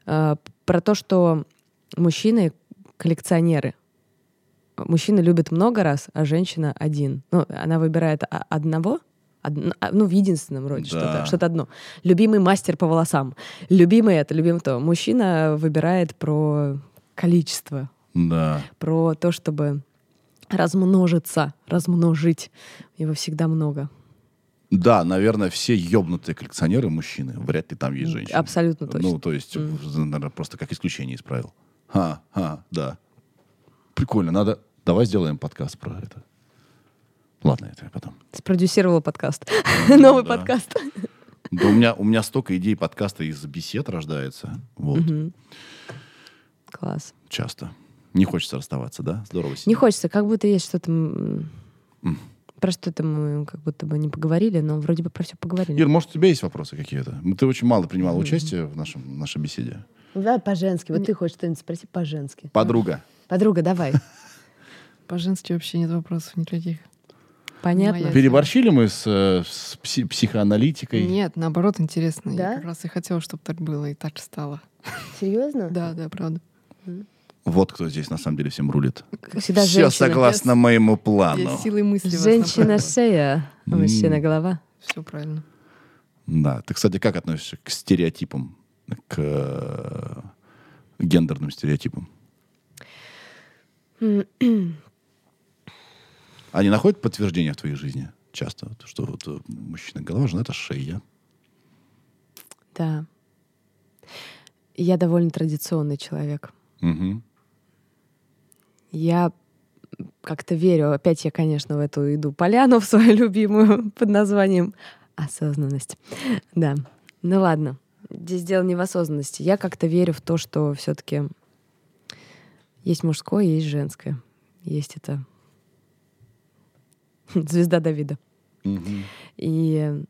а, про то, что мужчины коллекционеры. Мужчина любит много раз, а женщина один. Ну, она выбирает одного, одно- а, ну, в единственном роде Да. что-то, что-то одно. Любимый мастер по волосам. Любимый это, любимый то. Мужчина выбирает про количество, Да. про то, чтобы размножиться, размножить. Его всегда много. Да, наверное, все ёбнутые коллекционеры мужчины. Вряд ли там есть женщины. Абсолютно точно. Ну, то есть, наверное, просто как исключение из правил. Ха, ха, да. Прикольно, надо... Давай сделаем подкаст про это. Ладно, это я потом. Спродюсировала подкаст. Новый подкаст. Да у меня, у меня столько идей подкаста из бесед рождается. Вот. Мгм. Класс. Часто. Не хочется расставаться, да? Здорово Не сидеть. хочется, как будто есть что-то... Про что-то мы как будто бы не поговорили, но вроде бы про все поговорили. Ир, может, у тебя есть вопросы какие-то? Ты очень мало принимала участие в нашем, в нашей беседе. Да, по-женски. Вот ты хочешь что-нибудь спросить по-женски. Подруга. Подруга, давай. По-женски вообще нет вопросов никаких. Понятно? Моя- Переборщили мы с, э, с пси- психоаналитикой? Нет, наоборот, интересно. Да? Я как раз и хотела, чтобы так было, и так стало. Серьезно? Да, да, правда. Вот кто здесь на самом деле всем рулит. Всегда Все женщина. согласно моему плану. Я силой мысли Женщина шея, а мужчина голова. Все правильно. Да. Ты, кстати, как относишься к стереотипам, к э, гендерным стереотипам? Они находят подтверждение в твоей жизни часто, что вот э, мужчина голова, жена это шея. Да. Я довольно традиционный человек. Мгм. Я как-то верю. Опять я, конечно, в эту иду поляну в свою любимую под названием осознанность. Да. Ну ладно. Здесь дело не в осознанности. Я как-то верю в то, что все-таки есть мужское, есть женское. Есть это звезда Давида. Мгм. И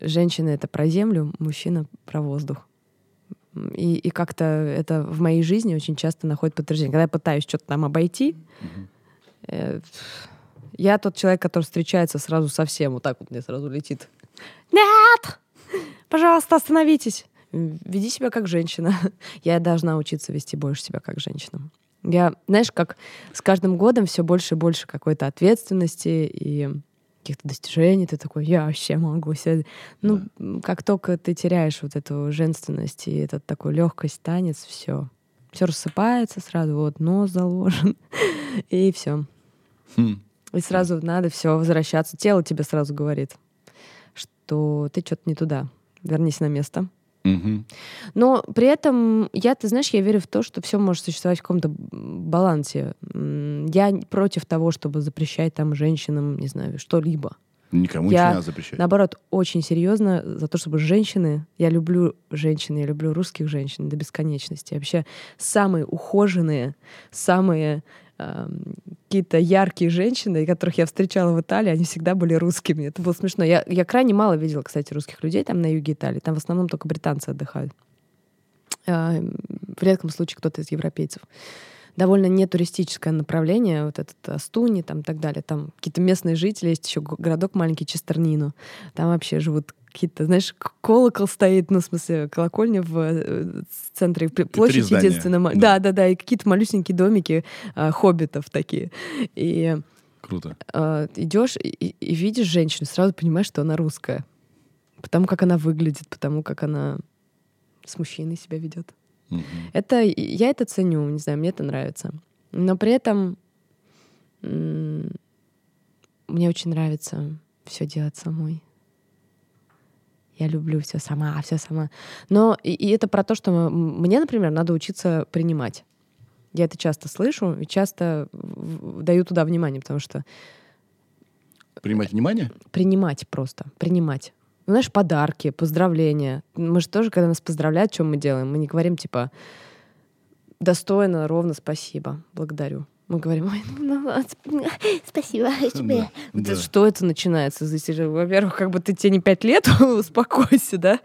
женщина это про землю, мужчина про воздух. И, и как-то это в моей жизни очень часто находит подтверждение. Когда я пытаюсь что-то там обойти, э, я тот человек, который встречается сразу со всем. Вот так вот мне сразу летит. Нет! Пожалуйста, остановитесь. Веди себя как женщина. Я должна учиться вести больше себя как женщина. Я, знаешь, как с каждым годом все больше и больше какой-то ответственности и каких-то достижений. Ты такой, я вообще могу себе... Ну, м, как только ты теряешь вот эту женственность и этот такой легкость, танец, все. Все рассыпается сразу, вот нос заложен, и все. Хм. И сразу надо все возвращаться. Тело тебе сразу говорит, что ты что-то не туда. Вернись на место. Мгм. Но при этом я, ты знаешь, я верю в то, что все может существовать в каком-то балансе. Я против того, чтобы запрещать там женщинам, не знаю, что-либо. Никому Я, не надо запрещать. Наоборот, очень серьезно за то, чтобы женщины, я люблю женщин, я люблю русских женщин до бесконечности. Вообще самые ухоженные, самые какие-то яркие женщины, которых я встречала в Италии, они всегда были русскими. Это было смешно. Я, я крайне мало видела, кстати, русских людей там на юге Италии. Там в основном только британцы отдыхают. Э, В редком случае кто-то из европейцев. Довольно нетуристическое направление, вот этот Астуни там и так далее. Там какие-то местные жители, есть еще го- городок маленький Честернино. Там вообще живут какие-то, знаешь, колокол стоит, ну, в смысле, колокольня в э, центре, п- площадь здания. единственная. ма- Да. Да, да, да, и какие-то малюсенькие домики а, хоббитов такие. И Круто. э, идешь и, и- видишь женщину, сразу понимаешь, что она русская. Потому как она выглядит, потому как она с мужчиной себя ведет. Мгм. Это, я это ценю, не знаю, мне это нравится. Но при этом мне очень нравится все делать самой. Я люблю все сама, все сама. Но и, и это про то, что мне, например, надо учиться принимать. Я это часто слышу и часто даю туда внимание, потому что Принимать внимание? принимать просто, принимать. Ну, знаешь, подарки, поздравления. Мы же тоже, когда нас поздравляют, что мы делаем? Мы не говорим, типа, достойно, ровно, спасибо, благодарю. Мы говорим, ой, ну, ну, спасибо тебе. Да. Что это начинается? Здесь Во-первых, как бы ты тебе не пять лет, успокойся, да?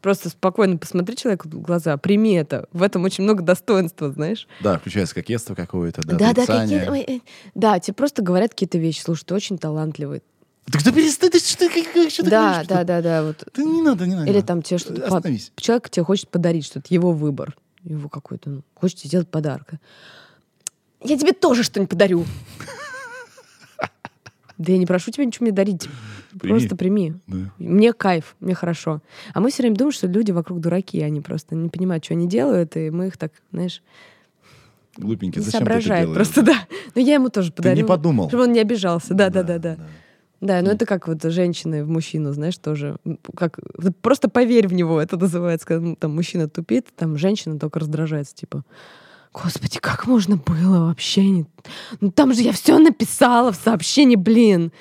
Просто спокойно посмотри человеку в глаза, прими это. В этом очень много достоинства, знаешь? Да, включается кокетство какое-то, да, Да, да, какие ой, да, тебе просто говорят какие-то вещи. Слушай, ты очень талантливый. Так да перестань, ты что, как- как- что ты Да, говоришь, да, да, да. Вот Да не надо, не надо. Или там тебе что-то... по- Остановись. Человек тебе хочет подарить что-то, его выбор. Его какой-то, ну, хочет сделать подарок. Я тебе тоже что-нибудь подарю. Да я не прошу тебя ничего мне дарить. Прими. Просто прими. Да. Мне кайф, мне хорошо. А мы все время думаем, что люди вокруг дураки, они просто не понимают, что они делают, и мы их так, знаешь, Глупенький, не зачем ты это делаешь? Просто да. Но я ему тоже Ты подарю. не подумал. Чтобы он не обижался. Да, да, да, да. Да, ну это как вот женщины в мужчину, знаешь, тоже. Как, просто поверь в него, это называется, когда ну, там мужчина тупит, там женщина только раздражается, типа, господи, как можно было вообще? Не... Ну там же я все написала в сообщении, блин.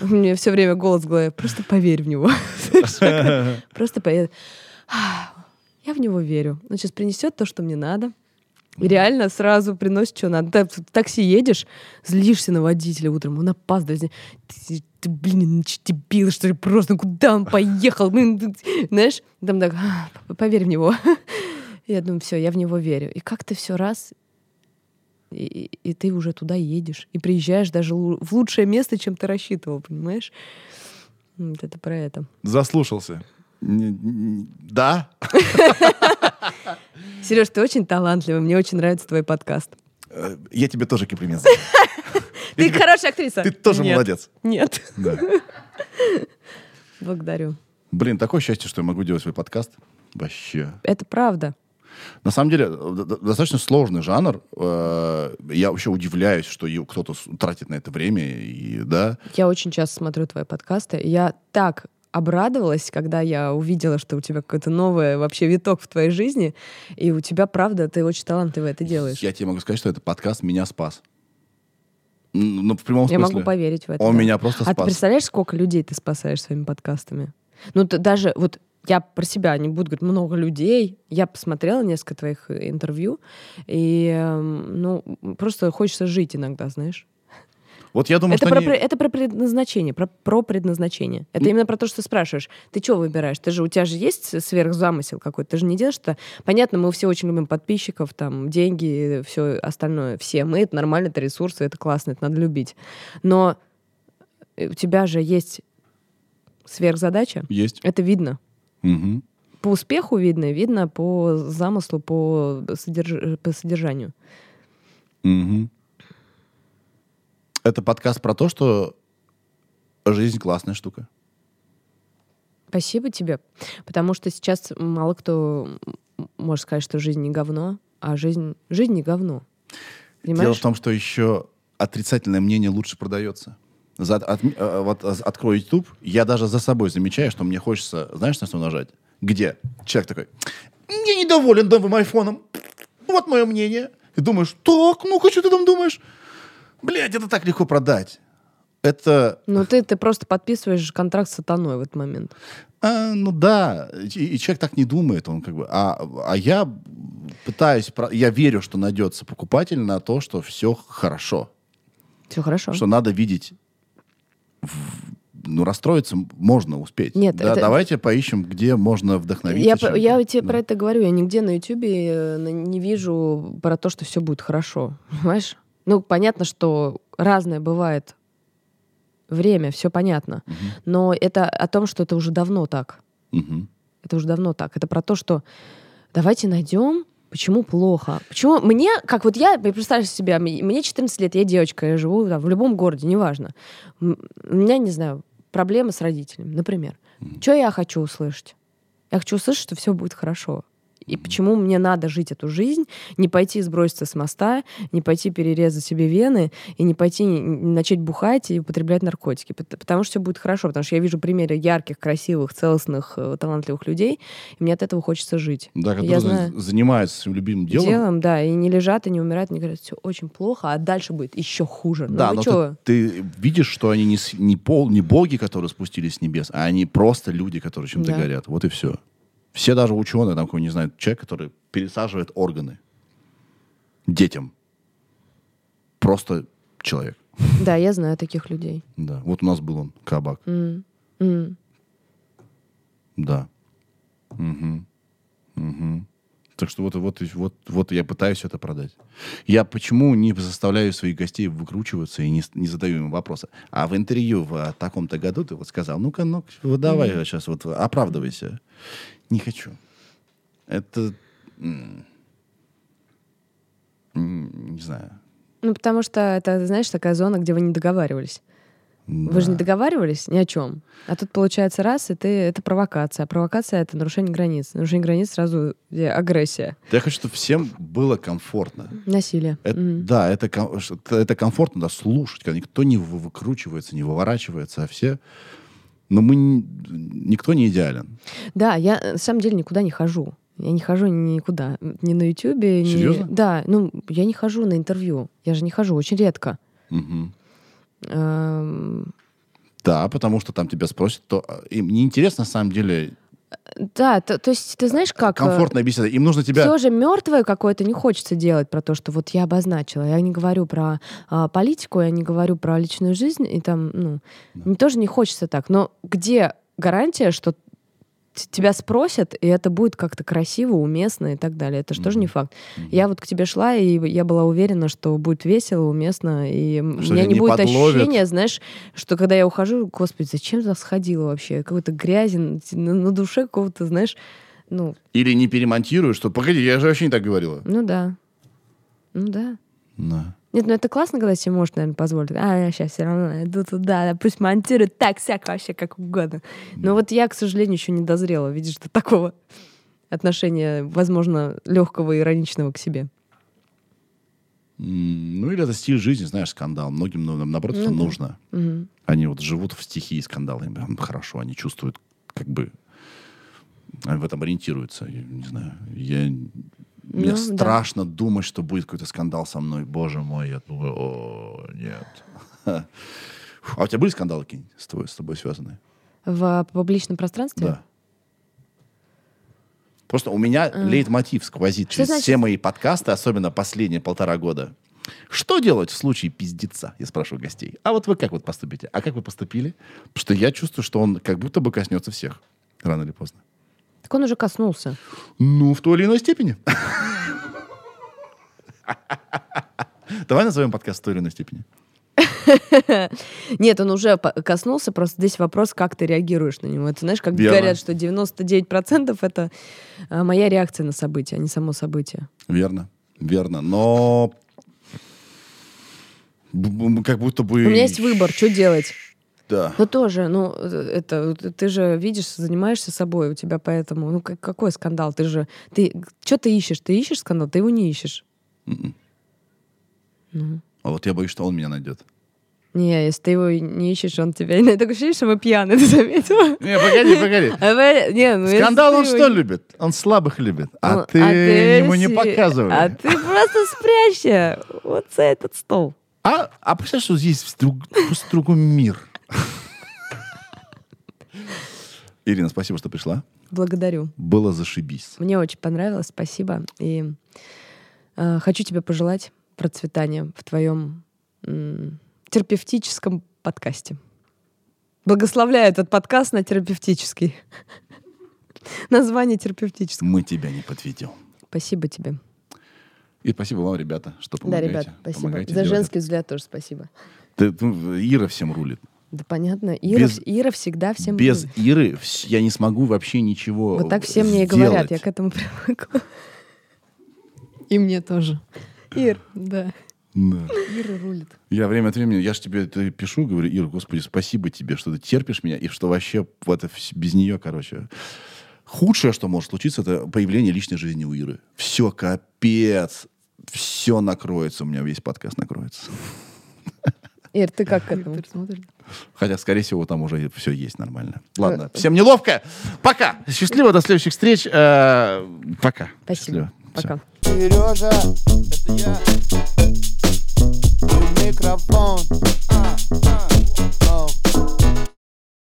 У меня все время голос в голове, просто поверь в него. Просто поверь. Я в него верю. Он сейчас принесет то, что мне надо. И реально сразу приносит, что надо. Ты в такси едешь, злишься на водителя утром, он опаздывает. Ты, ты, блин, дебил, что ли, просто куда он поехал? Блин, ты- Знаешь, там так, «А, поверь в него. Я думаю, все, я в него верю. И как-то все раз, и, и- и ты уже туда едешь. И приезжаешь даже в лучшее место, чем ты рассчитывал, понимаешь? Вот это про это. Заслушался. Да? Сереж, ты очень талантливый, мне очень нравится твой подкаст. Э, Я тебе тоже комплимент сделаю. Ты хорошая актриса. Ты тоже молодец. Нет. Да. Благодарю. Блин, такое счастье, что я могу делать свой подкаст. Вообще. Это правда. На самом деле, д- достаточно сложный жанр. Э, Я вообще удивляюсь, что кто-то тратит на это время. И, да, Я очень часто смотрю твои подкасты. Я так обрадовалась, когда я увидела, что у тебя какой-то новый вообще виток в твоей жизни, и у тебя, правда, ты очень талантливо это делаешь. я тебе могу сказать, что этот подкаст меня спас. Ну, в прямом Я смысле. могу поверить в это. Он да. меня просто А ты спас. представляешь, сколько людей ты спасаешь своими подкастами? Ну, ты даже вот я про себя не буду говорить, много людей. Я посмотрела несколько твоих э, интервью, и, эм, ну, просто хочется жить иногда, знаешь. Вот я думаю, это, что про, они- это про предназначение, про, про предназначение. Это Ну- именно про то, что ты спрашиваешь. Ты что выбираешь? Ты же, у тебя же есть сверхзамысел какой-то? Ты же не делаешь это... Понятно, мы все очень любим подписчиков, там, деньги, все остальное. Все мы, это нормально, это ресурсы, это классно, это надо любить. Но э, у тебя же есть сверхзадача. Есть. Это видно. Мгм. По успеху видно, видно по замыслу, по, содерж- по содержанию. Мгм. Это подкаст про то, что жизнь классная штука. Спасибо тебе. Потому что сейчас мало кто может сказать, что жизнь не говно, а жизнь, жизнь не говно. Дело Понимаешь? в том, что еще отрицательное мнение лучше продается. За, от- э, вот э, открою YouTube, я даже за собой замечаю, что мне хочется, знаешь, на что нажать? Где? Человек такой, я недоволен новым айфоном. Вот мое мнение. И думаешь, так, ну-ка, что ты там думаешь? Блядь, это так легко продать. Это, Ну, ты, ты просто подписываешь контракт с сатаной в этот момент. а, ну да, и, и человек так не думает, он как бы, а, а я пытаюсь, я верю, что найдется покупатель на то, что все хорошо. Все хорошо. что надо видеть. Ну, расстроиться можно успеть. Нет, да, это- давайте поищем, где можно вдохновиться. Я, чем-то. я тебе Да. про это говорю. Я нигде на Ютубе э, не вижу про то, что все будет хорошо. Понимаешь? Ну, понятно, что разное бывает время, все понятно. Мгм. Но это о том, что это уже давно так. Мгм. Это уже давно так. Это про то, что давайте найдем, почему плохо. Почему мне, как вот я, представляешь себя, мне мне 14 лет, я девочка, я живу там, в любом городе, неважно. У меня, не знаю, проблемы с родителями, например. Что я хочу услышать? Я хочу услышать, что все будет хорошо. И почему мне надо жить эту жизнь, не пойти сброситься с моста, не пойти перерезать себе вены и не пойти начать бухать и употреблять наркотики. Пот- Потому что все будет хорошо, потому что я вижу примеры ярких, красивых, целостных, э, талантливых людей, и мне от этого хочется жить. Да, которые Я знаю. занимаются своим любимым делом. Делом, да, и не лежат, и не умирают, мне говорят, все очень плохо, а дальше будет еще хуже. Ну Да, но ты, ты видишь, что они не, не, пол, не боги, которые спустились с небес, а они просто люди, которые чем-то Да. горят. Вот и все. Все даже ученые, там, не знаю, человек, который пересаживает органы детям. Просто человек. Да, я знаю таких людей. Да. Вот у нас был он, кабак. М. М. Да. Мгм. Мгм. Так что вот, вот, вот, вот я пытаюсь это продать. Я почему не заставляю своих гостей выкручиваться и не, не задаю им вопросы? А в интервью в а, таком-то году ты вот сказал, ну-ка, ну вот давай сейчас вот оправдывайся. Не хочу. Это... Не знаю. Ну, потому что это, знаешь, такая зона, где вы не договаривались. Вы же не договаривались ни о чем. А тут получается раз, и ты это провокация. А провокация это нарушение границ. Нарушение границ сразу э, агрессия. Я хочу, чтобы всем было комфортно. Насилие. Это- Мгм. Да, это, это, комфортно да, слушать, когда никто не вы- выкручивается, не выворачивается, а все... Но мы... Никто не идеален. Да, я э, на самом деле никуда не хожу. Я не хожу никуда. Ни на Ютубе, ни... Серьезно? Да, ну, я не хожу на интервью. Я же не хожу, очень редко. Мгм. Эм, Да, потому что там тебя спросят, то а, им неинтересно на самом деле Да, то, то есть ты знаешь, как... э, комфортная беседа. Им нужно тебя... Все же мертвое какое-то не хочется делать про то, что вот я обозначила. Я не говорю про а, политику, я не говорю про личную жизнь, и там, ну, мне тоже не хочется так. Но где гарантия, что тебя спросят, и это будет как-то красиво, уместно и так далее. Это же тоже не факт. Я вот к тебе шла, и я была уверена, что будет весело, уместно, и м- у Что меня не не будет подловят. ощущения, знаешь, что когда я ухожу, господи, зачем туда сходила вообще? Какой-то грязи на, на душе какого-то, знаешь, ну, Или не перемонтируешь, что погоди, я же вообще не так говорила. ну да. Ну да. Да. Нет, ну это классно, когда себе можешь, наверное, позволить. А, я сейчас все равно иду туда, да, пусть монтирует так, сяк, вообще как угодно. Но вот я, к сожалению, еще не дозрела, видишь, до такого отношения, возможно, легкого, ироничного к себе. Ну, или это стиль жизни, знаешь, скандал. Многим, ну, наоборот, это Ну да. нужно. Мгм. Они вот живут в стихии скандала. Им прям хорошо, они чувствуют, как бы, они в этом ориентируются. Я не знаю, я... Мне Ну, да. страшно думать, что будет какой-то скандал со мной. Боже мой, я думаю, о, нет. А у тебя были скандалы какие-нибудь с тобой, с тобой связанные? В публичном пространстве? Да. Просто у меня лейтмотив сквозит Что через значит? все мои подкасты, особенно последние полтора года. Что делать в случае пиздеца? Я спрашиваю гостей. А вот вы как вот поступите? А как вы поступили? Потому что я чувствую, что он как будто бы коснется всех. Рано или поздно. Так он уже коснулся. Ну, в той или иной степени. Давай назовем подкаст в той или иной степени. Нет, он уже коснулся, просто здесь вопрос, как ты реагируешь на него. Это знаешь, как Верно. говорят, что 99% это а, моя реакция на событие, а не само событие. Верно, верно. Но как будто бы... У меня есть выбор, что делать. Да. Ну тоже, ну это ты же видишь, занимаешься собой, у тебя поэтому, ну как- какой скандал? Ты же, ты что ты ищешь? Ты ищешь скандал, ты его не ищешь. Мгм. Ну. А вот я боюсь, что он меня найдет. Не, если ты его не ищешь, он тебя не такое ощущение, что мы пьяные, ты заметила? Не, погоди, погоди. А Не, ну, Скандал ты он его что любит? Он слабых любит. А, Ну, ты, ему не показывай. А ты просто спрячься вот за этот стол. А, а представляешь, что здесь друг- другой мир. Ирина, спасибо, что пришла. Благодарю. Было зашибись. Мне очень понравилось, спасибо. И э, хочу тебе пожелать процветания в твоем м, терапевтическом подкасте. Благословляю этот подкаст на терапевтический. Название терапевтическое. Мы тебя не подведем. Спасибо тебе. И спасибо вам, ребята, что Да, помогаете. ребят, спасибо. Помогаете За женский взгляд тоже спасибо. Ты- ну, Ира всем рулит. Да понятно. Ира, Без- Ира всегда всем... Без. Иры я не смогу вообще ничего Вот так все мне и сделать. говорят, я к этому привыкла. И мне тоже. Ир, да. Да. Ира рулит. Я время от времени, я же тебе это пишу, говорю, Ира, господи, спасибо тебе, что ты терпишь меня, и что вообще вот это без нее, короче. Худшее, что может случиться, это появление личной жизни у Иры. Все, капец. Все накроется. У меня весь подкаст накроется. Ир, ты как к этому? Хотя, скорее всего, там уже все есть нормально. Ладно, всем неловко. Пока. Счастливо, до следующих встреч. Э, Пока. Спасибо. Пока. Сережа, это я. Микрофон. А, а.